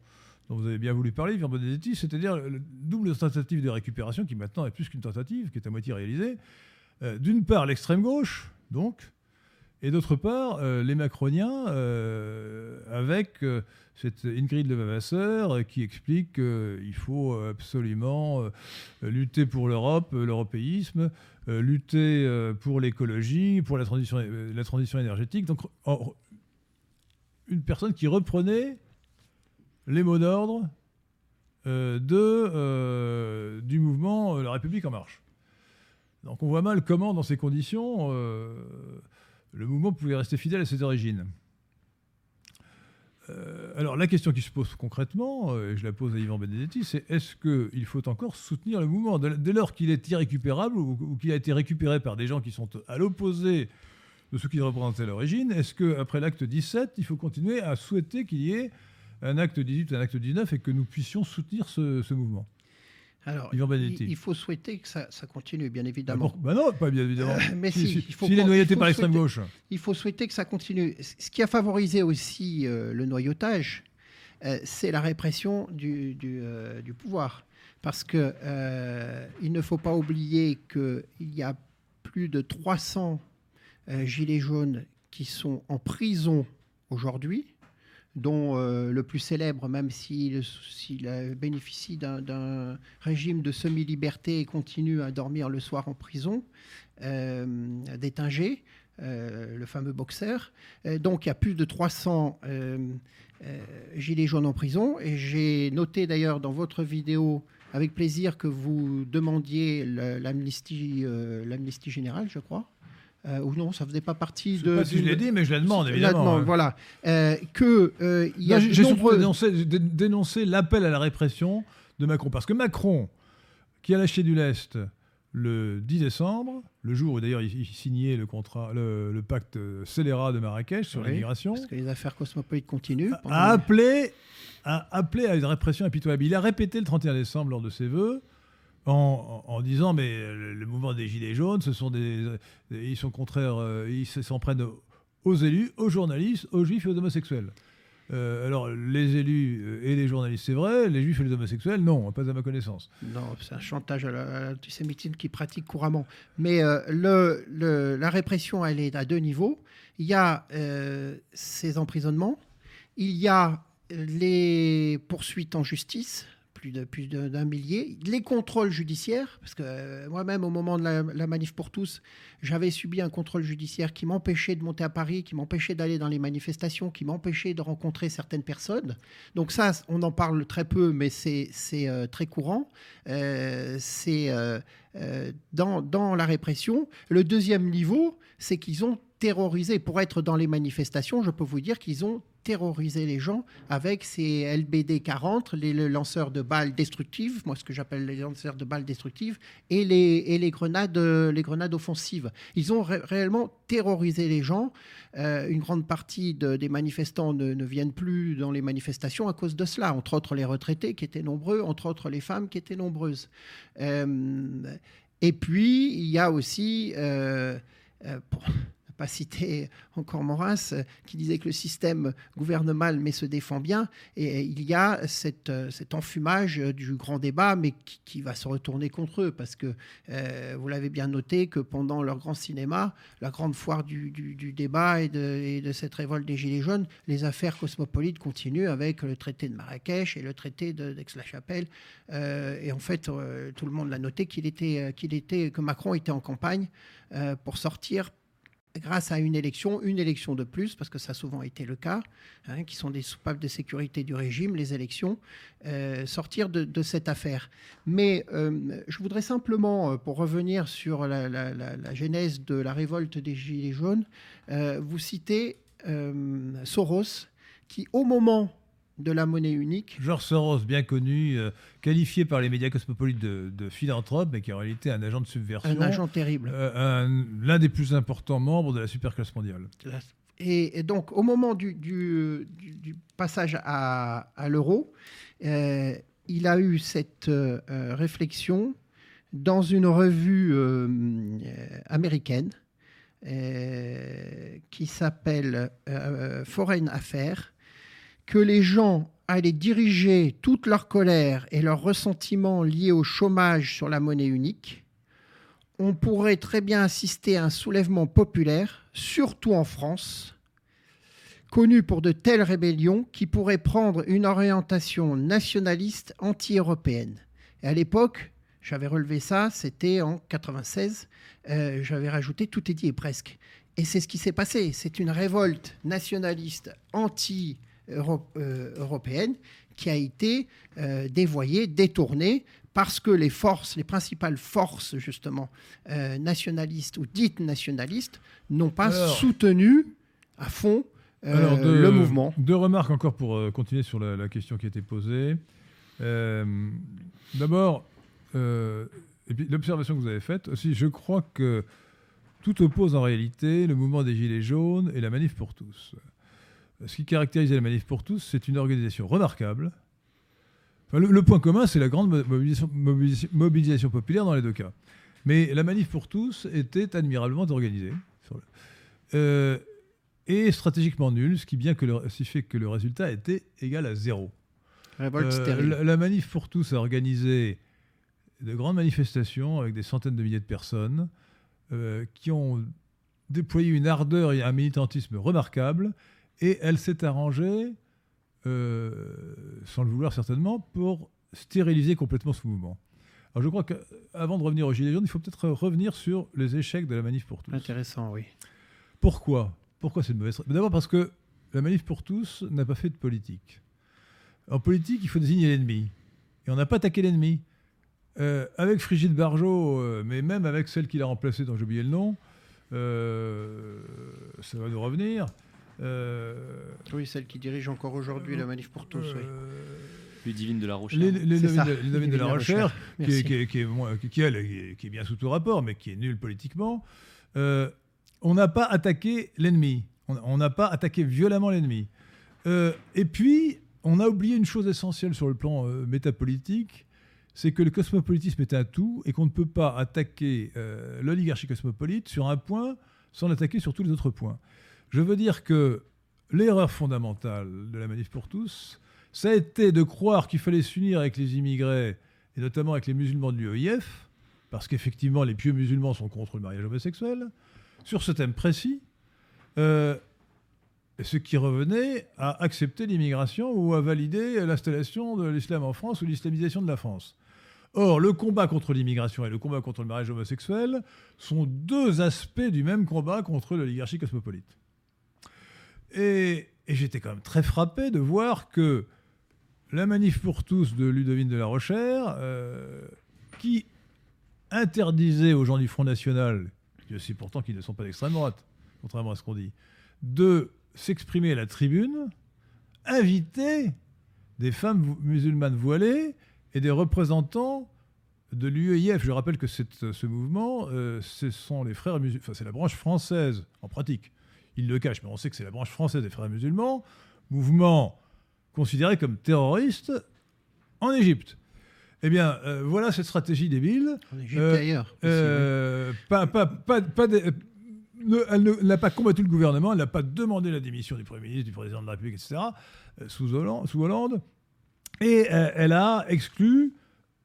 dont vous avez bien voulu parler, Pierre Bonetti, c'est-à-dire le double tentative de récupération qui maintenant est plus qu'une tentative, qui est à moitié réalisée. Euh, D'une part, l'extrême gauche, donc, et d'autre part, euh, les macroniens, euh, avec euh, cette Ingrid Levavasseur qui explique qu'il faut absolument lutter pour l'Europe, l'européisme, lutter pour l'écologie, pour la transition, la transition énergétique. Donc, une personne qui reprenait les mots d'ordre du mouvement La République en marche. Donc on voit mal comment, dans ces conditions, le mouvement pouvait rester fidèle à ses origines. alors la question qui se pose concrètement, et je la pose à Yvan Benedetti, c'est est-ce qu'il faut encore soutenir le mouvement? Dès lors qu'il est irrécupérable ou, qu'il a été récupéré par des gens qui sont à l'opposé de ce qu'il représentait à l'origine, est-ce qu'après l'acte 17, il faut continuer à souhaiter qu'il y ait un acte 18 ou un acte 19 et que nous puissions soutenir ce, mouvement? Alors, il, faut souhaiter que ça, continue, bien évidemment. Ah bah non, pas bien évidemment. <laughs> mais si, il faut est noyauté par l'extrême gauche. Il faut souhaiter que ça continue. Ce qui a favorisé aussi euh, le noyautage, euh, c'est la répression du, du, euh, du pouvoir. Parce qu'il il ne faut pas oublier qu'il y a plus de 300 gilets jaunes qui sont en prison aujourd'hui dont euh, le plus célèbre, même s'il bénéficie d'un régime de semi-liberté et continue à dormir le soir en prison, euh, d'Étinger, euh, le fameux boxeur. Euh, donc il y a plus de 300 gilets jaunes en prison. Et j'ai noté d'ailleurs dans votre vidéo avec plaisir que vous demandiez l'amnistie générale, je crois. Euh, ou non, ça faisait pas partie de. Pas si je l'ai dit, mais je la demande évidemment. Hein. Voilà, euh, que euh, il y a J'ai surtout dénoncé, l'appel à la répression de Macron, parce que Macron, qui a lâché du lest le 10 décembre, le jour où d'ailleurs il, signait le contrat, le, pacte scélérat de Marrakech sur l'immigration, parce que les affaires cosmopolites continuent, a, appelé, a appelé à une répression impitoyable. Il a répété le 31 décembre lors de ses vœux en, disant mais le, mouvement des gilets jaunes, ce sont des, ils sont contraires, euh, ils s'en prennent aux élus, aux journalistes, aux juifs et aux homosexuels. Euh, alors, les élus euh, et les journalistes, c'est vrai, les juifs et les homosexuels, non, pas à ma connaissance. Non, c'est un chantage à l'antisémitisme qui pratique couramment. Mais la répression, elle est à deux niveaux. Il y a ces emprisonnements, il y a les poursuites en justice, plus de plus d'un millier. Les contrôles judiciaires, parce que euh, moi-même au moment de la, manif pour tous, j'avais subi un contrôle judiciaire qui m'empêchait de monter à Paris, qui m'empêchait d'aller dans les manifestations, qui m'empêchait de rencontrer certaines personnes. Donc ça, on en parle très peu, mais c'est euh, très courant. Euh, c'est dans, dans la répression. Le deuxième niveau, c'est qu'ils ont terrorisé. Pour être dans les manifestations, je peux vous dire qu'ils ont terroriser les gens avec ces LBD 40, les, lanceurs de balles destructives, moi ce que j'appelle les lanceurs de balles destructives, et les, grenades, les grenades offensives. Ils ont réellement terrorisé les gens. Euh, une grande partie des manifestants ne, viennent plus dans les manifestations à cause de cela, entre autres les retraités qui étaient nombreux, entre autres les femmes qui étaient nombreuses. Euh, et puis, il y a aussi... Euh, pas citer encore Maurras, euh, qui disait que le système gouverne mal mais se défend bien. Et il y a cette, euh, cet enfumage du grand débat, mais qui, va se retourner contre eux, parce que euh, vous l'avez bien noté que pendant leur grand cinéma, la grande foire du, débat et de, de, cette révolte des Gilets jaunes, les affaires cosmopolites continuent avec le traité de Marrakech et le traité d'Aix-la-Chapelle. et en fait, tout le monde l'a noté qu'il était, qu'il était, que Macron était en campagne pour sortir grâce à une élection, une élection de plus, parce que ça a souvent été le cas, hein, qui sont des soupapes de sécurité du régime, les élections, euh, sortir de, cette affaire. Mais euh, je voudrais simplement, euh, pour revenir sur la, genèse de la révolte des Gilets jaunes, vous citer Soros, qui au moment de la monnaie unique. Georges Soros, bien connu, euh, qualifié par les médias cosmopolites de, philanthrope, mais qui est en réalité un agent de subversion. Un agent terrible. Euh, l'un des plus importants membres de la superclasse mondiale. Et, donc, au moment du, du, passage à, à l'euro, euh, il a eu cette réflexion dans une revue américaine qui s'appelle Foreign Affairs que les gens allaient diriger toute leur colère et leur ressentiment liés au chômage sur la monnaie unique, on pourrait très bien assister à un soulèvement populaire, surtout en France, connu pour de telles rébellions qui pourraient prendre une orientation nationaliste anti-européenne. Et à l'époque, j'avais relevé ça, c'était en 96, euh, j'avais rajouté tout est dit et presque. Et c'est ce qui s'est passé. C'est une révolte nationaliste anti-européenne européenne qui a été dévoyée, détournée, parce que les forces, les principales forces justement nationalistes ou dites nationalistes n'ont pas soutenu à fond le mouvement. Deux remarques encore pour continuer sur la, la, question qui a été posée. D'abord, et puis l'observation que vous avez faite aussi, je crois que tout oppose en réalité le mouvement des Gilets jaunes et la manif pour tous. Ce qui caractérisait la manif pour tous, c'est une organisation remarquable. le, point commun, c'est la grande mobilisation, populaire dans les deux cas. Mais la manif pour tous était admirablement organisée. Euh, et stratégiquement nulle, ce qui, bien que le, fait que le résultat était égal à zéro. Euh, la, la, manif pour tous a organisé de grandes manifestations avec des centaines de milliers de personnes euh, qui ont déployé une ardeur et un militantisme remarquable. Et elle s'est arrangée, euh, sans le vouloir certainement, pour stériliser complètement ce mouvement. Alors je crois qu'avant de revenir aux Gilets jaunes, il faut peut-être revenir sur les échecs de la manif pour tous. Intéressant, oui. Pourquoi? Pourquoi c'est une mauvaise D'abord parce que la manif pour tous n'a pas fait de politique. En politique, il faut désigner l'ennemi. Et on n'a pas attaqué l'ennemi. Euh, avec Frigide Barjot, euh, mais même avec celle qui l'a remplacée, dont j'ai oublié le nom, euh, ça va nous revenir. Oui, celle qui dirige encore aujourd'hui la manif pour tous. Oui. Ludivine de la Rochère. Ludivine de, la Rochère, qui, est, qui, qui, est bien sous tout rapport, mais qui est nulle politiquement. on n'a pas attaqué l'ennemi. On n'a pas attaqué violemment l'ennemi. et puis, on a oublié une chose essentielle sur le plan métapolitique, c'est que le cosmopolitisme est un tout et qu'on ne peut pas attaquer euh, l'oligarchie cosmopolite sur un point sans l'attaquer sur tous les autres points. Je veux dire que l'erreur fondamentale de la manif pour tous, ça a été de croire qu'il fallait s'unir avec les immigrés, et notamment avec les musulmans de l'UEIF, parce qu'effectivement les pieux musulmans sont contre le mariage homosexuel, sur ce thème précis, euh, ce qui revenait à accepter l'immigration ou à valider l'installation de l'islam en France ou l'islamisation de la France. Or, le combat contre l'immigration et le combat contre le mariage homosexuel sont deux aspects du même combat contre l'oligarchie cosmopolite. Et, j'étais quand même très frappé de voir que la manif pour tous de Ludovine de la Rochère, euh, qui interdisait aux gens du Front National, je sais pourtant qu'ils ne sont pas d'extrême droite, contrairement à ce qu'on dit, de s'exprimer à la tribune, invitait des femmes musulmanes voilées et des représentants de l'UEIF. Je rappelle que ce mouvement, euh, ce sont les frères musulmans, enfin, c'est la branche française, en pratique. Ils le cachent, mais on sait que c'est la branche française des frères musulmans, mouvement considéré comme terroriste en Égypte. Eh bien, euh, voilà cette stratégie débile. En Égypte d'ailleurs. Euh, pas, pas, pas, pas elle n'a pas combattu le gouvernement, elle n'a pas demandé la démission du Premier ministre, du Président de la République, etc., sous Hollande. Sous Hollande et euh, elle a exclu,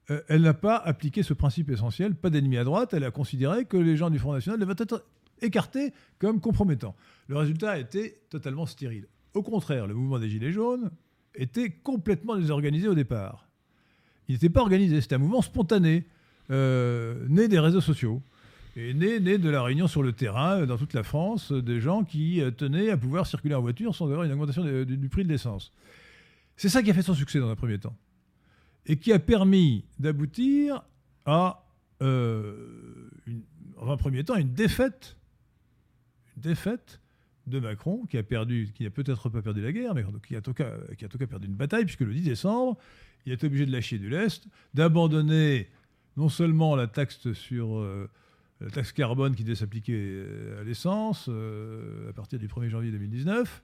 euh, elle n'a pas appliqué ce principe essentiel, pas d'ennemis à droite, elle a considéré que les gens du Front National devaient être écartés comme compromettants. Le résultat été totalement stérile. Au contraire, le mouvement des Gilets jaunes était complètement désorganisé au départ. Il n'était pas organisé, c'était un mouvement spontané, euh, né des réseaux sociaux, et né, né, de la réunion sur le terrain dans toute la France, des gens qui tenaient à pouvoir circuler en voiture sans avoir une augmentation du prix de l'essence. C'est ça qui a fait son succès dans un premier temps. Et qui a permis d'aboutir à, euh, en un premier temps, une défaite, défaite de Macron, qui a perdu, qui n'a peut-être pas perdu la guerre, mais qui a, en tout cas, a perdu une bataille, puisque le 10 décembre, il est obligé de lâcher du lest, d'abandonner non seulement la taxe sur euh, la taxe carbone qui devait s'appliquer euh, à l'essence à partir du 1er janvier 2019,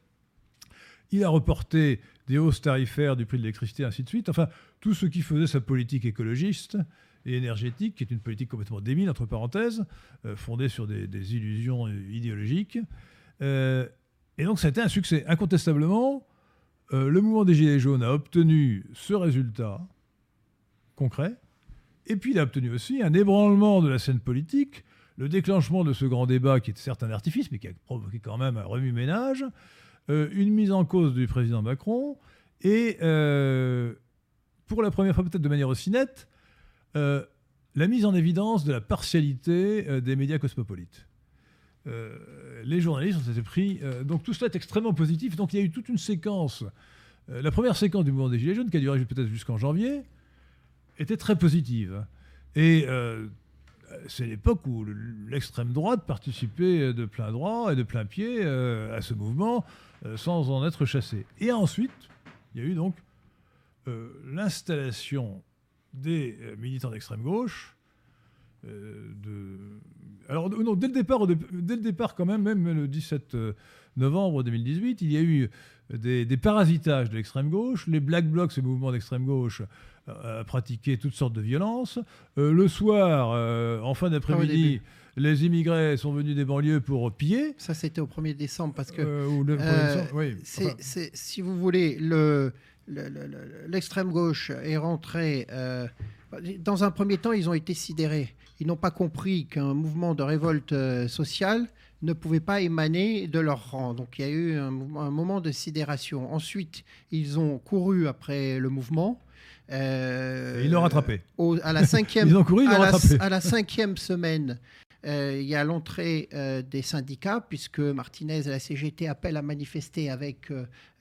il a reporté des hausses tarifaires du prix de l'électricité, ainsi de suite. Enfin, tout ce qui faisait sa politique écologiste et énergétique, qui est une politique complètement débile, entre parenthèses, euh, fondée sur des, illusions idéologiques. Euh, et donc, ça a été un succès. Incontestablement, euh, le mouvement des Gilets jaunes a obtenu ce résultat concret. Et puis, il a obtenu aussi un ébranlement de la scène politique, le déclenchement de ce grand débat qui est certes un artifice, mais qui a provoqué quand même un remue-ménage, euh, une mise en cause du président Macron et, euh, pour la première fois peut-être de manière aussi nette, euh, la mise en évidence de la partialité des médias cosmopolites. les journalistes ont été pris. donc tout cela est extrêmement positif. Donc il y a eu toute une séquence. la première séquence du mouvement des Gilets jaunes, qui a duré peut-être jusqu'en janvier, était très positive. Et c'est l'époque où l'extrême droite participait de plein droit et de plein pied euh, à ce mouvement euh, sans en être chassé. Et ensuite, il y a eu donc euh, l'installation des militants d'extrême gauche. de... Alors non, dès le départ, dès le départ quand même, même le 17 novembre 2018, il y a eu des, des parasitages de l'extrême gauche, les black blocs, ce mouvement d'extrême gauche à pratiquer toutes sortes de violences. Euh, le soir, euh, en fin d'après-midi, les immigrés sont venus des banlieues pour piller. Ça, c'était au 1er décembre, parce que... Euh, si vous voulez, l'extrême gauche est rentrée... dans un premier temps, ils ont été sidérés. Ils n'ont pas compris qu'un mouvement de révolte sociale ne pouvait pas émaner de leur rang. Donc il y a eu un, un moment de sidération. Ensuite, ils ont couru après le mouvement. Euh, ils l'ont rattrapé. à la cinquième, <laughs> ils ont couru, ils à, la, à la cinquième semaine, euh, il y a l'entrée euh, des syndicats, puisque Martinez et la CGT appellent à manifester avec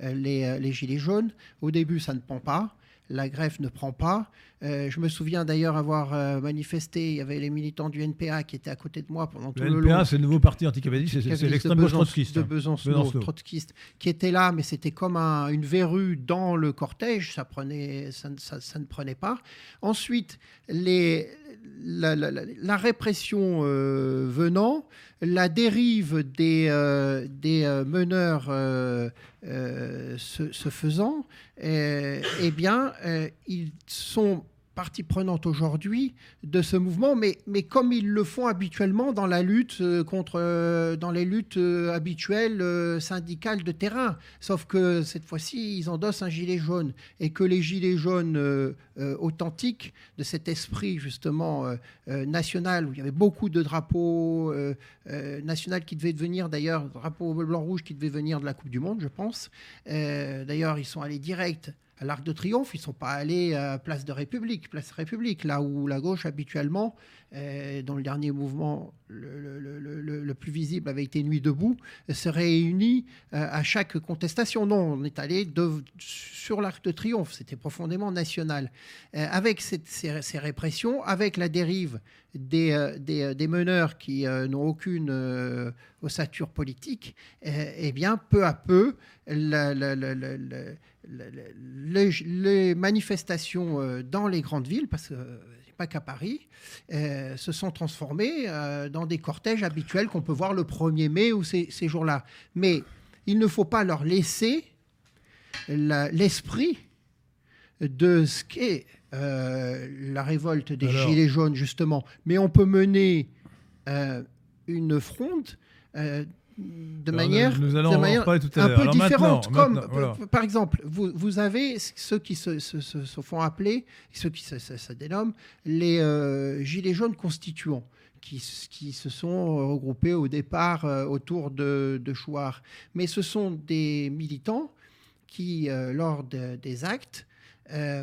les, les, Gilets jaunes. Au début, ça ne prend pas la grève ne prend pas. Euh, je me souviens d'ailleurs avoir euh, manifesté, il y avait les militants du NPA qui étaient à côté de moi pendant tout le, le NPA, c'est le nouveau parti anticapitaliste, c'est l'extrême gauche trotskiste. De hein. Besançon, trotskiste, qui était là, mais c'était comme une verrue dans le cortège, ça, prenait, ça, ne prenait pas. Ensuite, les, la, répression euh, venant, la dérive des, euh, euh, meneurs se, faisant, eh bien, ils sont partie prenante aujourd'hui de ce mouvement, mais, mais comme ils le font habituellement dans la lutte euh, contre, euh, dans les luttes euh, habituelles syndicales de terrain. Sauf que cette fois-ci, ils endossent un gilet jaune et que les gilets jaunes authentiques de cet esprit justement national où il y avait beaucoup de drapeaux nationaux qui devaient devenir d'ailleurs drapeau blanc-rouge qui devaient venir de la Coupe du Monde, je pense. d'ailleurs, ils sont allés direct l'Arc de Triomphe, ils ne sont pas allés à Place de République, Place République, là où la gauche habituellement, euh, dans le dernier mouvement le, plus visible avait été Nuit debout, se réunit euh, à chaque contestation. Non, on est allé sur l'Arc de Triomphe, c'était profondément national. Euh, avec ces, répressions, avec la dérive des, des, meneurs qui n'ont aucune ossature politique, eh bien, peu à peu, le les, manifestations euh, dans les grandes villes, parce que euh, pas qu'à Paris, euh, se sont transformées dans des cortèges habituels qu'on peut voir le 1er mai ou ces, jours-là. Mais il ne faut pas leur laisser l'esprit de ce qu'est la révolte des Gilets jaunes, justement. Mais on peut mener une fronde de manière, nous allons manière un peu différente. comme, par exemple, vous, vous avez ceux qui se, se, font appeler, ceux qui se, dénomment les euh, gilets jaunes constituants. Qui, qui, se sont regroupés au départ euh, autour de, de Chouard. Mais ce sont des militants qui, euh, lors des actes,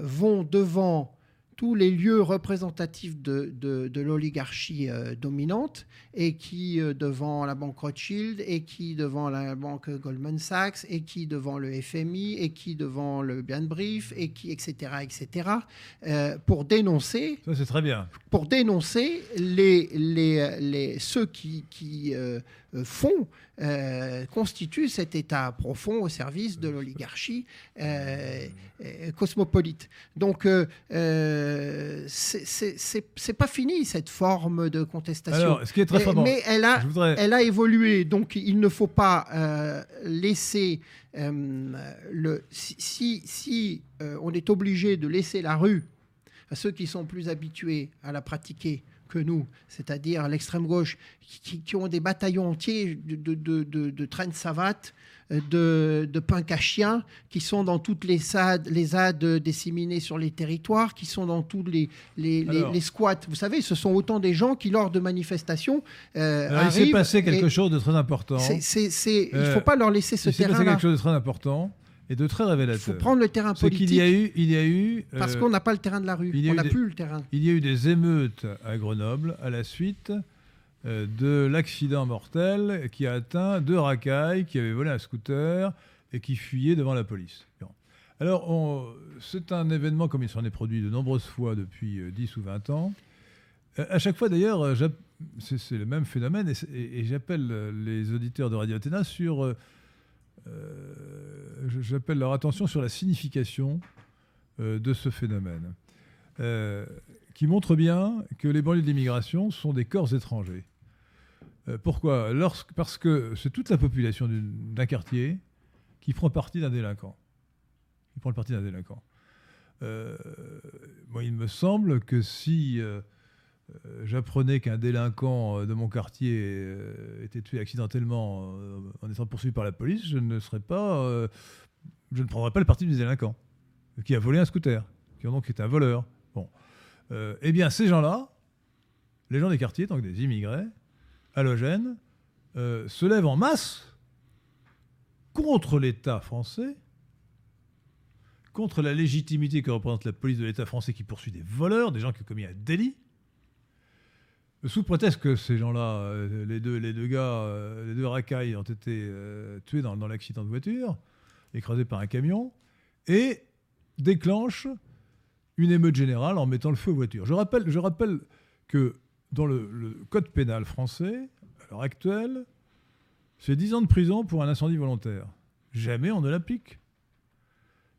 vont devant tous les lieux représentatifs de, de, l'oligarchie euh, dominante et qui, euh, devant la banque Rothschild, et qui, devant la banque Goldman Sachs, et qui, devant le FMI, et qui, devant le Brief, et qui, etc., etc., euh, pour dénoncer... Ça, c'est très bien. Pour dénoncer les, les, les ceux qui, qui font, euh, constitue cet État profond au service de l'oligarchie euh, cosmopolite. Donc, c'est pas fini cette forme de contestation. ce qui est très Mais elle a, elle a évolué. Donc, il ne faut pas laisser le. Si, si on est obligé de laisser la rue à ceux qui sont plus habitués à la pratiquer que nous, c'est-à-dire l'extrême gauche, qui, ont des bataillons entiers de, de, de, de traînes savates, de, de punk à chiens, qui sont dans toutes les ZAD, les disséminées sur les territoires, qui sont dans tous les, les, les, squats. Vous savez, ce sont autant des gens qui, lors de manifestations, euh, il s'est passé quelque chose de très important. il ne faut pas leur laisser ce terrain-là. Il s'est passé quelque chose de très important et de très révélateur. Il faut prendre le terrain politique. qu'il y a eu, il y a eu parce qu'on n'a pas le terrain de la rue. on n'a plus le terrain. Il y a eu des émeutes à Grenoble à la suite euh, de l'accident mortel qui a atteint deux racailles qui avaient volé un scooter et qui fuyaient devant la police. Alors, c'est un événement comme il s'en est produit de nombreuses fois depuis 10 ou 20 ans. À chaque fois, d'ailleurs, c'est le même phénomène et, j'appelle les auditeurs de Radio Athéna sur. J'appelle leur attention sur la signification de ce phénomène. Euh, qui montre bien que les banlieues d'immigration sont des corps étrangers. Euh, pourquoi? Parce que c'est toute la population d'un quartier qui prend parti d'un délinquant. Qui prend d'un délinquant. Euh, il me semble que si j'apprenais qu'un délinquant de mon quartier était tué accidentellement en étant poursuivi par la police, je ne serais pas, je ne prendrais pas le parti du délinquant qui a volé un scooter, qui donc est un voleur. Bon. Euh, eh bien, ces gens-là, les gens des quartiers, donc des immigrés, halogènes, euh, se lèvent en masse contre l'État français, contre la légitimité que représente la police de l'État français qui poursuit des voleurs, des gens qui ont commis un délit, sous prétexte que ces gens-là, euh, les, deux, gars, les deux racailles ont été tués dans, l'accident de voiture, écrasés par un camion, et déclenchent une émeute générale en mettant le feu aux voitures. Je rappelle, je rappelle que dans le, code pénal français, à l'heure actuelle, c'est 10 ans de prison pour un incendie volontaire. Jamais on ne l'applique.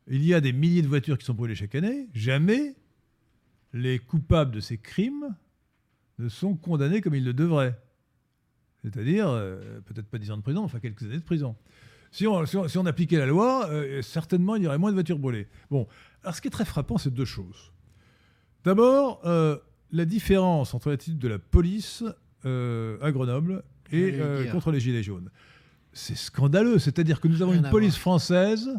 Il y a des milliers de voitures qui sont brûlées chaque année. Jamais les coupables de ces crimes ne sont condamnés comme ils le devraient. C'est-à-dire, euh, peut-être pas 10 ans de prison, enfin quelques années de prison. Si on, si on, appliquait la loi, euh, certainement il y aurait moins de voitures brûlées. Bon, alors ce qui est très frappant, c'est deux choses. D'abord, euh, la différence entre l'attitude de la police à Grenoble et contre les Gilets jaunes. C'est scandaleux, c'est-à-dire que nous avons une police française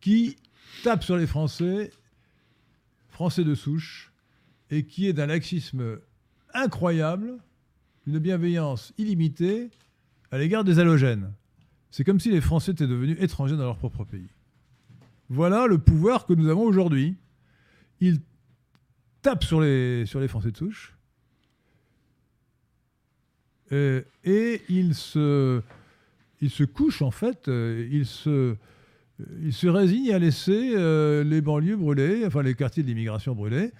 qui tape sur les Français, Français de souche, et qui est d'un laxisme incroyable, une bienveillance illimitée à l'égard des halogènes. C'est comme si les Français étaient devenus étrangers dans leur propre pays. Voilà le pouvoir que nous avons aujourd'hui. Ils tapent sur les, sur les Français de souche euh, et ils se, ils se couchent en fait, euh, ils se, ils se résignent à laisser euh, les banlieues brûlées, enfin les quartiers de l'immigration brûlés,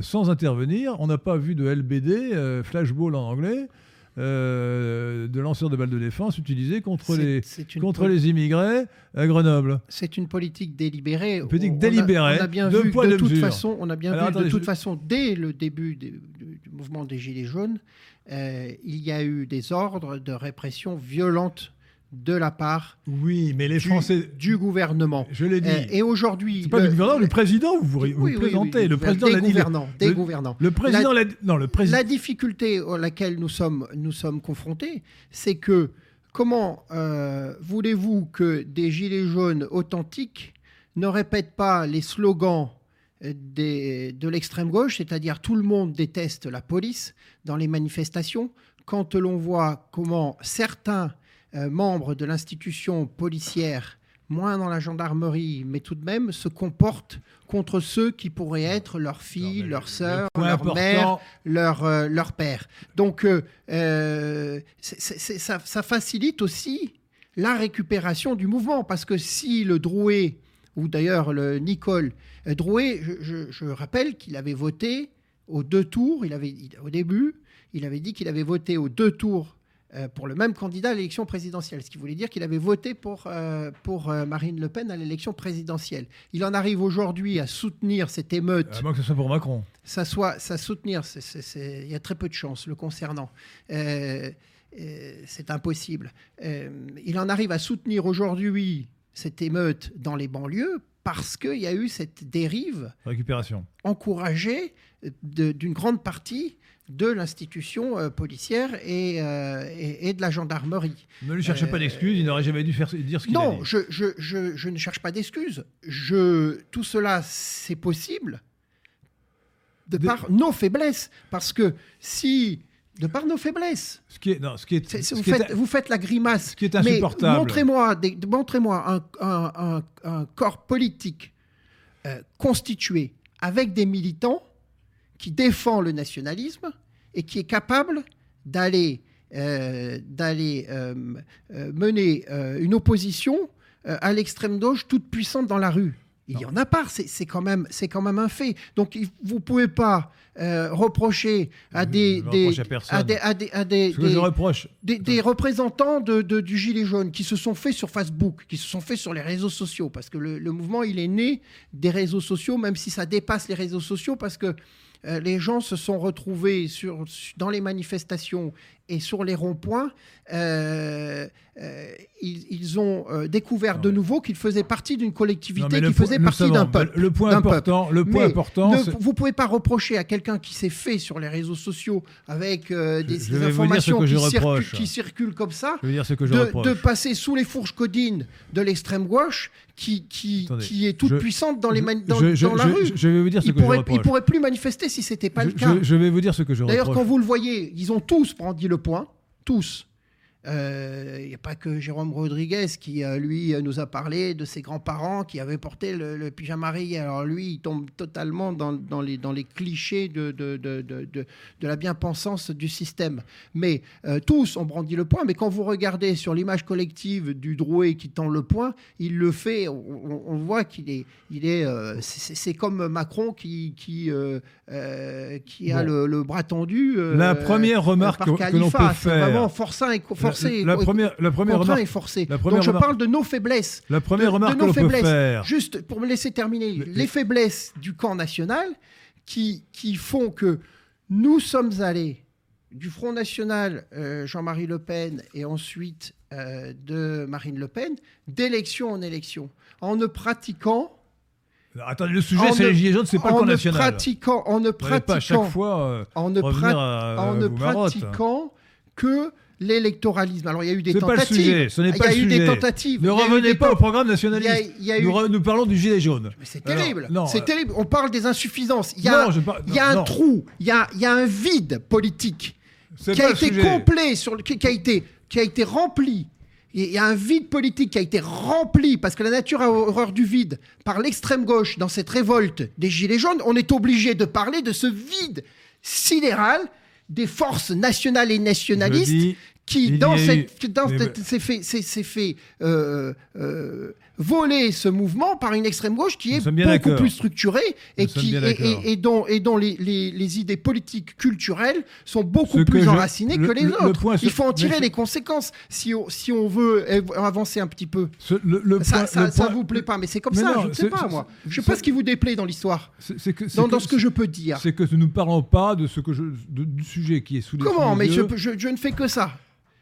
sans intervenir. On n'a pas vu de LBD, flashball en anglais, euh, de lanceurs de balles de défense utilisés contre, les, contre les immigrés à Grenoble. C'est une politique délibérée. Une politique délibérée. On a, bien vu de, toute façon, on a bien vu de toute façon dès le début du, mouvement des Gilets jaunes, euh, il y a eu des ordres de répression violente de la part oui, mais les du, Français du gouvernement. Je l'ai dit. Et aujourd'hui, c'est pas le, gouvernement, le président. Vous vous, présentez. le président des gouvernants, des gouvernants. Le président, la, non, le président. La difficulté à laquelle nous sommes, nous sommes confrontés, c'est que comment euh, voulez-vous que des gilets jaunes authentiques ne répètent pas les slogans euh, des, de l'extrême gauche, c'est-à-dire tout le monde déteste la police dans les manifestations, quand l'on voit comment certains euh, membres de l'institution policière, moins dans la gendarmerie, mais tout de même, se comportent contre ceux qui pourraient être leurs filles, leurs sœurs, leur mère, leur, euh, leur père. Donc, euh, ça, facilite aussi la récupération du mouvement, parce que si le Drouet, ou d'ailleurs le Nicole Drouet, je, rappelle qu'il avait voté aux deux tours, il avait, au début, il avait dit qu'il avait voté aux deux tours euh, pour le même candidat à l'élection présidentielle, ce qui voulait dire qu'il avait voté pour, euh, pour euh, Marine Le Pen à l'élection présidentielle. Il en arrive aujourd'hui à soutenir cette émeute. À moins que ce soit pour Macron. Ça soit, ça soutenir, il y a très peu de chances le concernant. c'est impossible. il en arrive à soutenir aujourd'hui cette émeute dans les banlieues parce qu'il y a eu cette dérive récupération encouragée d'une grande partie de l'institution euh, policière euh, et, et, de la gendarmerie. Ne lui cherchez pas d'excuses, il n'aurait jamais dû faire, dire ce qu'il a dit. Non, je, je, je, ne cherche pas d'excuses. Tout cela, c'est possible de par nos faiblesses. Parce que si de par nos faiblesses. Ce qui est, non, ce qui est, vous, faites, vous, faites, la grimace. Ce qui est insupportable. Montrez-moi montrez un, un, un, corps politique euh, constitué avec des militants qui défend le nationalisme et qui est capable d'aller d'aller mener une opposition à l'extrême gauche toute puissante dans la rue. Il y en a pas, c'est quand, même, quand même un fait. Donc vous ne pouvez pas euh, reprocher à des, des, à, des, à des, à des, des, des, représentants de, de, du Gilet jaune qui se sont faits sur Facebook, qui se sont faits sur les réseaux sociaux, parce que le, le mouvement, il est né des réseaux sociaux, même si ça dépasse les réseaux sociaux, parce que euh, les gens se sont retrouvés sur, dans les manifestations et sur les ronds-points. Euh, euh, ils, ont découvert de nouveau qu'ils faisaient partie d'une collectivité, qu'ils faisaient partie d'un peuple. Le point important, le point important vous ne pouvez pas reprocher à quelqu'un qui s'est fait sur les réseaux sociaux avec des, informations qui circulent, qui, circulent, comme ça, de, de, passer sous les fourches codines de l'extrême gauche qui, qui, qui est toute puissante dans, les dans, la rue. Je vais vous dire ce il que pourrait, je Il pourrait plus manifester si c'était pas le cas. Je, vais vous dire ce que je D'ailleurs, quand vous le voyez, ils ont tous brandi le point, tous. Il euh, n'y a pas que Jérôme Rodriguez qui, euh, lui, euh, nous a parlé de ses grands-parents qui avaient porté le, pyjama rayé. Alors lui, il tombe totalement dans, dans, les, dans les clichés de, de, de, de, la bien-pensance du système. Mais tous ont brandi le point. Mais quand vous regardez sur l'image collective du Drouet qui tend le point, il le fait, on, voit qu'il est... Il est c'est comme Macron qui, qui, qui a le, bras tendu. la première remarque que, l'on peut faire... vraiment forçant et la, première, la première remarque, est forcé. Donc je parle de nos faiblesses. La première remarque que l'on peut faire. Juste pour me laisser terminer, les, faiblesses du camp national qui, qui font que nous sommes allés du Front National, euh, Jean-Marie Le Pen, et ensuite euh, de Marine Le Pen, d'élection en élection, en ne pratiquant Attendez, le sujet, c'est les Gilets jaunes, c'est pas le camp national. Pratiquant, en ne pratiquant, pas à chaque fois, euh, en ne, en ne pratiquant que l'électoralisme. Alors il y a eu des tentatives. Pas le sujet. Ce n'est pas il y a eu des tentatives. Ne revenez pas au programme nationaliste. nous, parlons du gilet jaune. Mais c'est terrible. C'est euh, terrible. On parle des insuffisances. Il y a, il y a un trou. Il y a, il y a un vide politique qui a été complet sur le, qui a été qui a été rempli. Il y a un vide politique qui a été rempli parce que la nature a horreur du vide par l'extrême gauche dans cette révolte des gilets jaunes. On est obligé de parler de ce vide sidéral des forces nationales et nationalistes qui, dans, cette, dans s'est fait, fait euh, euh, voler ce mouvement par une extrême gauche qui est beaucoup plus structurée et, qui, et, dont, et dont les, les, idées politiques culturelles sont beaucoup plus enracinées que les autres. Il faut en tirer les conséquences si on, si on veut avancer un petit peu. ça ne vous plaît pas, mais c'est comme ça, je ne sais pas moi. Je ne sais pas ce qui vous déplaît dans l'histoire, dans, dans ce que je peux dire. C'est que nous ne parlons pas de ce que je, du sujet qui est sous les Comment Mais je, je ne fais que ça.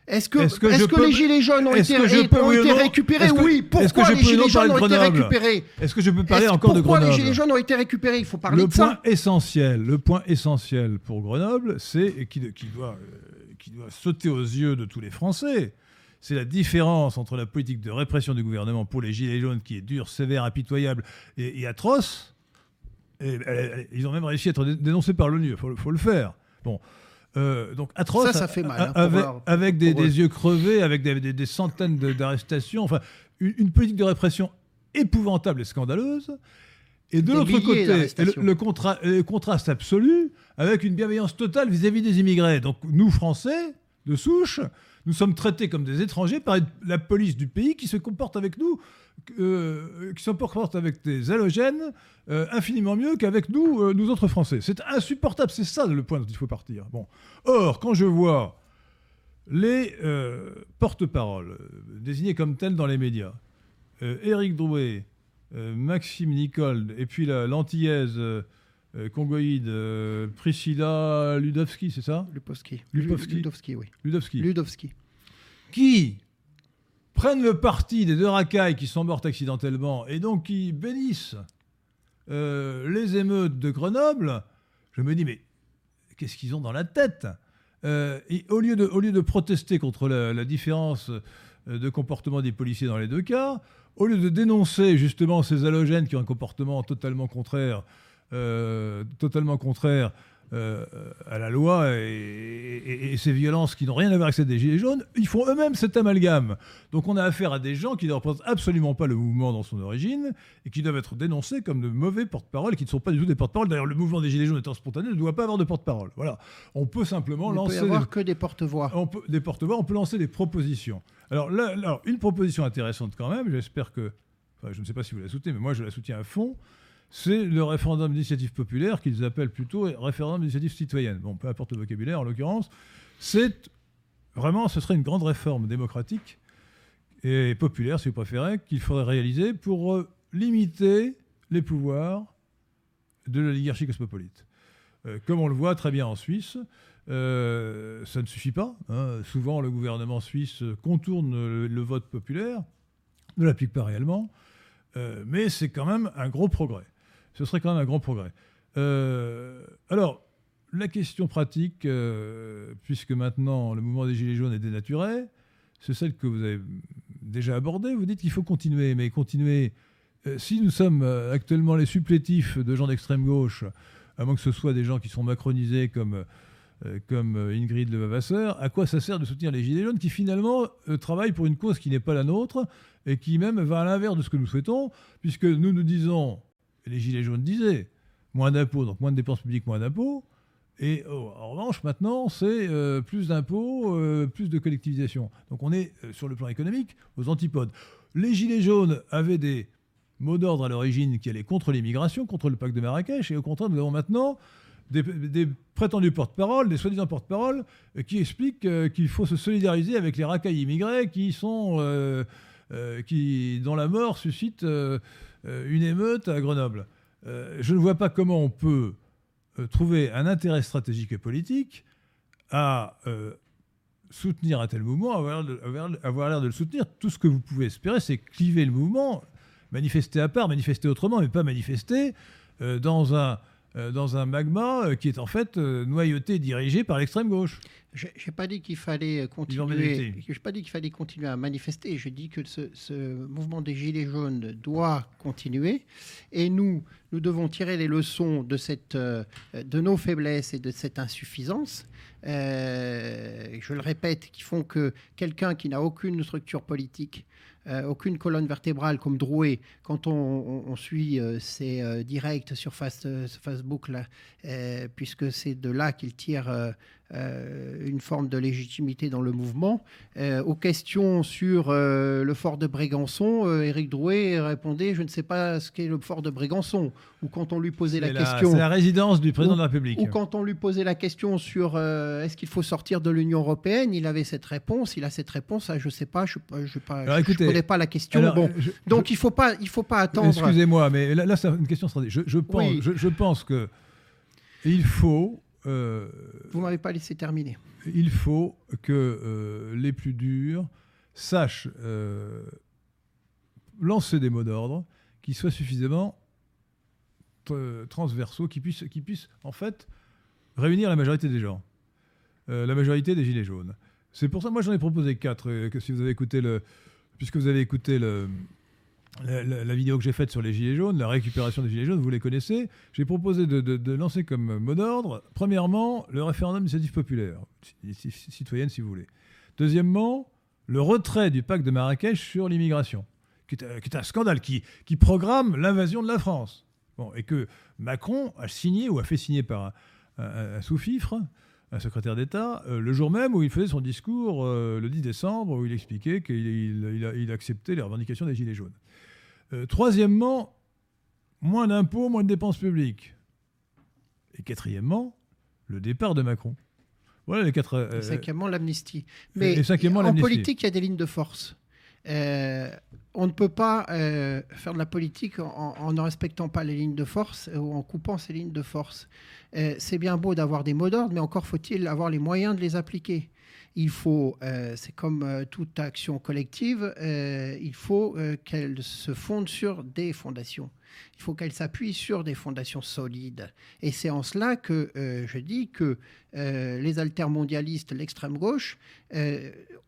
Est-ce que, est que, que les gilets jaunes ont été, ont été récupérés Oui. Pourquoi les gilets jaunes ont été récupérés Est-ce que je peux parler encore de Grenoble Pourquoi les gilets jaunes ont été récupérés Il faut parler le de point Essentiel, le point essentiel pour Grenoble, c'est qui, qui, doit, euh, qui doit sauter aux yeux de tous les Français, c'est la différence entre la politique de répression du gouvernement pour les gilets jaunes qui est dure, sévère, impitoyable et, atroce. Et, ils ont même réussi à être dénoncés par l'ONU, il faut, faut, le faire. Bon, euh, donc atroce. Ça, ça fait mal. Hein, avec, des, yeux crevés, avec des, centaines d'arrestations, enfin, une, politique de répression épouvantable et scandaleuse. Et de l'autre côté, le, contraste absolu avec une bienveillance totale vis-à-vis des immigrés. Donc nous, Français, de souche, nous sommes traités comme des étrangers par la police du pays qui se comporte avec nous, euh, qui se comporte avec des halogènes euh, infiniment mieux qu'avec nous, euh, nous autres Français. C'est insupportable, c'est ça le point dont il faut partir. Bon. Or, quand je vois les porte-paroles désignés comme tels dans les médias, Éric Drouet, Maxime Nicole, et puis l'antillaise congoïde Priscilla Ludowski, c'est ça? Ludowski. Ludowski, oui. Ludowski. Ludowski. Qui prennent le parti des deux racailles qui sont mortes accidentellement et donc qui bénissent euh, les émeutes de Grenoble, je me dis, mais qu'est-ce qu'ils ont dans la tête? Euh, et au, lieu de, au lieu de protester contre la, différence euh, de comportement des policiers dans les deux cas, au lieu de dénoncer justement ces halogènes qui ont un comportement totalement contraire, totalement contraire euh, à la loi et, ces violences qui n'ont rien à voir avec celles des Gilets jaunes, ils font eux-mêmes cet amalgame. Donc on a affaire à des gens qui ne représentent absolument pas le mouvement dans son origine et qui doivent être dénoncés comme de mauvais porte-parole qui ne sont pas du tout des porte-parole. D'ailleurs, le mouvement des Gilets jaunes étant spontané ne doit pas avoir de porte-parole. Voilà. On peut simplement lancer. Il peut y avoir que des porte-voix. On peut, des porte-voix, on peut lancer des propositions. Alors, là, alors, une proposition intéressante quand même, j'espère que. Enfin, je ne sais pas si vous la soutenez, mais moi je la soutiens à fond c'est le référendum d'initiative populaire qu'ils appellent plutôt référendum d'initiative citoyenne. Bon, peu importe le vocabulaire en l'occurrence. C'est vraiment, ce serait une grande réforme démocratique et populaire, si vous préférez, qu'il faudrait réaliser pour euh, limiter les pouvoirs de l'oligarchie cosmopolite. Euh, comme on le voit très bien en Suisse, euh, ça ne suffit pas. Hein. Souvent, le gouvernement suisse contourne le vote populaire, ne l'applique pas réellement, mais c'est quand même un gros progrès ce serait quand même un grand progrès. Euh, alors, la question pratique, euh, puisque maintenant le mouvement des Gilets jaunes est dénaturé, c'est celle que vous avez déjà abordée. Vous dites qu'il faut continuer, mais continuer. Euh, si nous sommes actuellement les supplétifs de gens d'extrême gauche, à moins que ce soit des gens qui sont macronisés comme, comme Ingrid Levavasseur, à quoi ça sert de soutenir les Gilets jaunes qui finalement travaillent pour une cause qui n'est pas la nôtre et qui même va à l'inverse de ce que nous souhaitons, puisque nous nous disons les Gilets jaunes disaient moins d'impôts, donc moins de dépenses publiques, moins d'impôts. Et oh, en revanche, maintenant, c'est euh, plus d'impôts, euh, plus de collectivisation. Donc on est, euh, sur le plan économique, aux antipodes. Les Gilets jaunes avaient des mots d'ordre à l'origine qui allaient contre l'immigration, contre le pacte de Marrakech, et au contraire, nous avons maintenant des, prétendus porte-parole, des soi-disant porte-parole, qui expliquent qu'il faut se solidariser avec les racailles immigrés qui sont, qui, dont la mort suscite euh, une émeute à Grenoble. Euh, je ne vois pas comment on peut euh, trouver un intérêt stratégique et politique à soutenir un tel mouvement, avoir, l'air de le soutenir. Tout ce que vous pouvez espérer, c'est cliver le mouvement, manifester à part, manifester autrement, mais pas manifester dans un euh, dans un magma euh, qui est en fait euh, noyauté dirigé par l'extrême gauche. Je n'ai pas dit qu'il fallait continuer. Pas dit qu'il fallait continuer à manifester. Je dis que ce, mouvement des gilets jaunes doit continuer, et nous, nous devons tirer les leçons de cette, de nos faiblesses et de cette insuffisance. je le répète, qui font que quelqu'un qui n'a aucune structure politique euh, aucune colonne vertébrale comme Drouet, quand on, suit euh, ses euh, directs sur Facebook, là, puisque c'est de là qu'il tire une forme de légitimité dans le mouvement. aux questions sur le fort de Brégançon, Éric Drouet répondait Je ne sais pas ce qu'est le fort de Brégançon. Ou quand on lui posait la, question. C'est la résidence du président de la République. Ou quand on lui posait la question sur est-ce qu'il faut sortir de l'Union européenne, il avait cette réponse. Il a cette réponse, je ne sais pas, je ne sais pas. la question. bon. Donc il ne faut, pas, il faut pas attendre. Excusez-moi, mais là, c'est une question stratégique. Je, pense, je, pense que il faut. Euh, Vous m'avez pas laissé terminer. Il faut que euh, les plus durs sachent euh, lancer des mots d'ordre qui soient suffisamment transversaux, qui puissent, qui puissent en fait réunir la majorité des gens, la majorité des gilets jaunes. C'est pour ça, moi j'en ai proposé quatre, que si vous avez écouté le, puisque vous avez écouté la, vidéo que j'ai faite sur les Gilets jaunes, la récupération des Gilets jaunes, vous les connaissez, j'ai proposé de, lancer comme mot d'ordre, premièrement, le référendum d'initiative populaire, citoyenne si vous voulez. Deuxièmement, le retrait du pacte de Marrakech sur l'immigration, qui, est, un scandale, qui, programme l'invasion de la France. Bon, et que Macron a signé ou a fait signer par un sous-fifre un secrétaire d'État, euh, le jour même où il faisait son discours, euh, le 10 décembre, où il expliquait qu'il il, acceptait les revendications des Gilets jaunes. Euh, troisièmement, moins d'impôts, moins de dépenses publiques. Et quatrièmement, le départ de Macron. Voilà les quatre. Et cinquièmement, l'amnistie. Mais en politique, il y a des lignes de force. on ne peut pas faire de la politique en, en, ne respectant pas les lignes de force ou en coupant ces lignes de force. Euh, c'est bien beau d'avoir des mots d'ordre, mais encore faut-il avoir les moyens de les appliquer. Il faut, euh, c'est comme euh, toute action collective, il faut qu'elle se fonde sur des fondations. Il faut qu'elle s'appuie sur des fondations solides. Et c'est en cela que je dis que les altermondialistes, l'extrême gauche,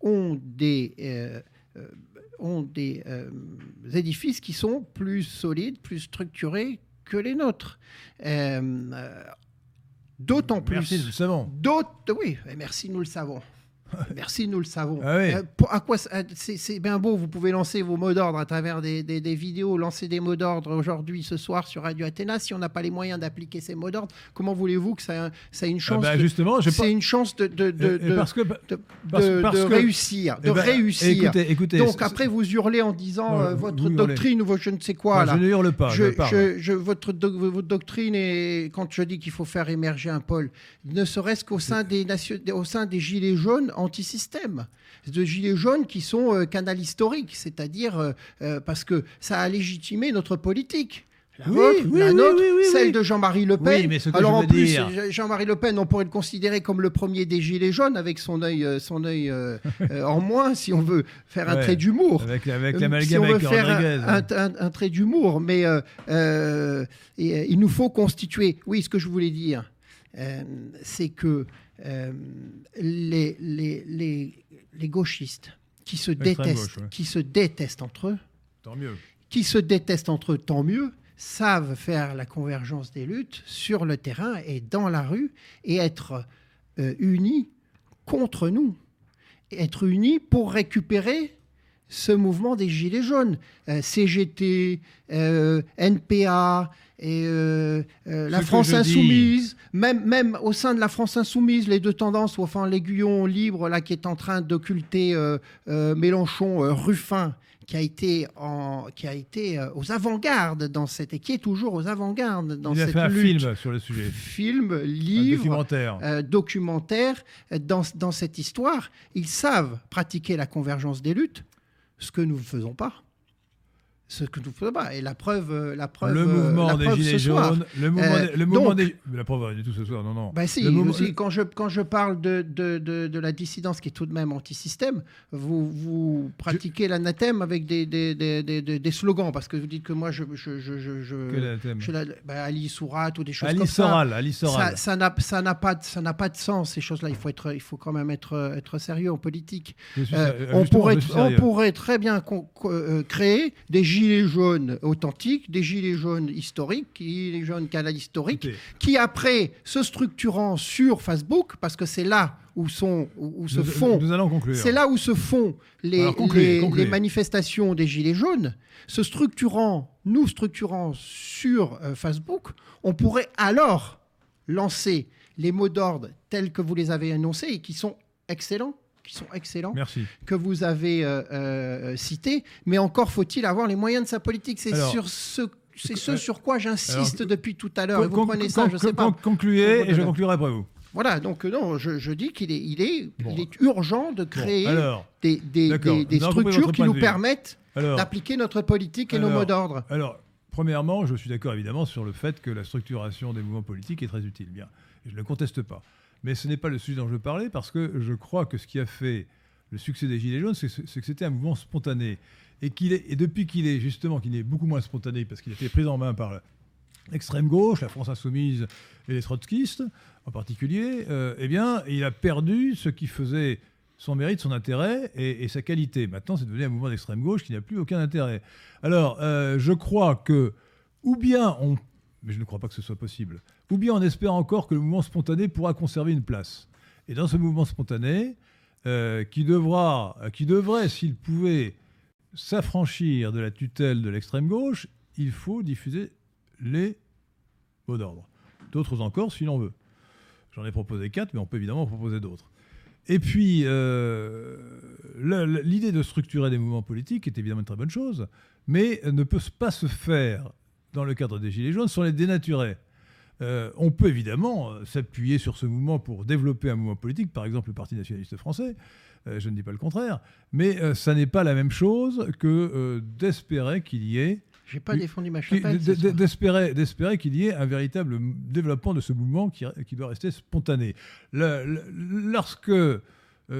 ont des ont des édifices qui sont plus solides, plus structurés que les nôtres D'autant plus. Merci, nous le savons. Oui, merci, nous le savons. <laughs> Merci, nous le savons. Ah oui. Euh, pour- à quoi euh, c'est, bien beau, vous pouvez lancer vos mots d'ordre à travers des, des- des vidéos, lancer des mots d'ordre aujourd'hui, ce soir sur Radio Athéna. Si on n'a pas les moyens d'appliquer ces mots d'ordre, comment voulez-vous que ça, ça ait une Ah chance bah, de, justement, c'est une chance de, de, de, Et- et de- parce que, de- parce- de- parce de que- réussir, de réussir. Écoutez, écoutez. Donc après, vous hurlez en disant Non, euh, votre hurlez. doctrine ou votre je ne sais quoi. Non, là. je ne hurle pas, je, Je- parle. je- je- votre, votre doctrine est quand je dis qu'il faut faire émerger un pôle, ne serait-ce qu'au sein des nation- au sein des gilets jaunes anti-système, de gilets jaunes qui sont euh, canal historique, c'est-à-dire euh, euh, parce que ça a légitimé notre politique. La Oui, vôtre, oui, la oui, nôtre, oui, celle de Jean-Marie Le Pen. Oui, mais ce que Alors je en plus, dire- Jean-Marie Le Pen, on pourrait le considérer comme le premier des gilets jaunes avec son œil, euh, son œil euh, <laughs> euh, en moins, si on veut faire un Ouais. trait d'humour. Avec, avec Euh, l'amalgame si avec faire un, un- un trait d'humour, mais euh, euh, et, euh, il nous faut constituer. Oui, ce que je voulais dire, euh, c'est que euh, les, les, les, les gauchistes qui se détestent, gauche, ouais. qui se détestent entre eux, Tant mieux. qui se détestent entre eux, tant mieux, savent faire la convergence des luttes sur le terrain et dans la rue et être euh, unis contre nous. Être unis pour récupérer ce mouvement des Gilets jaunes. Euh, CGT, euh, NPA, et euh, euh, la France dis. insoumise, même, même au sein de la France insoumise, les deux tendances, enfin l'aiguillon libre là, qui est en train d'occulter euh, Mélenchon, Ruffin, qui a été, en, qui a été aux avant-gardes dans cette, et qui est toujours aux avant-gardes dans Il a cette fait un film sur le sujet. Film, livre, documentaire. euh, documentaire dans, dans cette histoire. Ils savent pratiquer la convergence des luttes, ce que nous ne faisons pas. Ce que nous ne faisons pas. Et la preuve, euh, la preuve, le euh, mouvement la des preuve Gilets jaunes. Le mouvement, Euh, le mouvement donc- des. La preuve, du tout ce soir, non, non. Bah si, Le mouvement- aussi, quand, je, quand je parle de, de, de, de la dissidence qui est tout de même anti-système, vous, vous pratiquez l'anathème avec des, des, des, des, des- slogans, parce que vous dites que moi, je... je, je, je, je- je la- bah, Ali Sourat ou des choses comme Alice ça. Soral. Ça, Soral. ça n'a ça n'a pas ça n'a pas de sens ces choses-là. Il faut être il faut quand même être être sérieux en politique. Je Euh, euh, on pourrait je on pourrait très bien euh, créer des gilets jaunes authentiques, des gilets jaunes historiques, des gilets jaunes canal historiques, Écoutez, qui après se structurant sur Facebook parce que c'est là où sont où, se font nous allons conclure. c'est là où se font les, Alors, concluez, les- concluez. les manifestations des Gilets jaunes. Se structurant, nous structurant sur euh, Facebook, on pourrait alors lancer les mots d'ordre tels que vous les avez énoncés et qui sont excellents, qui sont excellents, Merci. que vous avez euh, euh, cités. Mais encore faut-il avoir les moyens de sa politique. C'est sur ce, c'est ce euh, sur quoi j'insiste depuis tout à l'heure. Vous prenez ça, je sais pas. con- Concluez et je conclurai après vous. Voilà, donc non, je, je dis qu'il est, il est, Bon. il est urgent de Bon, créer alors, des, des- des- structures qui nous permettent d'appliquer notre politique et nos mots d'ordre. alors, premièrement, je suis d'accord évidemment sur le fait que la structuration des mouvements politiques est très utile. Bien, je ne le conteste pas. Mais ce n'est pas le sujet dont je parler parce que je crois que ce qui a fait le succès des Gilets jaunes, c'est que c'était un mouvement spontané. Et, qu'il est, depuis qu'il est justement, qu'il est beaucoup moins spontané parce qu'il a été pris en main par l'extrême gauche, la France insoumise et les trotskistes en particulier, euh, eh bien, il a perdu ce qui faisait son mérite, son intérêt et, et sa qualité. Maintenant, c'est devenu un mouvement d'extrême gauche qui n'a plus aucun intérêt. Alors, euh, je crois que, ou bien on, mais je ne crois pas que ce soit possible, ou bien on espère encore que le mouvement spontané pourra conserver une place. Et dans ce mouvement spontané, euh, qui, devra, qui devrait, s'il pouvait, s'affranchir de la tutelle de l'extrême gauche, il faut diffuser les mots d'ordre. D'autres encore, si l'on veut. J'en ai proposé quatre, mais on peut évidemment en proposer d'autres. Et puis, euh, l'idée de structurer des mouvements politiques est évidemment une très bonne chose, mais ne peut pas se faire dans le cadre des Gilets jaunes sans les dénaturer. Euh, on peut évidemment euh, s'appuyer sur ce mouvement pour développer un mouvement politique, par exemple le Parti nationaliste français, euh, je ne dis pas le contraire, mais euh, ça n'est pas la même chose que d'espérer qu'il y ait J'ai pas défendu ma chapelle. d'espérer d'espérer qu'il y ait un véritable développement de ce mouvement qui, qui doit rester spontané. Le- le- lorsque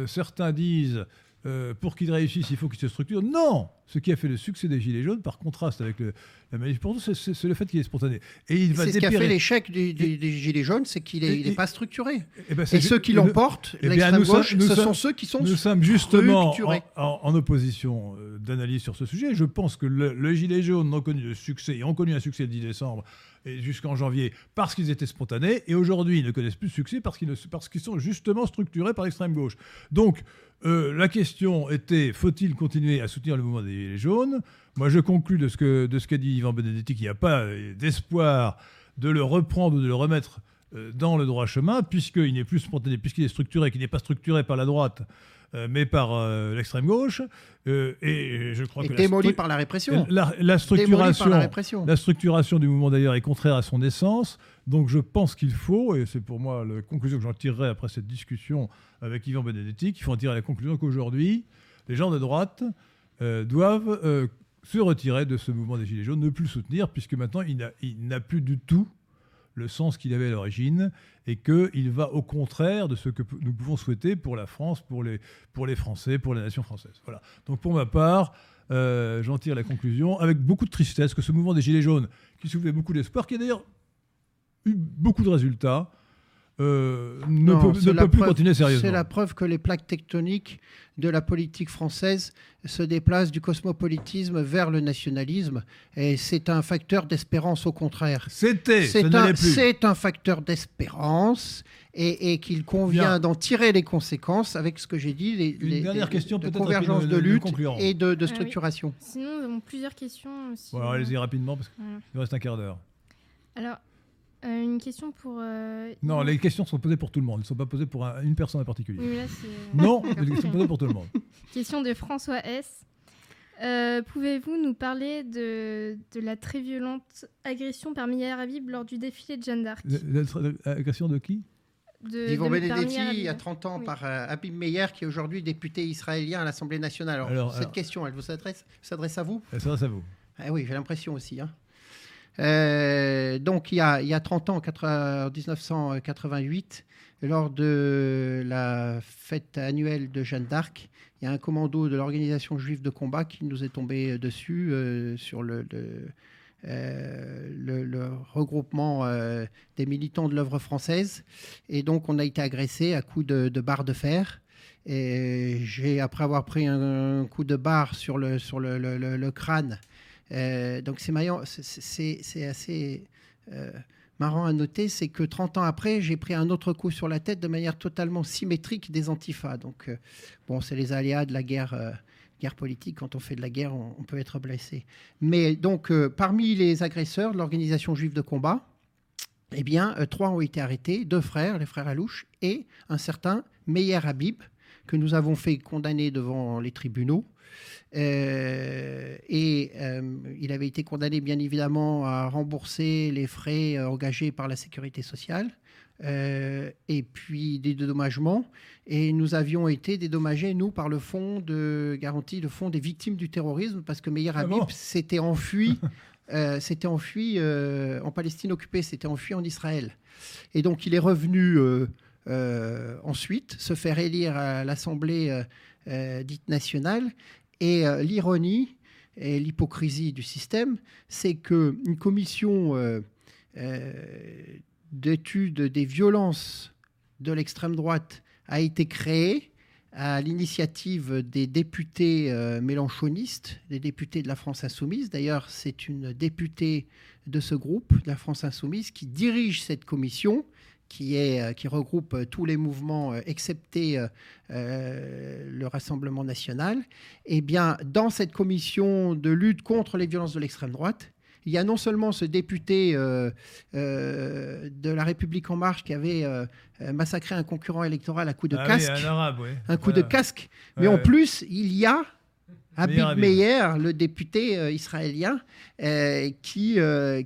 certains disent euh, pour qu'il réussisse, il faut qu'il se structure, non, ce qui a fait le succès des Gilets jaunes, par contraste avec le, la manif pour tous, c'est le fait qu'il est spontané. Et il va ce qui a fait l'échec des, Gilets jaunes, c'est qu'il n'est pas structuré. Et, eh ben, ceux qui l'emportent, eh l'extrême gauche, ce sont ceux qui sont Nous sommes justement en, opposition euh, d'analyse sur ce sujet. Je pense que le, Gilet jaune ont connu le succès, et ont connu un succès le 10 décembre et jusqu'en janvier parce qu'ils étaient spontanés, et aujourd'hui ils ne connaissent plus de succès parce qu'ils parce qu'ils sont justement structurés par l'extrême gauche. Donc euh, la question était faut-il continuer à soutenir le mouvement des Gilets jaunes? Moi, je conclus de ce qu'a de ce dit Yvan Benedetti qu'il n'y a pas d'espoir de le reprendre ou de le remettre euh, dans le droit chemin, puisqu'il n'est plus spontané, puisqu'il est structuré, qu'il n'est pas structuré par la droite, euh, mais par l'extrême gauche. et je crois que démoli par la répression. La, structuration, la, répression. la structuration du mouvement d'ailleurs est contraire à son essence. Donc je pense qu'il faut, et c'est pour moi la conclusion que j'en tirerai après cette discussion avec Yvan Benedetti, qu'il faut en tirer la conclusion qu'aujourd'hui, les gens de droite euh, doivent euh, se retirer de ce mouvement des Gilets jaunes, ne plus soutenir, puisque maintenant il n'a plus du tout le sens qu'il avait à l'origine, et qu'il va au contraire de ce que nous pouvons souhaiter pour la France, pour les, pour les Français, pour la nation française. Voilà. Donc pour ma part, euh, j'en tire la conclusion, avec beaucoup de tristesse, que ce mouvement des Gilets jaunes, qui soulevait beaucoup d'espoir, qui est d'ailleurs eu beaucoup de résultats. Euh, ne, peut, plus continuer sérieusement. C'est la preuve que les plaques tectoniques de la politique française se déplacent du cosmopolitisme vers le nationalisme. Et c'est un facteur d'espérance au contraire. C'était, c'est un, c'est un facteur d'espérance et, qu'il convient d'en tirer les conséquences avec ce que j'ai dit, les, Une dernière question, de convergence de, lutte et de, ah structuration. Sinon, nous avons plusieurs questions. Aussi. allez-y rapidement parce qu'il reste un quart d'heure. Alors, euh, une question pour. Euh, non, les questions sont posées pour tout le monde. Elles ne sont pas posées pour une personne en particulier. non, les questions sont posées pour tout le monde. Question de François S. Euh, pouvez-vous nous parler de, de, la très violente agression par Meyer Habib lors du défilé de Jeanne d'Arc? L'agression de qui? De, Yvon Benedetti, il y a 30 ans, par Habib Meyer, qui est aujourd'hui député israélien à l'Assemblée nationale. Alors, cette question, elle vous s'adresse à vous? Elle s'adresse à vous. Ah oui, j'ai l'impression aussi. Hein. Euh, donc il y, a, il y, a, 30 ans, en 1988, lors de la fête annuelle de Jeanne d'Arc, il y a un commando de l'organisation juive de combat qui nous est tombé dessus euh, sur le, euh, le, le, regroupement des militants de l'œuvre française. Et donc on a été agressé à coups de, de barres de fer. Et j'ai, après avoir pris un, coup de barre sur le, sur le, le crâne, euh, donc c'est assez euh, marrant à noter, c'est que 30 ans après, j'ai pris un autre coup sur la tête de manière totalement symétrique des antifas. Donc, euh, bon, c'est les aléas de la guerre, guerre politique. Quand on fait de la guerre, on, peut être blessé. Mais donc, parmi les agresseurs de l'organisation juive de combat, eh bien, trois ont été arrêtés, deux frères, les frères Alouche, et un certain Meyer Habib, que nous avons fait condamner devant les tribunaux euh, et euh, il avait été condamné, bien évidemment, à rembourser les frais euh, engagés par la sécurité sociale. et puis des dédommagements. Et nous avions été dédommagés, nous, par le fonds de garantie, le fonds des victimes du terrorisme, parce que Meir ah Habib s'était enfui, <laughs> s'était enfui en Palestine occupée, s'était enfui en Israël. Et donc il est revenu ensuite se faire élire à l'Assemblée dite nationale. Et euh, l'ironie et l'hypocrisie du système, c'est qu'une commission euh, euh, d'étude des violences de l'extrême droite a été créée à l'initiative des députés mélanchonistes, des députés de la France insoumise. D'ailleurs, c'est une députée de ce groupe, la France insoumise, qui dirige cette commission qui, est, euh, qui regroupe euh, tous les mouvements euh, excepté le Rassemblement national, eh bien, dans cette commission de lutte contre les violences de l'extrême droite, il y a non seulement ce député de la République en marche qui avait massacré un concurrent électoral à coup de ah casque, un, coup de casque, mais en plus il y a Habib Meyer, le député israélien, qui,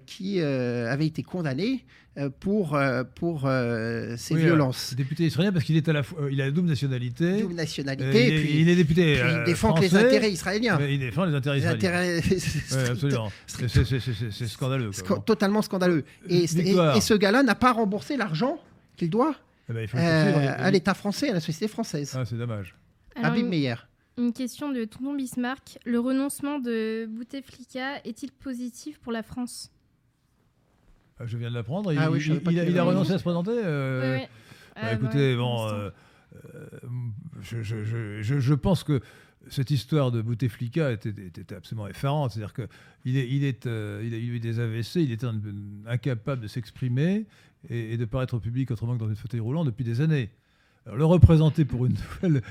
qui avait été condamné pour, euh, pour euh, ces violences. député israélien parce qu'il est à la il a la double nationalité. Double nationalité. et puis, il est député. il défend les intérêts israéliens. il défend les intérêts israéliens. <laughs> absolument. C'est scandaleux. totalement scandaleux. Et, et, ce gars-là n'a pas remboursé l'argent qu'il doit eh ben, à l'État français, à la société française. Ah, c'est dommage. Habib Meyer. Une question de Tonton Bismarck. Le renoncement de Bouteflika est-il positif pour la France? Je viens de l'apprendre. Il, Ah oui, il a, il renoncé à se présenter euh, Oui, oui. bah, Ah, Écoutez, bah, bon, pour l'instant. euh, euh, je, je- je- je- je pense que cette histoire de Bouteflika était, était absolument effarante. C'est-à-dire qu'il est, il est, euh, il a eu des AVC, il était un- incapable de s'exprimer et, et de paraître au public autrement que dans une fauteuil roulant depuis des années. Alors, le représenter pour une <laughs> nouvelle,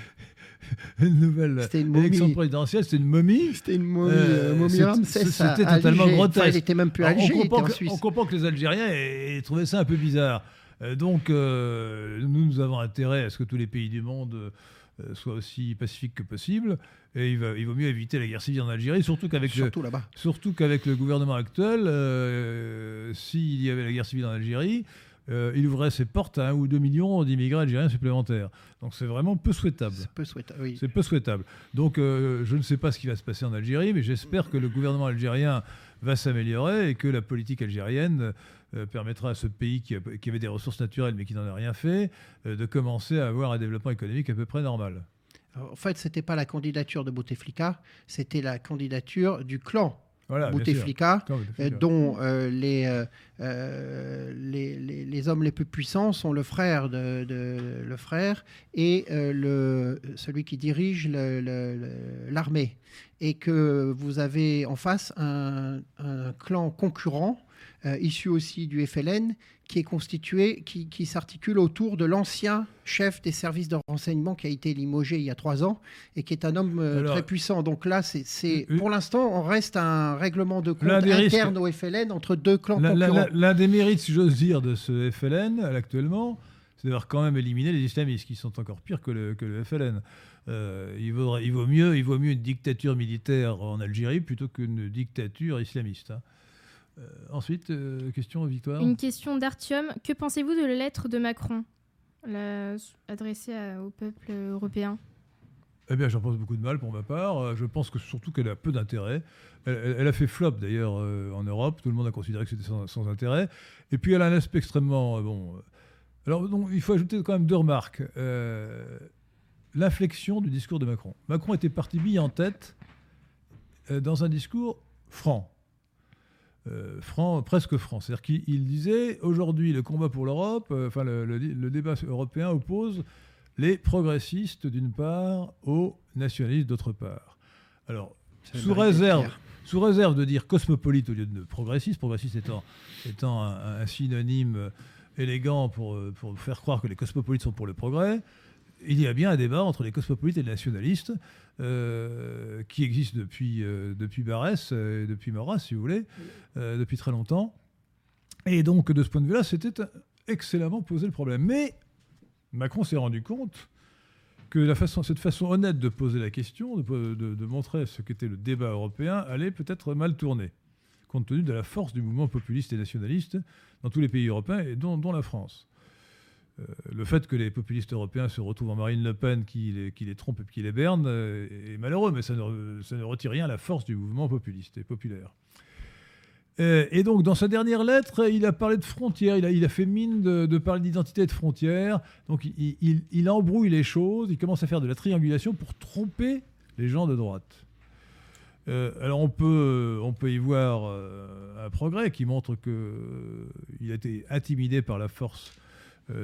<laughs> une nouvelle une élection présidentielle, c'était une momie. C'était une momie, Euh, euh, momie c'est- Ramsès c'était totalement Alger. grotesque. Enfin, il était même plus Alger, on, comprend en que, on comprend que les Algériens aient, aient trouvé ça un peu bizarre. Euh, donc, euh, nous, nous avons intérêt à ce que tous les pays du monde euh, soient aussi pacifiques que possible. Et il, va- il vaut mieux éviter la guerre civile en Algérie, surtout qu'avec le, Surtout là-bas. surtout qu'avec le gouvernement actuel, euh, s'il y avait la guerre civile en Algérie, euh, il ouvrait ses portes à un ou deux millions d'immigrés algériens supplémentaires. Donc c'est vraiment peu souhaitable. C'est peu. Oui. Peu souhaitable. Donc, euh, je ne sais pas ce qui va se passer en Algérie, mais j'espère que le gouvernement algérien va s'améliorer et que la politique algérienne euh, permettra à ce pays qui, qui avait des ressources naturelles mais qui n'en a rien fait, de commencer à avoir un développement économique à peu près normal. En fait, c'était pas la candidature de Bouteflika, c'était la candidature du clan Voilà. Bouteflika, euh, dont euh, les, euh, les, les- les hommes les plus puissants sont le frère de, de- le frère et le, celui qui dirige l'armée. Et que vous avez en face un, un clan concurrent, euh, issu aussi du FLN, qui est constitué, qui, qui s'articule autour de l'ancien chef des services de renseignement qui a été limogé il y a trois ans et qui est un homme euh, Alors, très puissant. Donc là, c'est, pour l'instant, on reste à un règlement de compte interne au FLN entre deux clans concurrents. L'un des mérites, si j'ose dire, de ce FLN actuellement, c'est d'avoir quand même éliminé les islamistes, qui sont encore pires que le, que le FLN. Euh, il, vaut mieux, il vaut mieux une dictature militaire en Algérie plutôt qu'une dictature islamiste. hein. Euh, ensuite, euh, question, Victoire Une question d'Artium. Que pensez-vous de la lettre de Macron la- adressée à- au peuple européen? Eh bien, j'en pense beaucoup de mal pour ma part. Euh, Je pense que surtout qu'elle a peu d'intérêt. Elle, elle- elle a fait flop d'ailleurs euh, en Europe. Tout le monde a considéré que c'était sans, sans intérêt. Et puis, elle a un aspect extrêmement bon. Alors, donc, il faut ajouter quand même deux remarques. L'inflexion du discours de Macron. Macron était parti bille en tête dans un discours franc. Euh, franc, presque franc. C'est-à-dire qu'il il disait aujourd'hui le combat pour l'Europe, euh, enfin le, le- le débat européen oppose les progressistes d'une part aux nationalistes d'autre part. Alors, sous réserve, sous réserve de dire cosmopolite au lieu de progressiste, progressiste étant, étant un, un synonyme euh, élégant pour, pour faire croire que les cosmopolites sont pour le progrès, il y a bien un débat entre les cosmopolites et les nationalistes euh, qui existe depuis, euh, depuis Barès, euh, et depuis Maurras, si vous voulez, euh, depuis très longtemps. Et donc, de ce point de vue-là, c'était excellemment posé le problème. Mais Macron s'est rendu compte que la façon, cette façon honnête de poser la question, de, po- de- de montrer ce qu'était le débat européen, allait peut-être mal tourner, compte tenu de la force du mouvement populiste et nationaliste dans tous les pays européens, et dont, dont la France. Euh, le fait que les populistes européens se retrouvent en Marine Le Pen qui les, trompe et qui les berne euh, est malheureux, mais ça ne, retire rien à la force du mouvement populiste et populaire. Euh, et donc, dans sa dernière lettre, il a parlé de frontières, il a, fait mine de, parler d'identité et de frontières. Donc, il, il- il embrouille les choses, il commence à faire de la triangulation pour tromper les gens de droite. Alors, on peut, y voir un progrès qui montre qu'il a été intimidé par la force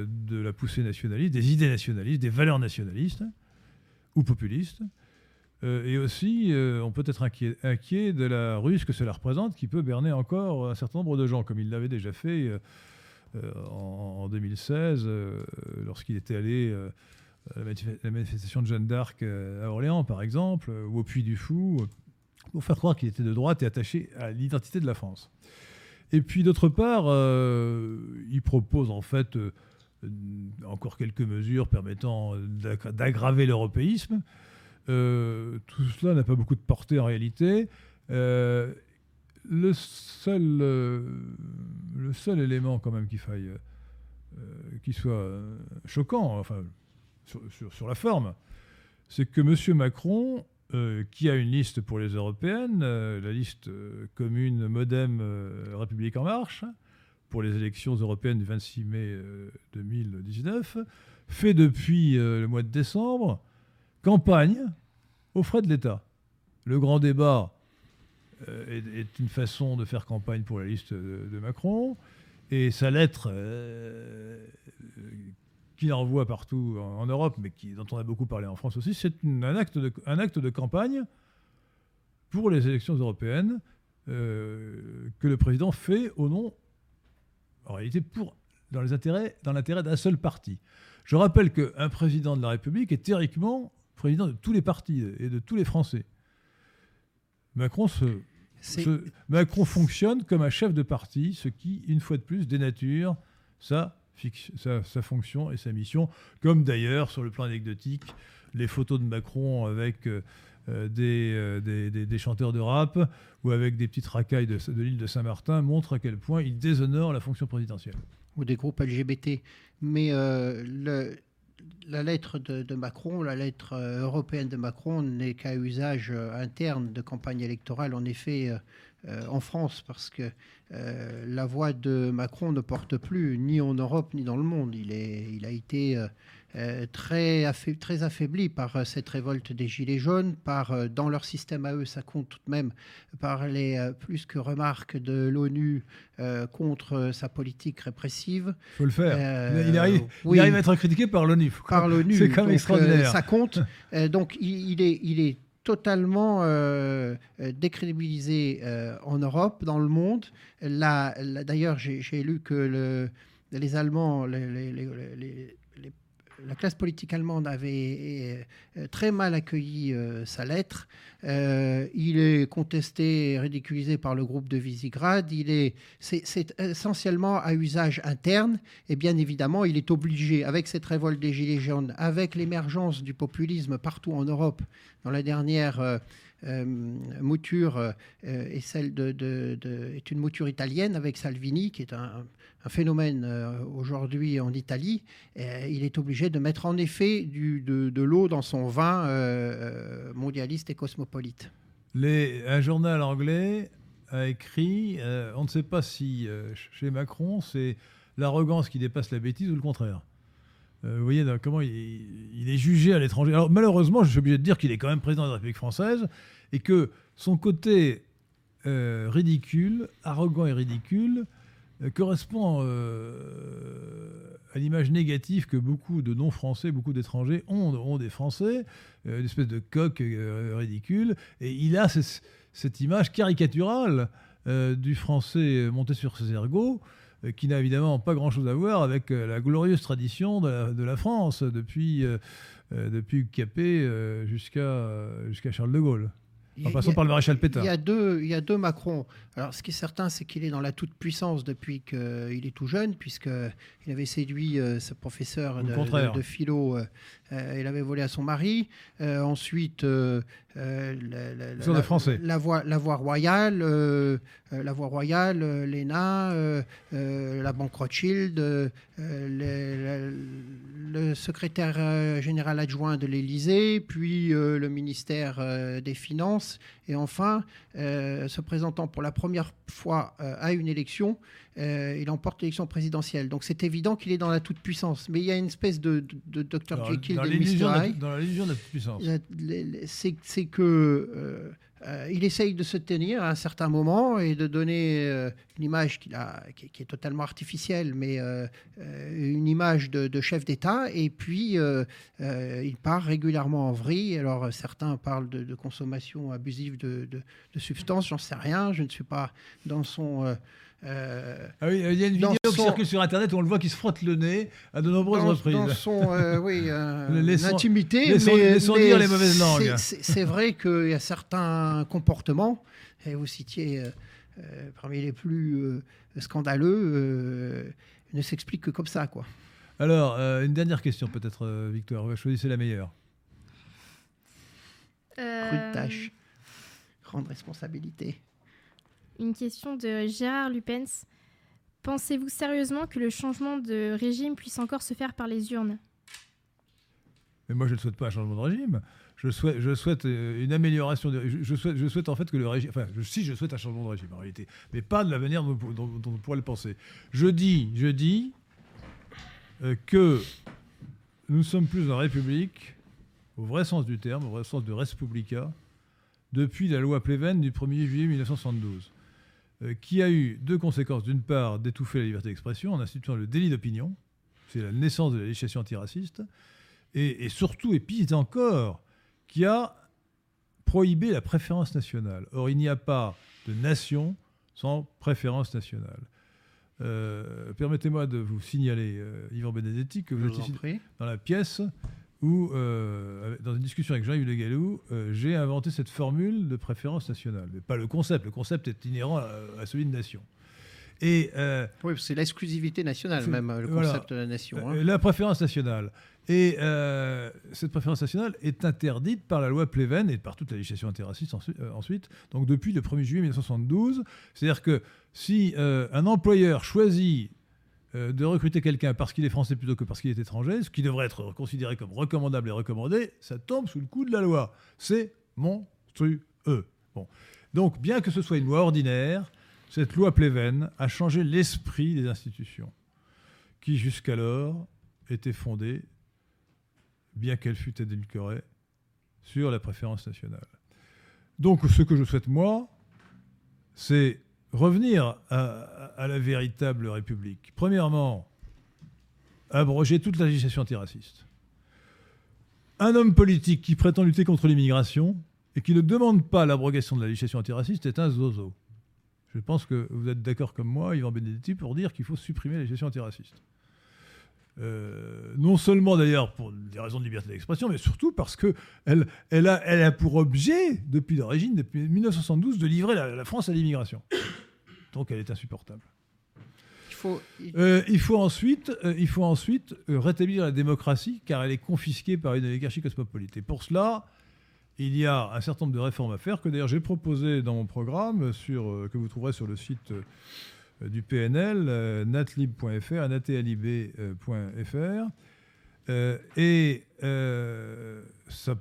de la poussée nationaliste, des idées nationalistes, des valeurs nationalistes ou populistes. Euh, et aussi, euh, on peut être inquiet, de la ruse que cela représente, qui peut berner encore un certain nombre de gens, comme il l'avait déjà fait euh, euh, en, en 2016, euh, lorsqu'il était allé euh, à la, manif- la manifestation de Jeanne d'Arc euh, à Orléans, par exemple, euh, ou au Puy du Fou, euh, pour faire croire qu'il était de droite et attaché à l'identité de la France. Et puis, d'autre part, euh, il propose en fait euh, encore quelques mesures permettant d'aggraver l'européisme. Euh, tout cela n'a pas beaucoup de portée en réalité. Euh, le, seul, euh, le seul élément quand même qui faille, euh, qui soit euh, choquant, enfin sur, sur- la forme, c'est que M. Macron, euh, qui a une liste pour les européennes, euh, la liste euh, commune Modem euh, République en marche, pour les élections européennes du 26 mai euh, 2019, fait depuis euh, le mois de décembre campagne aux frais de l'État. Le grand débat euh, est, une façon de faire campagne pour la liste de, Macron. Et sa lettre, euh, qu'il envoie partout en, Europe, mais dont on a beaucoup parlé en France aussi, c'est un acte, de, campagne pour les élections européennes euh, que le président fait au nom, en réalité, pour, dans l'intérêt d'un seul parti. Je rappelle qu'un président de la République est théoriquement président de tous les partis et de tous les Français. Macron, Macron fonctionne comme un chef de parti, ce qui, une fois de plus, dénature sa, sa, fonction et sa mission, comme d'ailleurs, sur le plan anecdotique, les photos de Macron avec euh, euh, euh, des, des, chanteurs de rap ou avec des petites racailles de, l'île de Saint-Martin montrent à quel point il déshonore la fonction présidentielle. Ou des groupes LGBT. Mais le, la lettre de, Macron, la lettre euh, européenne de Macron n'est qu'à usage euh, interne de campagne électorale, en effet, euh, en France, parce que la voix de Macron ne porte plus ni en Europe ni dans le monde. Il, est, il a été euh, très, très affaiblis par euh, cette révolte des Gilets jaunes, par, euh, dans leur système à eux, ça compte tout de même, par les plus que remarques de l'ONU contre sa politique répressive. Il faut le faire. il, arrive, il, arrive, à être critiqué par l'ONU. Par l'ONU. C'est quand même extraordinaire. ça compte. donc il, est, il est totalement décrédibilisé en Europe, dans le monde. D'ailleurs, j'ai lu que le, les Allemands, les, les, la classe politique allemande avait euh, très mal accueilli euh, sa lettre. Euh, il est contesté ridiculisé par le groupe de Visegrad. Il est, c'est, essentiellement à usage interne. Et bien évidemment, il est obligé, avec cette révolte des Gilets jaunes, avec l'émergence du populisme partout en Europe, dans la dernière mouture est, celle de, est une mouture italienne avec Salvini, qui est un phénomène euh, aujourd'hui en Italie, il est obligé de mettre en effet de, l'eau dans son vin euh, euh, mondialiste et cosmopolite. Un journal anglais a écrit, on ne sait pas si chez Macron c'est l'arrogance qui dépasse la bêtise ou le contraire. Vous voyez comment il, est jugé à l'étranger. Alors malheureusement, je suis obligé de dire qu'il est quand même président de la République française et que son côté ridicule, arrogant et ridicule, euh, correspond euh, à l'image négative que beaucoup de non-français, beaucoup d'étrangers ont, des Français, euh, une espèce de coq ridicule. Et il a cette image caricaturale du Français monté sur ses ergots, qui n'a évidemment pas grand-chose à voir avec la glorieuse tradition de la, France depuis, depuis Capet jusqu'à jusqu'à Charles de Gaulle. En passant par le maréchal Pétain. Il y a deux, il y a deux Macron. Alors, ce qui est certain, c'est qu'il est dans la toute-puissance depuis qu'il est tout jeune, puisqu'il avait séduit euh, ce professeur de, philo. Euh, euh, il avait volé à son mari. ensuite, la, la, français. La, voie, la voie royale, la voie royale, l'ENA, la banque Rothschild, le, secrétaire général adjoint de l'Élysée, puis le ministère des Finances, et enfin, se présentant pour la première fois euh, à une élection, euh, il emporte l'élection présidentielle. Donc c'est évident qu'il est dans la toute-puissance. Mais il y a une espèce de, de, Dr. Jekyll de Mr. Hyde. Dans l'illusion de la toute-puissance. C'est que... Euh, il essaye de se tenir à un certain moment et de donner une image qui, qui, est totalement artificielle, mais une image de, chef d'État. Et puis, il part régulièrement en vrille. Alors, certains parlent de, consommation abusive de, substances, j'en sais rien. Je ne suis pas dans son. Euh, euh, ah oui, il y a une vidéo qui circule sur Internet où on le voit qui se frotte le nez à de nombreuses reprises. Dans son euh, <laughs> oui, intimité. Laissons, dire les mauvaises langues. C'est vrai qu'il y a certains comportements, et vous citiez parmi les plus scandaleux, ne s'expliquent que comme ça. quoi. Alors, une dernière question peut-être, Victor. Choisissez la meilleure. Euh... tâche. Grande responsabilité. Une question de Gérard Lupens. Pensez-vous sérieusement que le changement de régime puisse encore se faire par les urnes? Mais moi, je ne souhaite pas un changement de régime. Je souhaite, je euh, une amélioration. je, souhaite, je souhaite en fait que le régime. Enfin, si je souhaite un changement de régime en réalité, mais pas de la manière dont, on pourrait le penser. Je dis, je dis euh, que nous sommes plus en République au vrai sens du terme, au vrai sens de res publica, depuis la loi Pleven du 1er juillet 1972, euh, qui a eu deux conséquences. D'une part, d'étouffer la liberté d'expression en instituant le délit d'opinion, c'est la naissance de la législation antiraciste, et, et surtout, et pire encore, qui a prohibé la préférence nationale. Or, il n'y a pas de nation sans préférence nationale. Euh, permettez-moi de vous signaler, euh, Yvan Benedetti, que vous êtes ici dans la pièce où, euh, dans une discussion avec Jean-Yves Le Gallou, j'ai inventé cette formule de préférence nationale. Mais pas le concept. Le concept est inhérent à, celui de nation. Et, oui, c'est l'exclusivité nationale, même, le concept de la nation. Hein. La préférence nationale. Et euh, cette préférence nationale est interdite par la loi Pleven et par toute la législation antiraciste euh, ensuite, donc depuis le 1er juillet 1972. C'est-à-dire que si euh, un employeur choisit de recruter quelqu'un parce qu'il est français plutôt que parce qu'il est étranger, ce qui devrait être considéré comme recommandable et recommandé, ça tombe sous le coup de la loi. C'est monstrueux. Bon. Donc, bien que ce soit une loi ordinaire, cette loi Pleven a changé l'esprit des institutions, qui jusqu'alors étaient fondées bien qu'elle fût édulcorée, sur la préférence nationale. Donc ce que je souhaite, moi, c'est revenir à, la véritable République. Premièrement, abroger toute la législation antiraciste. Un homme politique qui prétend lutter contre l'immigration et qui ne demande pas l'abrogation de la législation antiraciste est un zozo. Je pense que vous êtes d'accord comme moi, Yvan Benedetti, pour dire qu'il faut supprimer la législation antiraciste. Euh, non seulement d'ailleurs pour des raisons de liberté d'expression, mais surtout parce qu'elle elle a, elle a pour objet, depuis l'origine, depuis 1972, de livrer la, France à l'immigration. Donc elle est insupportable. Il faut, euh, il faut ensuite, euh, il faut ensuite rétablir la démocratie, car elle est confisquée par une oligarchie cosmopolite. Et pour cela, il y a un certain nombre de réformes à faire, que d'ailleurs j'ai proposé dans mon programme, sur, que vous trouverez sur le site euh, du PNL, euh, natlib.fr, natlib.fr. Euh, et ça,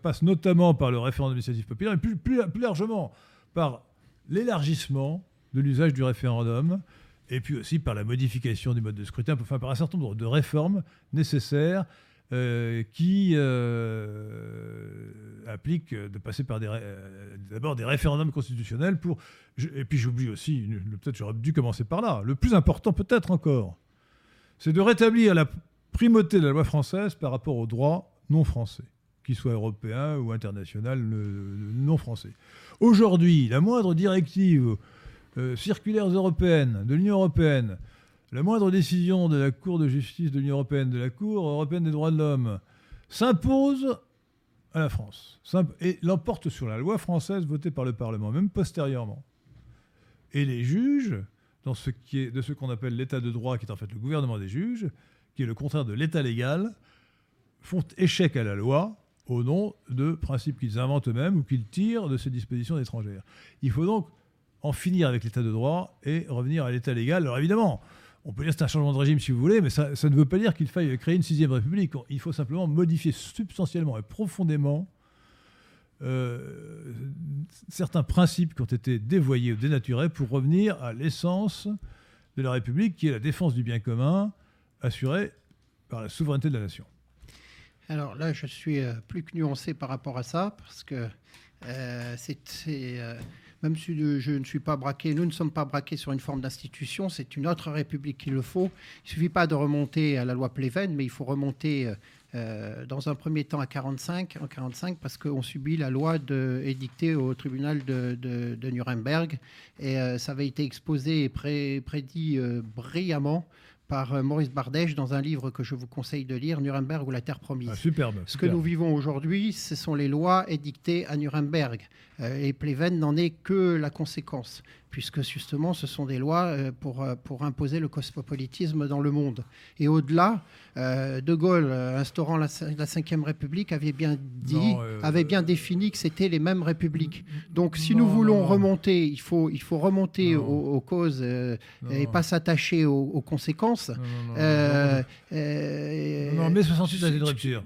passe notamment par le référendum d'initiative populaire, plus, plus, largement par l'élargissement de l'usage du référendum, et puis aussi par la modification du mode de scrutin, enfin par un certain nombre de réformes nécessaires euh, qui euh, applique de passer par euh, d'abord des référendums constitutionnels pour. et puis j'oublie aussi, peut-être j'aurais dû commencer par là. Le plus important, peut-être encore, c'est de rétablir la primauté de la loi française par rapport aux droits non français, qu'ils soient européens ou internationaux non français. Aujourd'hui, la moindre directive circulaire européenne de l'Union européenne la moindre décision de la Cour de justice de l'Union européenne, de la Cour européenne des droits de l'homme, s'impose à la France et l'emporte sur la loi française votée par le Parlement, même postérieurement. Et les juges, dans ce de ce qu'on appelle l'état de droit, qui est en fait le gouvernement des juges, qui est le contraire de l'état légal, font échec à la loi au nom de principes qu'ils inventent eux-mêmes ou qu'ils tirent de ces dispositions étrangères. Il faut donc en finir avec l'état de droit et revenir à l'état légal. Alors évidemment, on peut dire que c'est un changement de régime si vous voulez, mais ça, ne veut pas dire qu'il faille créer une sixième république. Il faut simplement modifier substantiellement et profondément euh, certains principes qui ont été dévoyés ou dénaturés pour revenir à l'essence de la République, qui est la défense du bien commun assurée par la souveraineté de la nation. Alors là, je suis euh, plus que nuancé par rapport à ça, parce que euh, c'est même si je ne suis pas braqué, nous ne sommes pas braqués sur une forme d'institution, c'est une autre république qu'il le faut. Il ne suffit pas de remonter à la loi Pleven, mais il faut remonter euh, dans un premier temps à 45, en 45, parce qu'on subit la loi de, édictée au tribunal de, Nuremberg. Et euh, ça avait été exposé et prédit euh, brillamment par euh, Maurice Bardèche dans un livre que je vous conseille de lire, Nuremberg ou la Terre promise. Ah, superbe. Ce que nous vivons aujourd'hui, ce sont les lois édictées à Nuremberg. Euh, et Pleven n'en est que la conséquence, puisque justement, ce sont des lois euh, pour, pour imposer le cosmopolitisme dans le monde. Et au-delà, De Gaulle, instaurant la, la Ve République, avait bien dit, avait bien défini que c'était les mêmes républiques. Donc, si nous voulons remonter, il faut, il faut remonter aux, causes et pas s'attacher aux conséquences. Non, non, euh, euh, mais 68, c'est une rupture.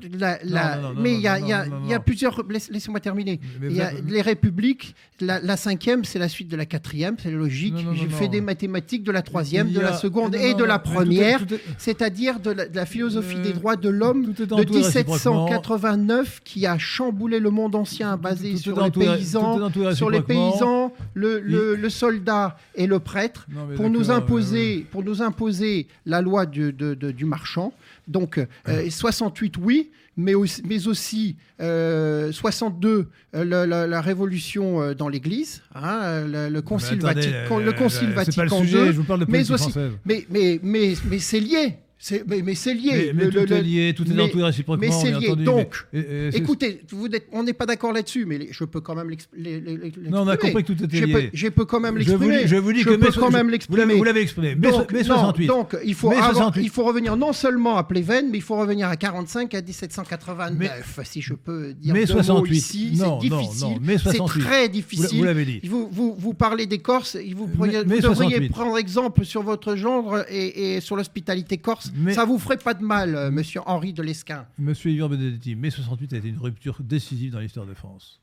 mais il y, a plusieurs. Laissez-moi terminer. Il y a les République, la, cinquième, c'est la suite de la quatrième, c'est logique. J'ai fait des mathématiques de la troisième, de la seconde et de la première, c'est-à-dire de, la philosophie des droits de l'homme de 1789 qui a chamboulé le monde ancien basé sur les paysans, sur les paysans, le, soldat et le prêtre pour nous imposer, pour nous imposer la loi du, du marchand. Donc 68 oui, mais aussi, mais aussi 62, euh, la, révolution euh, dans l'Église, hein, le, concile, Vatican, le concile Vatican II, mais aussi, mais, mais, mais, mais c'est lié mais, c'est lié. Mais, tout est lié, tout est dans tout réciproquement. Mais c'est lié. Donc, écoutez, vous on n'est pas d'accord là-dessus, mais je peux quand même l'exprimer. Non, on a compris que tout était lié. Je peux quand même l'exprimer. Je vous dis, que peux quand même l'exprimer. Vous l'avez exprimé. Donc, 68. donc il, faut il faut revenir non seulement à Pleven, mais il faut revenir à 45, à 1789. si je peux dire mais 68. ici, c'est difficile. C'est très difficile. Vous l'avez dit. Vous, vous, parlez des Corses, vous, devriez prendre exemple sur votre gendre et sur l'hospitalité corse ça vous ferait pas de mal, euh, monsieur Henri de Lesquin. Monsieur Yvan Benedetti, mai 68 a été une rupture décisive dans l'histoire de France.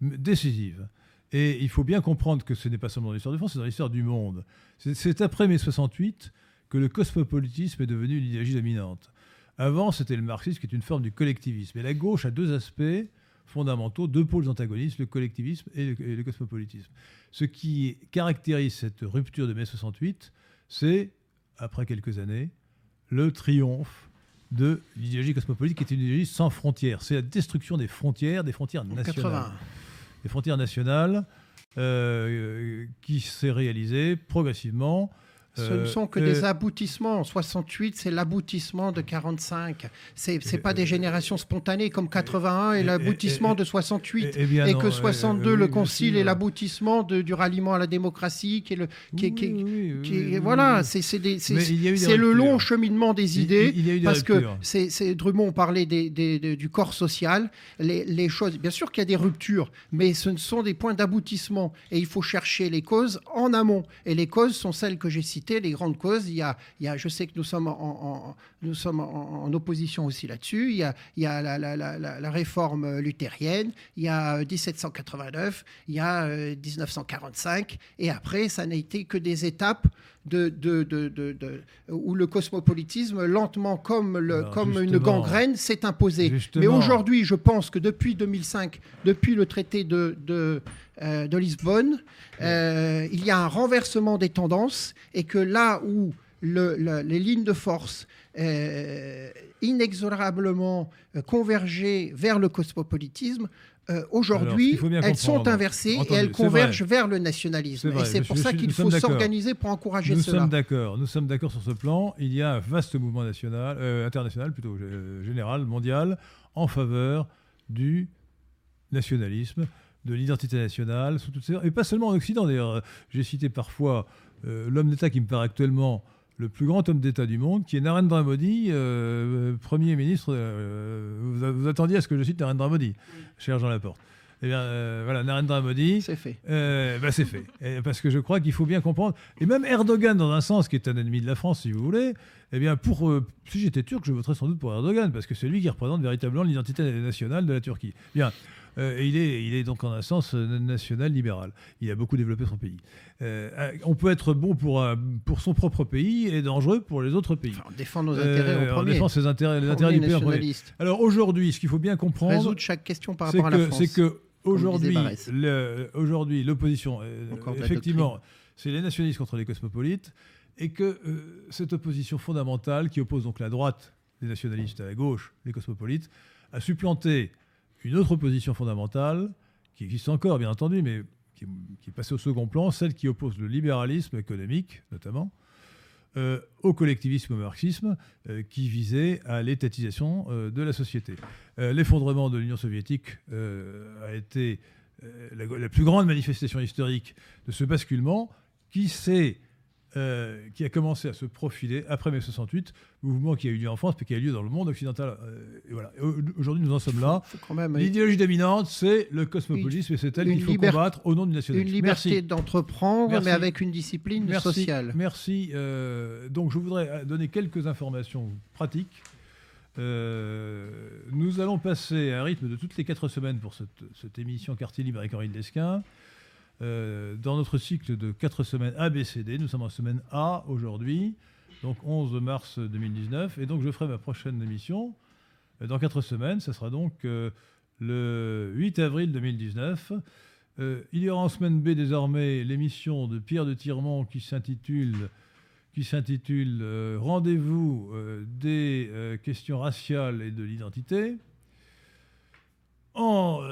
Décisive. Et il faut bien comprendre que ce n'est pas seulement dans l'histoire de France, c'est dans l'histoire du monde. C'est après mai 68 que le cosmopolitisme est devenu une idéologie dominante. Avant, c'était le marxisme qui est une forme du collectivisme. Et la gauche a deux aspects fondamentaux, deux pôles antagonistes, le collectivisme et le, et le cosmopolitisme. Ce qui caractérise cette rupture de mai 68, c'est, après quelques années, le triomphe de l'idéologie cosmopolite qui est une idéologie sans frontières. C'est la destruction des frontières, des frontières nationales. Des frontières nationales euh, qui s'est réalisée progressivement ce ne sont que des aboutissements. 68, c'est l'aboutissement de 45. Ce n'est pas des générations spontanées comme 81 et l'aboutissement de 68. Et, que 62, le concile est l'aboutissement du ralliement à la démocratie. Qui est le, qui voilà, c'est le long cheminement des idées. parce que c'est Drummond parlait des, du corps social. Les, les choses, bien sûr qu'il y a des ruptures, mais ce sont des points d'aboutissement. Et il faut chercher les causes en amont. Et les causes sont celles que j'ai citées les grandes causes. Il y a, il y a je sais que nous sommes en, nous sommes en, opposition aussi là-dessus. Il y a, il y a la, réforme luthérienne, il y a 1789, il y a 1945, et après, ça n'a été que des étapes de, de, de, de, où le cosmopolitisme, lentement comme, le, comme une gangrène, s'est imposé. Mais aujourd'hui, je pense que depuis 2005, depuis le traité de, euh, de Lisbonne, euh, il y a un renversement des tendances et que là où le, les lignes de force euh, inexorablement convergeaient vers le cosmopolitisme, euh, aujourd'hui, elles sont inversées et elles convergent vers le nationalisme. Et c'est pour ça qu'il faut s'organiser pour encourager nous cela. Sommes d'accord. Nous sommes d'accord sur ce plan. Il y a un vaste mouvement national, euh, international, plutôt euh, général, mondial, en faveur du nationalisme, de l'identité nationale, sous toutes et pas seulement en Occident. D'ailleurs, j'ai cité parfois l'homme d'État qui me paraît actuellement le plus grand homme d'État du monde, qui est Narendra Modi, euh, Premier ministre. Euh, vous, attendiez à ce que je cite Narendra Modi, cher Jean Laporte. Eh bien, euh, voilà, Narendra Modi. C'est fait. Bah, c'est fait. <laughs> parce que je crois qu'il faut bien comprendre. Et même Erdogan, dans un sens, qui est un ennemi de la France, si vous voulez, eh bien, pour, si j'étais turc, je voterais sans doute pour Erdogan, parce que c'est lui qui représente véritablement l'identité nationale de la Turquie. Bien. Euh, il, est, il est donc en un sens euh, national libéral. Il a beaucoup développé son pays. Euh, on peut être bon pour, pour son propre pays et dangereux pour les autres pays. on défend nos intérêts en premier. On défend ses intérêts, les intérêts du pays en premier. Alors aujourd'hui, ce qu'il faut bien comprendre. Résoudre chaque question par rapport à la France. C'est que aujourd'hui, aujourd'hui, l'opposition, effectivement, c'est les nationalistes contre les cosmopolites, et que cette opposition fondamentale qui oppose donc la droite des nationalistes à la gauche, les cosmopolites, a supplanté une autre opposition fondamentale, qui existe encore bien entendu, mais qui, est passée au second plan, celle qui oppose le libéralisme économique notamment, euh, au collectivisme marxisme, euh, qui visait à l'étatisation euh, de la société. L'effondrement de l'Union soviétique a été la, plus grande manifestation historique de ce basculement qui s'est euh, qui a commencé à se profiler après mai 68, mouvement qui a eu lieu en France, mais qui a eu lieu dans le monde occidental. Euh, et voilà. Aujourd'hui, nous en sommes là. L'idéologie dominante, c'est le cosmopolisme, et c'est elle qu'il faut combattre au nom du nationalisme. Une liberté d'entreprendre, mais avec une discipline sociale. Merci. Euh, donc, je voudrais donner quelques informations pratiques. nous allons passer à un rythme de toutes les quatre semaines pour cette, émission Quartier Libre avec Henri Lesquin. Dans notre cycle de quatre semaines ABCD, nous sommes en semaine A aujourd'hui, donc 11 mars 2019. Et donc je ferai ma prochaine émission dans quatre semaines. Ce sera donc le 8 avril 2019. Euh, il y aura en semaine B désormais l'émission de Pierre de Tirmont qui s'intitule euh, Rendez-vous euh, des questions raciales et de l'identité. En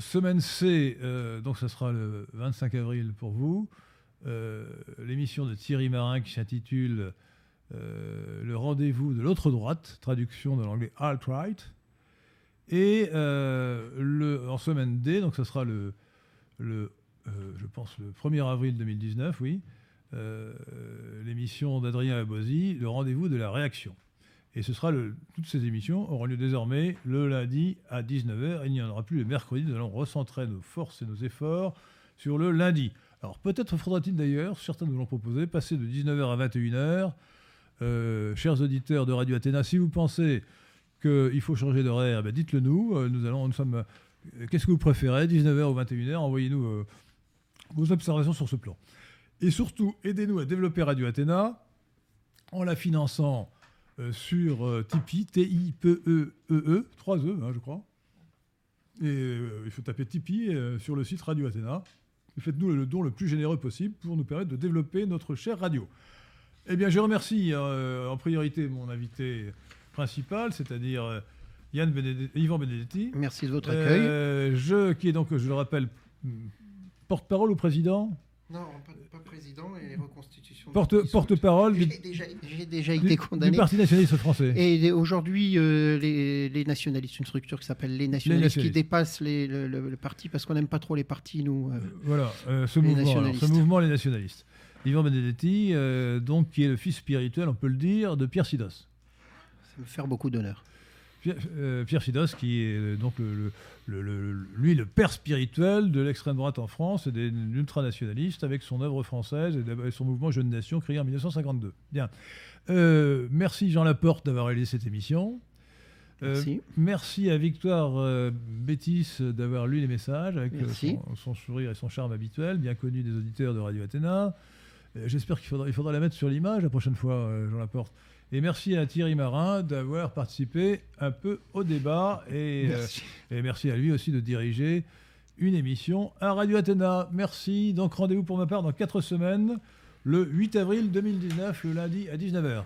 semaine C, donc ce sera le 25 avril pour vous, l'émission de Thierry Marin qui s'intitule Le rendez-vous de l'autre droite, traduction de l'anglais alt-right. Et en semaine D, donc ce sera le euh, je pense, le 1er avril 2019, oui, euh, l'émission d'Adrien Abosi, le rendez-vous de la réaction. Et ce sera toutes ces émissions auront lieu désormais le lundi à 19h. Il n'y en aura plus le mercredi. Nous allons recentrer nos forces et nos efforts sur le lundi. Alors peut-être faudra-t-il d'ailleurs, certains nous l'ont proposé, passer de 19h à 21h. Euh, chers auditeurs de Radio Athéna, si vous pensez qu'il faut changer d'horaire, ben dites-le nous. Nous, allons, nous sommes euh, qu'est-ce que vous préférez, 19h ou 21h Envoyez-nous euh, vos observations sur ce plan. Et surtout, aidez-nous à développer Radio Athéna en la finançant euh, sur Tipeee, T-I-P-E-E-E, 3 E, hein, je crois. Et il faut taper Tipeee sur le site Radio Athéna. Faites-nous le don le plus généreux possible pour nous permettre de développer notre chère radio. Eh bien, je remercie en priorité mon invité principal, c'est-à-dire Yann Yvan Benedetti. Merci de votre accueil. Euh, je, qui est donc, je le rappelle, porte-parole ou président non, pas, président et reconstitution. Porte-parole. J'ai déjà, été condamné. Du Parti nationaliste français. Et aujourd'hui, euh, les, nationalistes, une structure qui s'appelle les nationalistes, qui dépasse le, parti parce qu'on n'aime pas trop les partis, nous. Euh, voilà, ce, mouvement, ce mouvement, les nationalistes. Yvan Benedetti, donc, qui est le fils spirituel, on peut le dire, de Pierre Sidos. Ça me fait beaucoup d'honneur. Euh, Pierre, Sidos, qui est euh, donc le, lui le père spirituel de l'extrême droite en France et des ultranationalistes avec son œuvre française et son mouvement Jeune Nation créé en 1952. Bien. Euh, merci Jean Laporte d'avoir réalisé cette émission. merci. merci. à Victoire Bétis d'avoir lu les messages avec son, sourire et son charme habituel, bien connu des auditeurs de Radio Athéna. J'espère qu'il faudra, il faudra la mettre sur l'image la prochaine fois, Jean Laporte. Et merci à Thierry Marin d'avoir participé un peu au débat. Et euh, merci. et merci à lui aussi de diriger une émission à Radio Athéna. Merci. Donc rendez-vous pour ma part dans 4 semaines, le 8 avril 2019, le lundi à 19h.